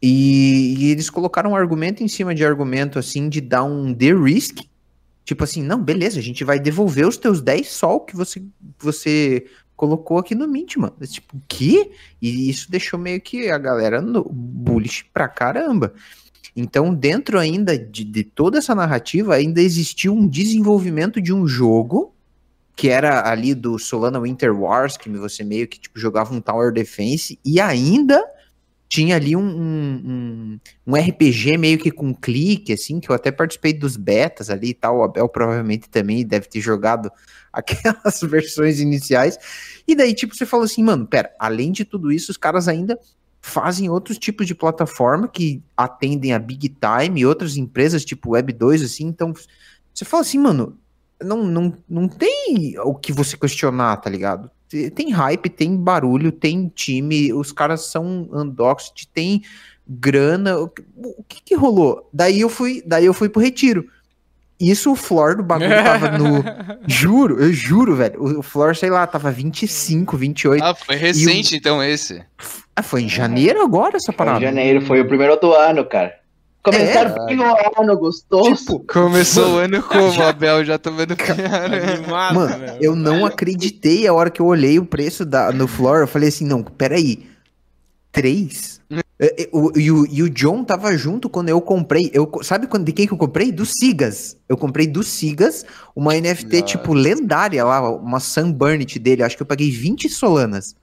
E, e eles colocaram um argumento em cima de argumento, assim, de dar um de-risk, Tipo assim, não, beleza, a gente vai devolver os teus 10 sol que você, você colocou aqui no Mint, mano. Tipo, o quê? E isso deixou meio que a galera no bullish pra caramba. Então, dentro ainda de, de toda essa narrativa, ainda existiu um desenvolvimento de um jogo que era ali do Solana Winter Wars, que você meio que tipo, jogava um Tower Defense, e ainda tinha ali um, um, um, RPG meio que com clique, assim, que eu até participei dos betas ali e tal. O Abel provavelmente também deve ter jogado aquelas versões iniciais. E daí, tipo, você falou assim, mano, pera, além de tudo isso, os caras ainda fazem outros tipos de plataforma que atendem a Big Time e outras empresas, tipo Web2, assim. Então, você fala assim, mano, não, não, não tem o que você questionar, tá ligado? Tem hype, tem barulho, tem time, os caras são undoxed, tem grana. O, que- o que que rolou? Daí eu fui, daí eu fui pro retiro. Isso o floor do bagulho tava no. Juro, eu juro, velho. O o floor, sei lá, tava 25, 28. Ah, foi recente então esse. Ah, foi em janeiro agora essa Foi parada? em janeiro, foi o primeiro do ano, cara. Começaram É. bem o ano gostoso. Tipo, Começou o ano como, Abel? Já tomando cara. Animado, Mano, né? eu não acreditei a hora que eu olhei o preço da, no floor. Eu falei assim, não, peraí. Três? É, é, o- E o, e o John tava junto quando eu comprei. Eu, sabe quando, de quem que eu comprei? Do Sigas. Eu comprei do Sigas uma NFT, Nossa. tipo, lendária lá, uma Sunburnet dele. Acho que eu paguei 20 solanas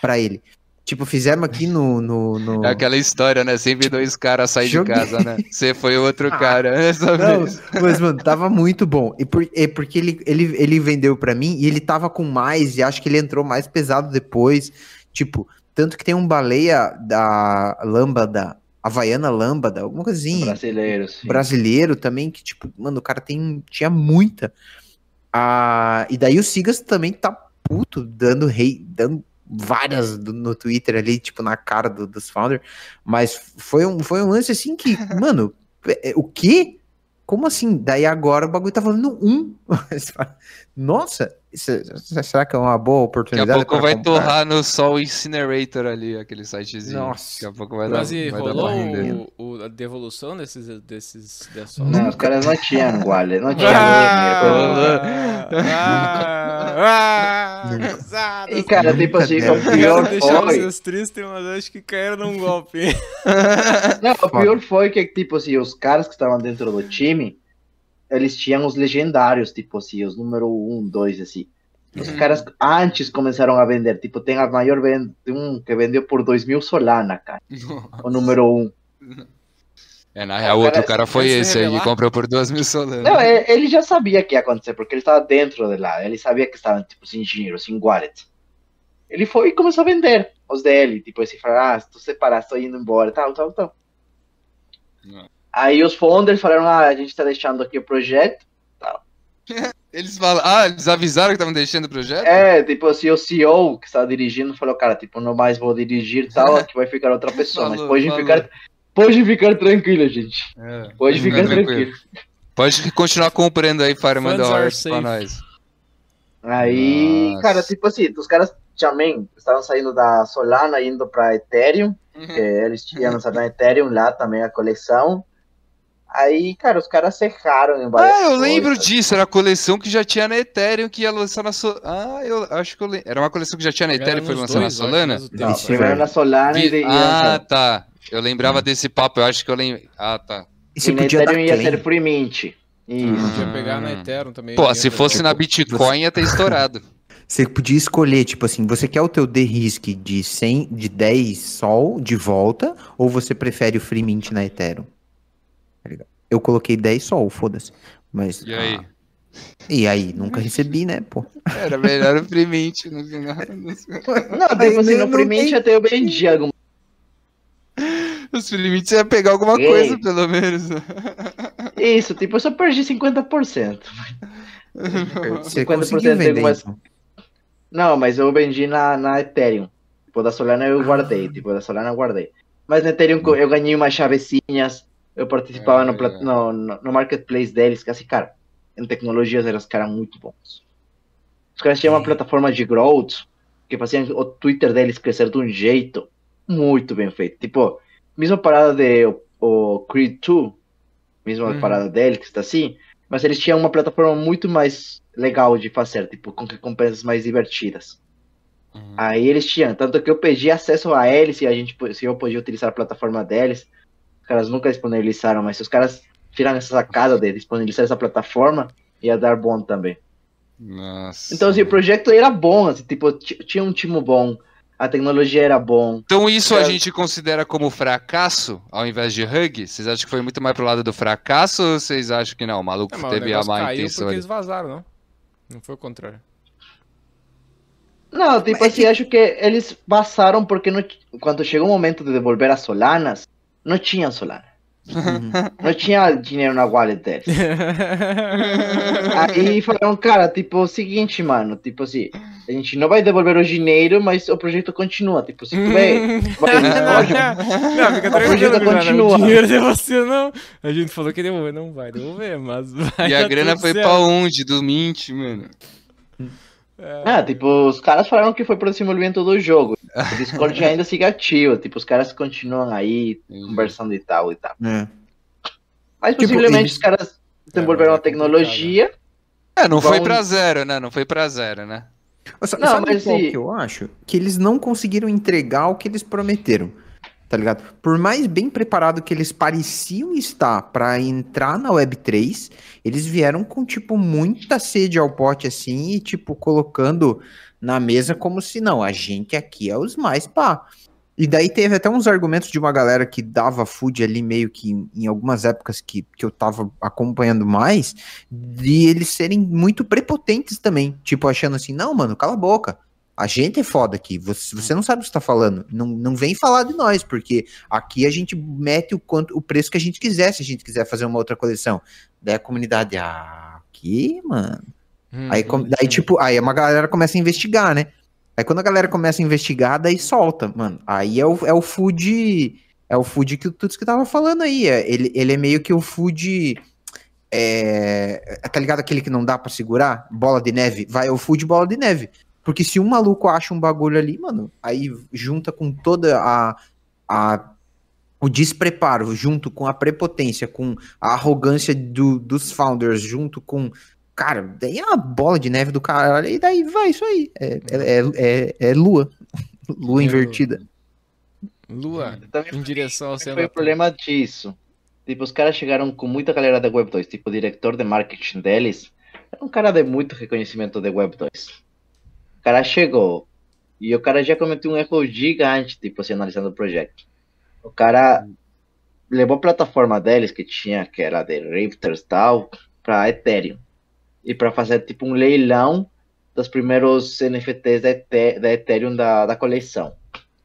pra ele. Tipo, fizemos aqui no. no, no- É aquela história, né? Sempre dois caras saem de casa, né? Você foi o outro cara essa Não, vez. mas, mano, tava muito bom. E por, é porque ele, ele, ele vendeu pra mim e ele tava com mais, e acho que ele entrou mais pesado depois. Tipo, tanto que tem um baleia da lâmpada, Havaiana lâmpada, alguma coisinha. Brasileiros. sim. Brasileiro também, que, tipo, mano, o cara tem, tinha muita. Ah, e daí o Sigas também tá puto, dando rei, dando várias do- no Twitter ali, tipo, na cara do- dos founders. Mas foi um, foi um lance assim que, mano, é- é- o quê? Como assim? Daí agora o bagulho tá falando um. Nossa, isso- será que é uma boa Daqui a oportunidade? pouco vai comprar? torrar no sol Incinerator ali, aquele sitezinho. Nossa. Daqui a pouco vai dar, Mas e vai dar rolou o, o- a devolução desses, desses dessas Não, os caras não tinham wallet, não tinham Ah, ah, ah. E cara, tipo assim, o pior quero deixar foi. vocês tristes, mas acho que caíram num golpe. Não, o pior foi que, tipo assim, os caras que estavam dentro do time, eles tinham os legendários, tipo assim, os número 1, 2, assim. Os caras antes começaram a vender, tipo, tem a maior venda, tem um que vendeu por 2 mil Solana, cara, o número 1. É, na real, o outro cara foi esse aí, comprou por duas mil solanas. Não, é- ele já sabia que ia acontecer, porque ele estava dentro de lá, ele sabia que estavam, tipo, sem dinheiro, sem wallet. Ele foi e começou a vender os dele, tipo, esse falar, ah, se tu separar, estou indo embora, tal, tal, tal. Não. Aí os founders falaram, ah, a gente tá deixando aqui o projeto, Eles falam, ah, eles avisaram que estavam deixando o projeto? É, tipo assim, o CEO que estava dirigindo falou, cara, tipo, não mais vou dirigir tal, aqui vai ficar outra pessoa, mas Falou, pode falou. ficar, pode ficar tranquilo, gente. É. Pode Fica ficar tranquilo. tranquilo. Pode continuar comprando aí, are horse pra nós. Aí, Nossa. cara, tipo assim, os caras também estavam saindo da Solana, indo pra Ethereum, que eles tinham lançado na Ethereum lá também a coleção. Aí, cara, os caras em várias Ah, eu lembro coisas. disso, era a coleção que já tinha na Ethereum, que ia lançar na Solana. Ah, eu acho que eu lembro. Era uma coleção que já tinha na Ethereum e foi lançada na Solana? Não. Isso, primeiro na Solana e, e Ah, tá. Eu lembrava desse papo, eu acho que eu lembro. Ah, tá. E você e na podia Ethereum ia ser free mint. Isso. Podia pegar na Hum. Ethereum também. Pô, se fosse na. Bitcoin ia ter estourado. Você podia escolher, tipo assim, você quer o teu D-Risk de 100, de 10 sol de volta, ou você prefere o Free Mint na Ethereum? Eu coloquei 10 sol, foda-se. Mas. E aí? ah, e aí? Nunca recebi, né, pô? Era melhor o free mint no final. Não, tipo assim, não- no free não mint tem- até eu vendi alguma Os mint ia pegar alguma Ei. coisa, pelo menos. Isso, tipo, eu só perdi 50%. Você 50% conseguiu tem vender, algumas- então. Não, mas eu vendi na, na Ethereum. Tipo, da Solana eu guardei. Tipo, da Solana eu guardei. Mas na Ethereum co- eu ganhei umas chavecinhas. Eu participava É, no, no, no, marketplace deles. Que assim, cara, em tecnologias eram os caras muito bons. Os caras tinham uma plataforma de growth que faziam o Twitter deles crescer de um jeito muito bem feito. Tipo, mesma parada de o, o Creed 2, mesma Uhum. parada deles que está assim, mas eles tinham uma plataforma muito mais legal de fazer, tipo, com recompensas mais divertidas. Aí eles tinham, tanto que eu pedi acesso a eles, se, a gente, se eu podia utilizar a plataforma deles. Os caras nunca disponibilizaram, mas se os caras tiraram essa sacada de disponibilizar essa plataforma, ia dar bom também. Nossa. Então, assim, o projeto era bom, assim, tipo, ti- tinha um time bom, a tecnologia era bom. Então isso a Cara- gente considera como fracasso ao invés de hug? Vocês acham que foi muito mais pro lado do fracasso ou vocês acham que não? O maluco É, mas o teve a má caiu intenção porque ali? eles vazaram, não? Não foi o contrário. Não, tipo assim, acho que eles passaram porque ti- quando chegou o momento de devolver as Solanas, não tinha. Uhum. Não tinha dinheiro na wallet deles. Aí falaram, cara, tipo, o seguinte, mano, tipo assim, a gente não vai devolver o dinheiro, mas o projeto continua. Tipo, se tu vai. vai lógico, Não, fica O projeto continua. O dinheiro de você não. A gente falou que devolver, não vai devolver, mas vai E a grana foi certo. pra onde? Do Mint, mano. Ah, tipo, os caras falaram que foi pro desenvolvimento do jogo. O Discord ainda sigue ativo, tipo, os caras continuam aí conversando e tal e tal. É. Mas Tipo, possivelmente eles- os caras desenvolveram É, uma mas é tecnologia. É, não foi pra zero, né? Não foi pra zero, né? Não, Sabe mas qual se- que eu acho? Que eles não conseguiram entregar o que eles prometeram. Tá ligado? Por mais bem preparado que eles pareciam estar pra entrar na Web3, eles vieram com, tipo, muita sede ao pote, assim, e, tipo, colocando na mesa como se, não, a gente aqui é os mais pá. E daí teve até uns argumentos de uma galera que dava food ali meio que em, em algumas épocas que, que eu tava acompanhando mais, de eles serem muito prepotentes também. Tipo, achando assim, não, mano, cala a boca. A gente é foda aqui. Você, você não sabe o que você tá falando. Não, não vem falar de nós, porque aqui a gente mete o, quanto, o preço que a gente quiser, se a gente quiser fazer uma outra coleção. Daí a comunidade, ah, aqui, mano. Aí, com- Uhum. daí, tipo, aí uma galera começa a investigar, né? Aí quando a galera começa a investigar, daí solta, mano. Aí é o, é o food. É o food que o Tuts que tava falando aí. É, ele, ele é meio que o food. É, tá ligado aquele que não dá pra segurar? Bola de neve? Vai, é o food bola de neve. Porque se um maluco acha um bagulho ali, mano, aí junta com toda a. a o despreparo, junto com a prepotência, com a arrogância do- dos founders, junto com Cara, daí é uma bola de neve do caralho, e daí vai isso aí. É, é, é, é lua. Lua É, invertida. Lua, em direção ao céu. foi o problema disso. Tipo, os caras chegaram com muita galera da Web 2. Tipo, o diretor de marketing deles era um cara de muito reconhecimento de Web 2. O cara chegou e o cara já cometeu um erro gigante, tipo, assim, analisando o projeto. O cara levou a plataforma deles, que tinha, que era de Rifters e tal, pra Ethereum. E pra fazer, tipo, um leilão dos primeiros NFTs da, da Ethereum da, da coleção.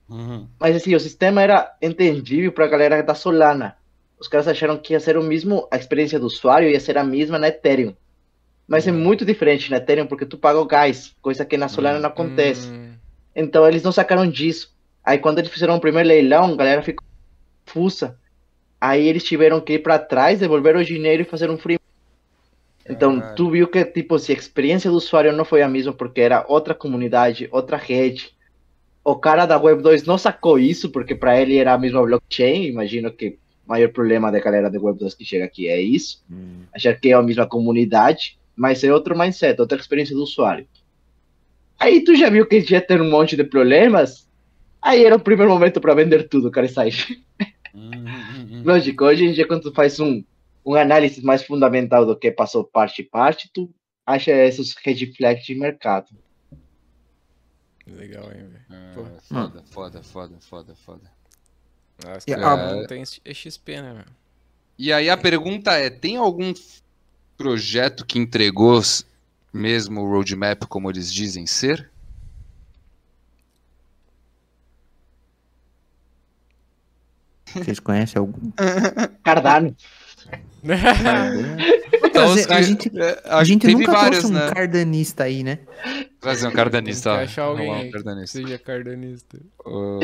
Uhum. Mas assim, o sistema era entendível para a galera da Solana. Os caras acharam que ia ser o mesmo, a experiência do usuário ia ser a mesma na Ethereum. Mas é muito diferente na Ethereum porque tu paga o gás, coisa que na Solana não acontece. Hum, Então eles não sacaram disso. Aí quando eles fizeram o primeiro leilão, a galera ficou fuça. Aí eles tiveram que ir para trás, devolver o dinheiro e fazer um free. Então Caralho. tu viu que tipo se a experiência do usuário não foi a mesma porque era outra comunidade, outra rede. O cara da Web 2 não sacou isso porque para ele era a mesma blockchain. Imagino que o maior problema da galera da Web 2 que chega aqui é isso achar que é a mesma comunidade, mas é outro mindset, outra experiência do usuário. Aí tu já viu que já tem um monte de problemas? Aí era o primeiro momento para vender tudo, cara, e sair. Uhum. Lógico, hoje em dia quando tu faz um, um análise mais fundamental do que passou parte e parte, tu acha esses red flags de mercado. legal, hein, velho. Ah. Foda, foda, foda, foda, foda. E a- não tem XP, né, meu? E aí a pergunta é: tem algum projeto que entregou mesmo o roadmap como eles dizem ser? Vocês conhecem algum? Cardano. Os a que- gente, é, a gente nunca vários, trouxe um né? cardanista aí, né? Trazer um cardanista. Achar alguém um cardanista. seja cardanista. Ô,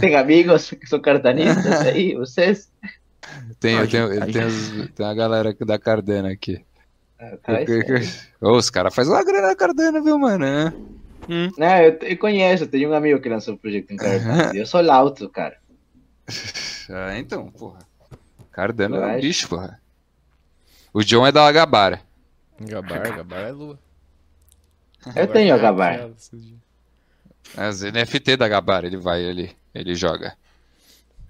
Tem amigos que são cardanistas aí, vocês? Tem, A eu tenho, gente- eu a tenho os- tem uma galera da Cardano aqui. É- Ô, os caras fazem uma grana na Cardano, viu, mano? É. Hum. Não, eu, eu conheço, tenho um amigo que lançou o projeto em Cardano. Eu sou lauto, cara. Ah, então, porra. Cardano é um bicho, porra. O John é da Agabara. Gabar, Gabar é lua. Eu tenho a Gabar. As NFT da Agabara, ele vai, ele, ele joga.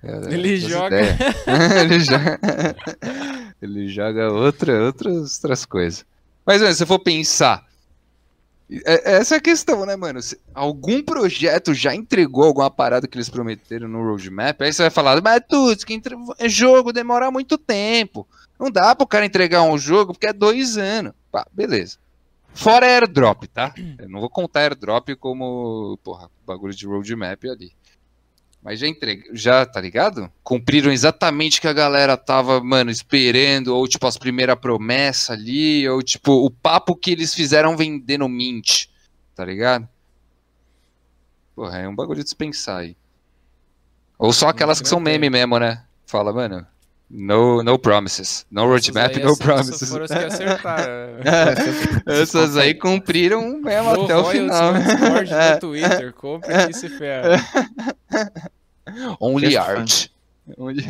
É, Ele joga. ele joga. ele joga outra, outras, outras coisas. Mas, mano, se você for pensar. é- Essa é a questão, né, mano? Se algum projeto já entregou alguma parada que eles prometeram no roadmap, aí você vai falar, mas tudo, que entre... é jogo demora muito tempo. Não dá pro cara entregar um jogo porque é dois anos. Pá, beleza. Fora airdrop, tá? Eu não vou contar airdrop como, porra, bagulho de roadmap ali. Mas já entregue, já, tá ligado? Cumpriram exatamente o que a galera tava, mano, esperando, ou tipo as primeiras promessas ali, ou tipo o papo que eles fizeram vender no Mint, tá ligado? Porra, é um bagulho de dispensar aí. Ou só aquelas que são tem. meme mesmo, né? Fala, mano, no, no promises, no roadmap, Essas aí, no promises. Essas foram as que acertaram. Essas aí cumpriram mesmo No até o final. no Discord, É. no Twitter, compre aqui se ferra. Only Just art. Only...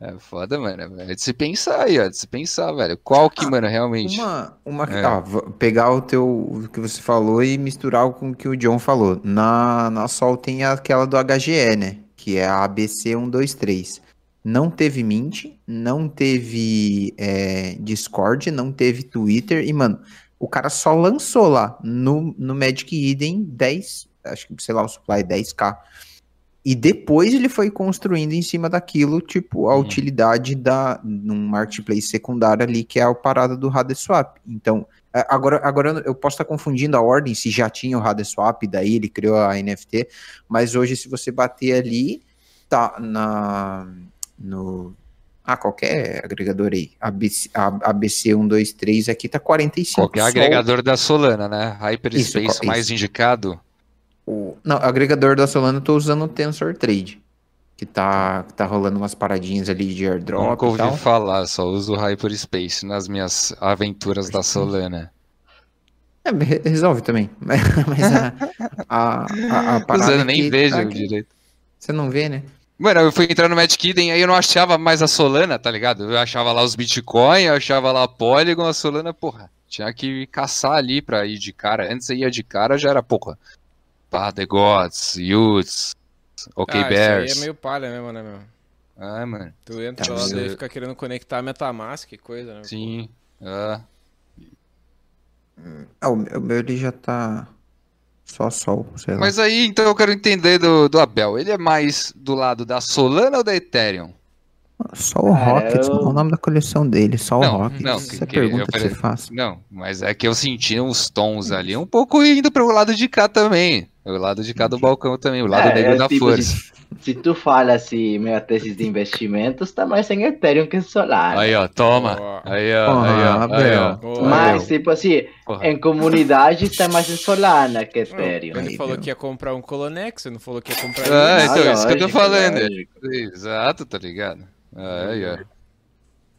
É foda, mano. É de se pensar aí, ó. De se pensar, velho. Qual que, mano, realmente? Uma, uma É. v- pegar o teu o que você falou e misturar com o que o John falou. Na, na Sol tem aquela do HGE, né? Que é a ABC 123. Não teve Mint, não teve é, Discord, não teve Twitter. E, mano, o cara só lançou lá no, no Magic Eden 10, acho que, sei lá, o supply 10k. E depois ele foi construindo em cima daquilo, tipo, a Uhum. utilidade da num marketplace secundário ali, que é a parada do RadeSwap. Então, é, agora, agora eu posso estar confundindo a ordem, se já tinha o RadeSwap, daí ele criou a NFT, mas hoje se você bater ali, tá na no ah, qualquer agregador aí, ABC, a- ABC 123 aqui tá 45. Qualquer Sol. agregador da Solana, né? Hyperspace Isso, mais isso. indicado. O, não, agregador da Solana eu tô usando o Tensor Trade. Que tá, que tá rolando umas paradinhas ali de airdrop Nunca ouvi tal. falar, só uso Hyperspace nas minhas aventuras da Solana. É, re- resolve também. Mas, a, a, a, a parada Usando, nem vejo tá direito. Você não vê, né? Mano, eu fui entrar no Magic Eden, aí eu não achava mais a Solana, tá ligado? Eu achava lá os Bitcoin, eu achava lá a Polygon, a Solana, porra. Tinha que caçar ali pra ir de cara. Antes você ia de cara, já era, porra. Pá, The Gods, Utes, OK ah, Bears. Isso aí é meio palha mesmo, né, meu? Ah, mano, Tu entra Tá, lá, eu- fica querendo conectar a Metamask, que coisa, né? sim. Ah, Ah, o, meu- o meu ele já tá só sol, sei lá. Mas aí, então eu quero entender do, do Abel. Ele é mais do lado da Solana ou da Ethereum? Só o Cara, Rockets, eu- qual o nome da coleção dele? Só o Não, Rockets. não, Essa que- pergunta eu que você falei- faz. Não, mas é que eu senti uns tons ali um pouco indo pro lado de cá também. O lado de cá do balcão também, o lado É, negro é da tipo força. Se tu fala assim, minha tese de investimentos, tá mais em Ethereum que Solar. Aí, ó, toma. Aí, ó, Porra, aí, ó, aí, Abel. ó. Mas, tipo assim, Porra. em comunidade está mais em Solana que Ethereum. Ele Aí, falou que ia comprar um Colonex, não falou que ia comprar Ah, isso. então, isso que eu tô falando. Exato, tá ligado? Aí, ó.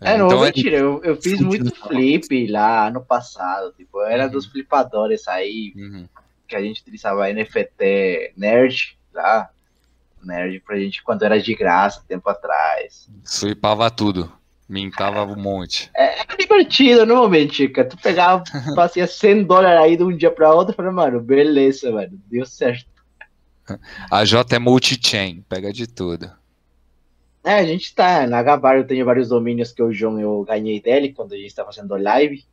É, não, então, mentira, eu, eu fiz muito flip lá ano passado. Tipo, eu era Uhum. dos flipadores aí Uhum. Que a gente utilizava NFT Nerd lá. Nerd pra gente quando era de graça, tempo atrás. Suipava tudo. Mintava um monte. Era divertido, não vou mentir, cara. Tu pegava, fazia 100 dólares aí de um dia pra outro e falei, mano, beleza, mano, deu certo. A J é multi-chain, pega de tudo. É, a gente tá na Gabar, eu tenho vários domínios que o João eu ganhei dele quando a gente tá fazendo live.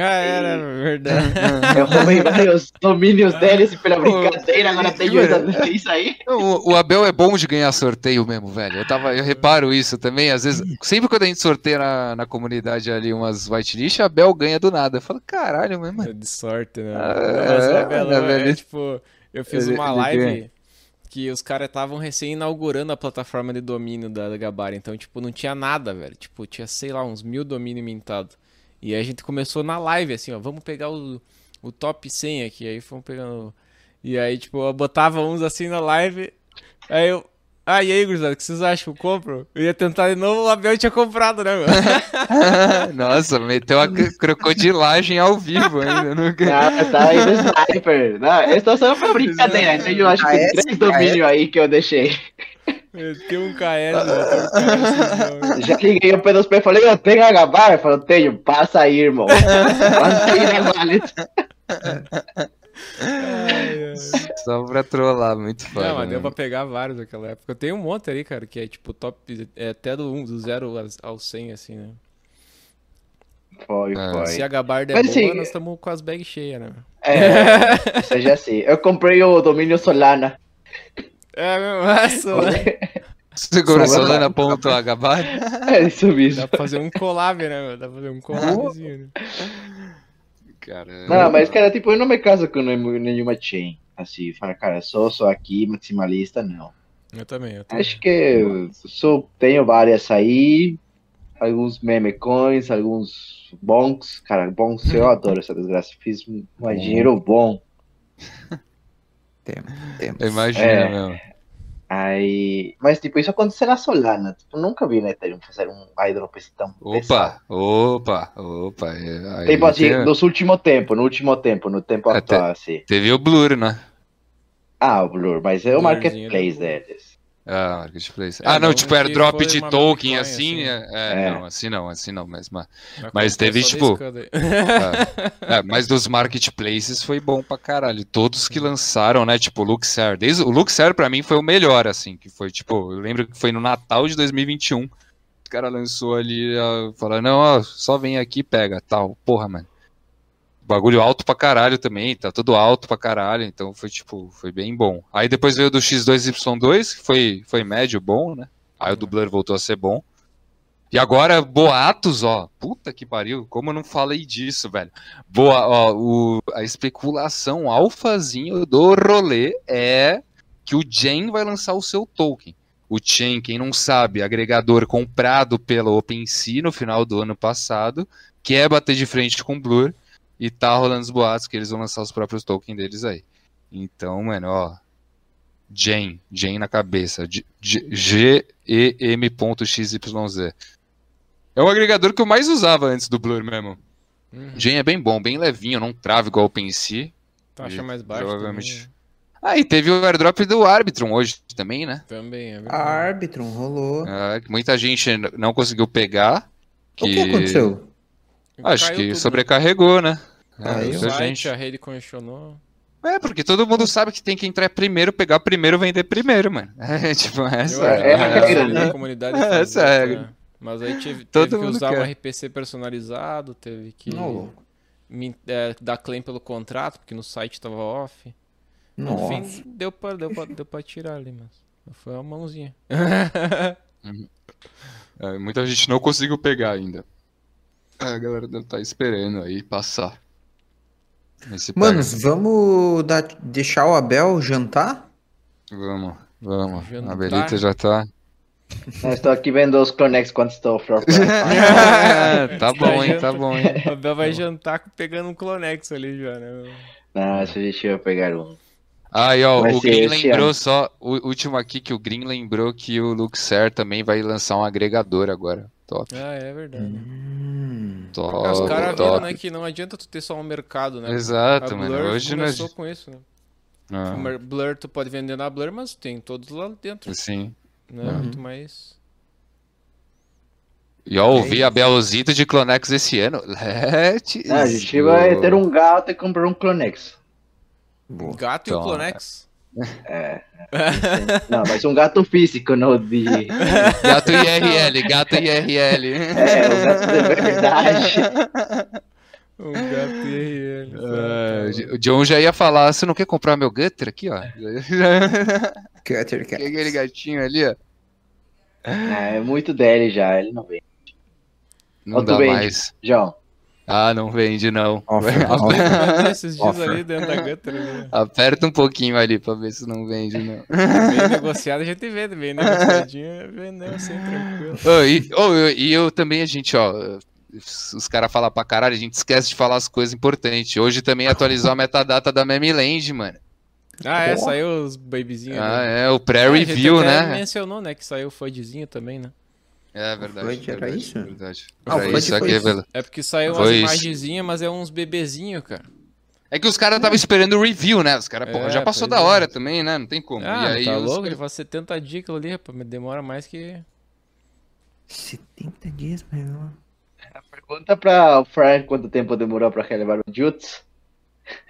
Ah, era verdade. Eu roubei vários domínios deles pela brincadeira, agora tenho isso aí. O, o Abel é bom de ganhar sorteio mesmo, velho. Eu, tava, eu reparo isso também. Às vezes, sempre quando a gente sorteia na, na comunidade ali umas whitelist, a Abel ganha do nada. Eu falo, caralho, mesmo. É de sorte, né? Ah, é, Abelão né, é, velho? tipo, eu fiz uma live que os caras estavam recém inaugurando a plataforma de domínio da, da Gabar, então, tipo, não tinha nada, velho. Tipo, tinha, sei lá, uns mil domínios mintados. E aí a gente começou na live, assim, ó, vamos pegar o, o top 100 aqui, aí fomos pegando... E aí, tipo, eu botava uns assim na live, aí eu... Ah, e aí, gurizada, o que vocês acham? Eu compro? Eu ia tentar de novo, o Abel tinha comprado, né, meu? Nossa, meteu a crocodilagem ao vivo ainda. Nunca... Ah, tá aí do sniper. Não, eu tô só pra brincadeira, então eu acho que KS, três domínios aí que eu deixei. Tem um KS, né? Um KS. Já liguei o P2P e falei, eu tenho a Gabar? Ele falou, tenho, passa aí, irmão. Passa aí na wallet. Ai, ai. Só pra trollar, muito foda. Não, mas deu né? pra pegar vários naquela época. Eu tenho um monte ali, cara, que é tipo top. É até do 1, do 0 ao 100, assim, né? Foi, Ah. foi. Se a gabarda é Mas, boa, assim, nós estamos com as bags cheias, né? É, seja assim. Eu comprei o domínio Solana. É mesmo, essa, né? Segura Só- Solana ponto agabar. É isso mesmo. Dá pra fazer um collab, né? meu? Dá pra fazer um collabzinho, né? Cara, Não, mas, cara, tipo, eu não me caso com nenhum- nenhuma chain. Assim, fala, cara, sou só aqui, maximalista, não. Eu também, eu também. Acho que eu só tenho várias aí. Alguns meme coins, alguns bonks. Cara, bonks eu adoro essa desgraça. Fiz um dinheiro bom. Temos, temos. imagina É. mesmo. Aí. Mas, tipo, isso aconteceu na Solana. Tipo, nunca vi na Ethereum fazer um airdrop esse tão pesado. Opa, opa, opa. é, aí Tipo assim, tem- nos últimos tempos, no último tempo, no tempo Até- atual, assim. Teve o Blur, né? Ah, o Blur, mas é o Blurzinho marketplace deles. Ah, Marketplace. É, ah, não, não tipo airdrop de uma token, Bitcoin, assim. assim. É, é, É. não, assim não, assim não, mas, mas, Mas teve, tipo, 10 aí. é, mas dos marketplaces foi bom pra caralho. Todos que lançaram, né? Tipo, o Luxar. Desde, o Luxar pra mim foi o melhor, assim. Que foi, tipo, eu lembro que foi no Natal de 2021. O cara lançou ali, ó, falando, não, ó, só vem aqui e pega, tal. Porra, mano. Bagulho alto pra caralho também, tá tudo alto pra caralho, então foi tipo, foi bem bom. Aí depois veio do X2Y2, que foi, foi médio bom, né? Aí o dubler voltou a ser bom. E agora, boatos, ó. Puta que pariu, como eu não falei disso, velho. Boa, ó, o, a especulação alfazinho do rolê é que o Jen vai lançar o seu token. O Chain, quem não sabe, agregador comprado pela OpenSea no final do ano passado, quer bater de frente com o Blur e tá rolando os boatos que eles vão lançar os próprios tokens deles aí. Então, mano, ó. Jen, Jen na cabeça. G-E-M.xyz. É o agregador que eu mais usava antes do Blur mesmo. Uhum. Gen é bem bom, bem levinho, não trava igual o OpenSea. Taxa mais baixa. Provavelmente. Também, Ah, e teve o airdrop do Arbitrum hoje também, né? também é A verdade. Arbitrum rolou. Ah, que muita gente não conseguiu pegar. O que aconteceu? Acho Caiu que tudo. sobrecarregou, né? Caiu. O muita site, gente. a rede congestionou. É, porque todo mundo sabe que tem que entrar primeiro, pegar primeiro, vender primeiro, mano. É, tipo, essa Eu é a acho que regra, a né? comunidade Essa é a regra. tá? Mas aí teve, Todo teve que usar quer. um RPC personalizado, teve que Não. min- é, dar claim pelo contrato, porque no site tava off. No Nossa. fim, deu pra, deu, pra, deu pra tirar ali, mas foi uma mãozinha. É, muita gente não conseguiu pegar ainda. A galera deve estar esperando aí passar. Manos, vamos dar- deixar o Abel jantar? Vamos, vamos. A Jantar. Belita já tá. Eu estou aqui vendo os quanto estão floor price. tá bom, hein? Tá bom, hein? O Abel vai jantar pegando um Clonex ali já, né? Não, se a gente vai pegar um. Aí, ó, Vai o Green lembrou ano. só, o último aqui que o Green lembrou que o Luxer também vai lançar um agregador agora. Top, Ah, é verdade. Hum. top, Os caras viram, né, que não adianta tu ter só um mercado, né? Exato, a mano. Blur Hoje não começou com isso, né? Ah, Blur tu pode vender na Blur, mas tem todos lá dentro, Sim. né? Uhum. Muito mais... E ó, ouvi a Belzita de Clonex esse ano. Let's Não, a gente vai ter um gato e comprar um Clonex. Boa. Gato e o Clonex. É. Não, mas um gato físico, não de. Gato IRL, gato IRL. É, o gato de verdade. Um gato e ele. É, o John já ia falar, você não quer comprar meu gutter aqui, ó? Cutter Cat. Aquele gatinho ali, ó. É, é muito dele já, ele não vem. Não tu dá vende. mais. João, Ah, não vende, não. Offer, offer. Esses dias Offer. ali dentro da gutter. ali. Aperta um pouquinho ali pra ver se não vende, não. Bem negociado, a gente vê, bem negociadinho, vendeu assim, tranquilo. Ô, e, ô, eu- e eu também, a gente, ó. Os caras falam pra caralho, a gente esquece de falar as coisas importantes. Hoje também atualizou a metadata da Memeland, mano. Ah, é, saiu os babyzinhos. Ah, né? é, o a pré-review, gente até né? mencionou, né, que saiu o FUDzinho também, né? É verdade. Floyd era verdade, isso? Verdade. Ah, Era isso foi aqui, isso. velho. É porque saiu Foi umas imagenzinhas, mas é uns bebezinhos, cara. É que os caras estavam esperando o review, né? Os caras, porra, É, já passou da é. hora também, né? Não tem como. Ah, e aí tá louco? caras- Já faz 70 dias aquilo ali, rapaz, demora mais que... 70 dias, mano. pergunta pra o Frank quanto tempo demorou pra relevar o Jutsu.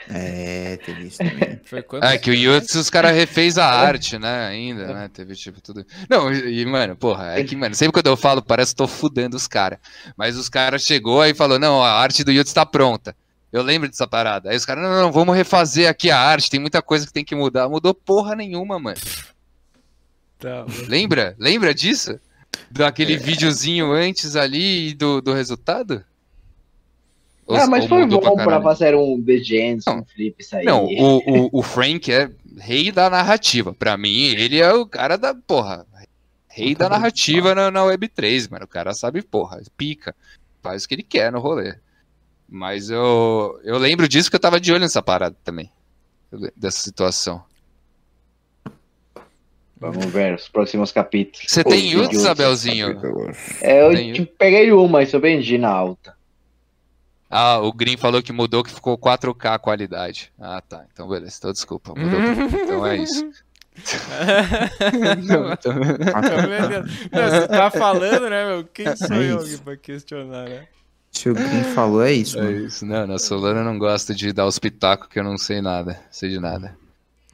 É, teve isso também. Foi? É, que o Yutsu, os caras refez a arte, né? Ainda, né? Teve tipo tudo. Não, e, mano, porra, é que, mano, sempre quando eu falo, parece que tô fudendo os caras. Mas os caras chegou aí e falou: não, a arte do Yutsu tá pronta. Eu lembro dessa parada. Aí os caras, não, não, não, vamos refazer aqui a arte, tem muita coisa que tem que mudar. Mudou porra nenhuma, mano. Tá, Lembra? Lembra disso? Daquele videozinho antes ali do, do resultado? Ah, mas foi bom pra, caralho? fazer um The Gens, Não. um flip isso aí. Não, o, o, o Frank é rei da narrativa. Pra mim, ele é o cara da, porra, rei da narrativa na, na Web3, mano. O cara sabe, porra, pica. Faz o que ele quer no rolê. Mas eu, eu lembro disso que eu tava de olho nessa parada também. Dessa situação. Vamos ver os próximos capítulos. Você tem que Yutsu, Jutsu. Abelzinho? É, eu Tem peguei uma, isso eu vendi na alta. Ah, o Green falou que mudou, que ficou 4K a qualidade. Ah, tá. Então, beleza. Então, desculpa. Mudou. então é isso. Não, vendendo. Não, você tá falando, né, meu? Quem sou É eu isso. aqui pra questionar, né? Se o Green falou, é isso, É mano. isso, não, na Solana não gosto de dar os pitacos que eu não sei nada, sei de nada.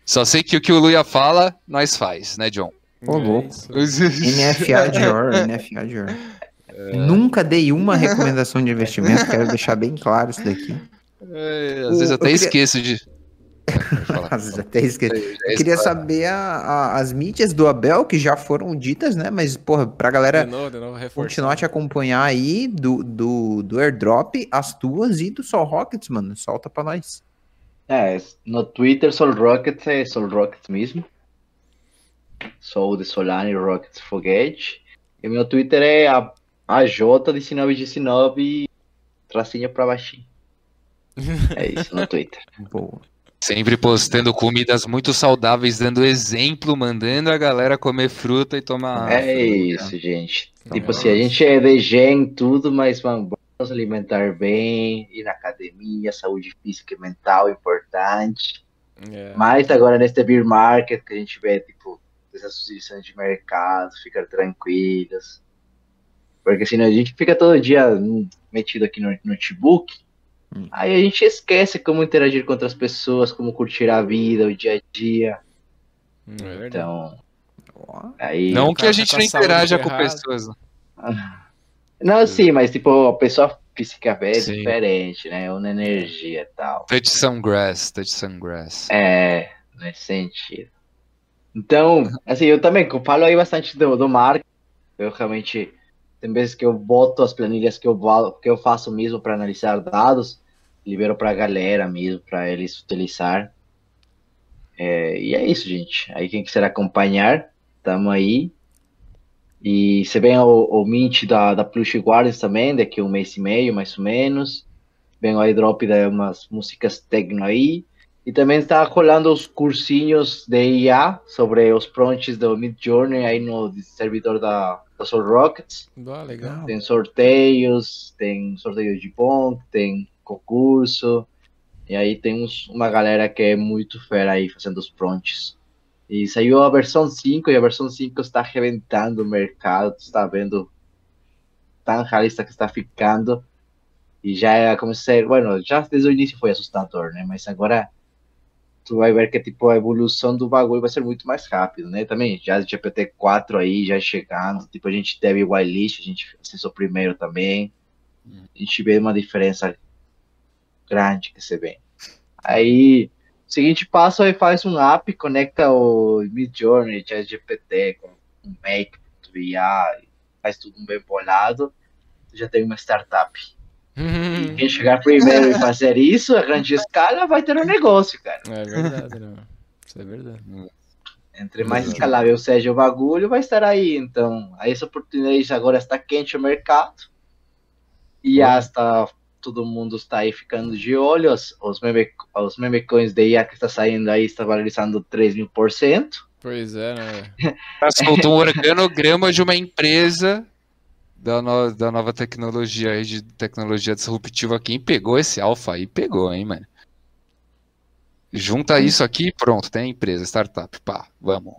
Só sei que o que o Luia fala, nós faz, né, John? Ô, É louco. isso. NFA Dior, NFA Dior. Nunca dei uma recomendação de investimento, quero deixar bem claro isso daqui. É, O- às vezes eu eu até queria- esqueço de. Às vezes até esqueci. Já Eu queria saber a- a- as mídias do Abel, que já foram ditas, né? Mas, porra, pra galera De novo, de novo, continuar te acompanhar aí do, do, do airdrop, as tuas e do Sol Rockets, mano. Solta pra nós. É, no Twitter Sol Rockets é Sol Rockets mesmo. Sou de Solane Rockets Foguete. E meu Twitter é a AJ1919 tracinho pra baixinho. É isso no Twitter. Boa. Sempre postando comidas muito saudáveis, dando exemplo, mandando a galera comer fruta e tomar água. É isso, gente. Então, Tipo assim, a gente é de gen tudo, mas mano, vamos alimentar bem, ir na academia, saúde física e mental importante. É. Mas agora neste beer market que a gente vê, tipo, essas substituições de mercado, ficar tranquilos. Porque senão a gente fica todo dia metido aqui no notebook. Hum. Aí a gente esquece como interagir com outras pessoas, como curtir a vida, o dia a dia. Hum, É. Então, aí. Não que a tá gente não interaja com pessoas. né? Não, sim, mas tipo, a pessoa física é Sim. diferente, né? Uma energia e tal. Touch some grass, touch some grass. É, nesse sentido. Então, assim, eu também falo aí bastante do, do marketing. Eu realmente, tem vezes que eu boto as planilhas que eu, que eu faço mesmo para analisar dados, libero para a galera mesmo, para eles utilizar. É, e é isso, gente. Aí quem quiser acompanhar, tamo aí. E você vem o, o Mint da, da Plush Guardians também, daqui um mês e meio, mais ou menos. Vem o airdrop de umas músicas techno aí. E também está rolando os cursinhos de IA sobre os prompts do Mid Journey aí no servidor da, da Soul Rockets. Ah, legal. Tem sorteios, tem sorteio de ponto, tem concurso. E aí tem uns- uma galera que é muito fera aí fazendo os prompts. E saiu a versão 5 e a versão 5 está arrebentando o mercado, está vendo tão realista que está ficando. E já é como se, bueno, já desde o início foi assustador, né? Mas agora tu vai ver que tipo a evolução do bagulho vai ser muito mais rápido, né? Também já GPT-4 aí já chegando, tipo a gente teve o whitelist, a gente acessou primeiro também. A gente vê uma diferença grande que você vê. Aí, o seguinte passo aí faz um app, conecta o Midjourney, ChatGPT com um Make, IA, faz tudo bem bolado, já tem uma startup. E quem chegar primeiro e fazer isso a grande escala vai ter um negócio, cara. É verdade, né? Isso é verdade. Entre mais Exato. escalável seja o bagulho, vai estar aí. Então, aí essa oportunidade agora está quente o mercado. E Olha. hasta todo mundo está aí ficando de olho. Os, os, meme, os meme coins de IA que está saindo aí está valorizando 3 mil por cento. Pois é, né? Soltou um organograma de uma empresa da, no- da nova tecnologia aí, de tecnologia disruptiva. Quem pegou esse alfa aí, pegou, hein, mano. Junta isso aqui, pronto, tem a empresa, startup, pá, vamos.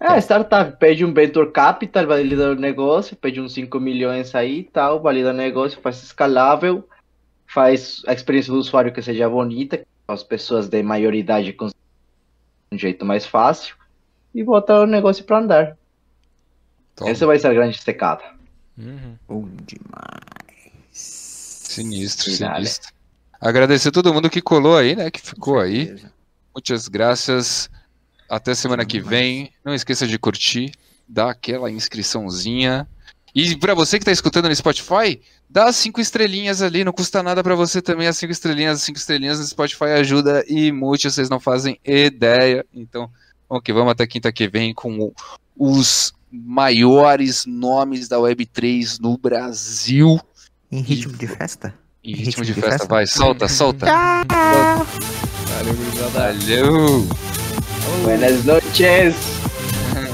É, startup pede um venture capital, valida o negócio, pede uns 5 milhões aí e tal, valida o negócio, faz escalável, faz a experiência do usuário que seja bonita, as pessoas de maioridade consigam um jeito mais fácil, e botar o negócio para andar. Toma. Essa vai ser a grande secada. Uhum. Bom demais. Sinistro, Irado. sinistro. Agradecer todo mundo que colou aí, né? Que ficou aí. Muitas graças. Até semana que vem. Não esqueça de curtir, dá aquela inscriçãozinha. E pra você que tá escutando no Spotify, dá as cinco estrelinhas ali, não custa nada pra você também. As cinco estrelinhas, as cinco estrelinhas no Spotify ajuda e muito, vocês não fazem ideia. Então, vamos que vamos até quinta que vem com os maiores nomes da Web3 no Brasil. Em ritmo de festa? Em Ritmo ritmo de de festa, festa? vai, solta, solta. Valeu, gurizada. Valeu! Buenas noches!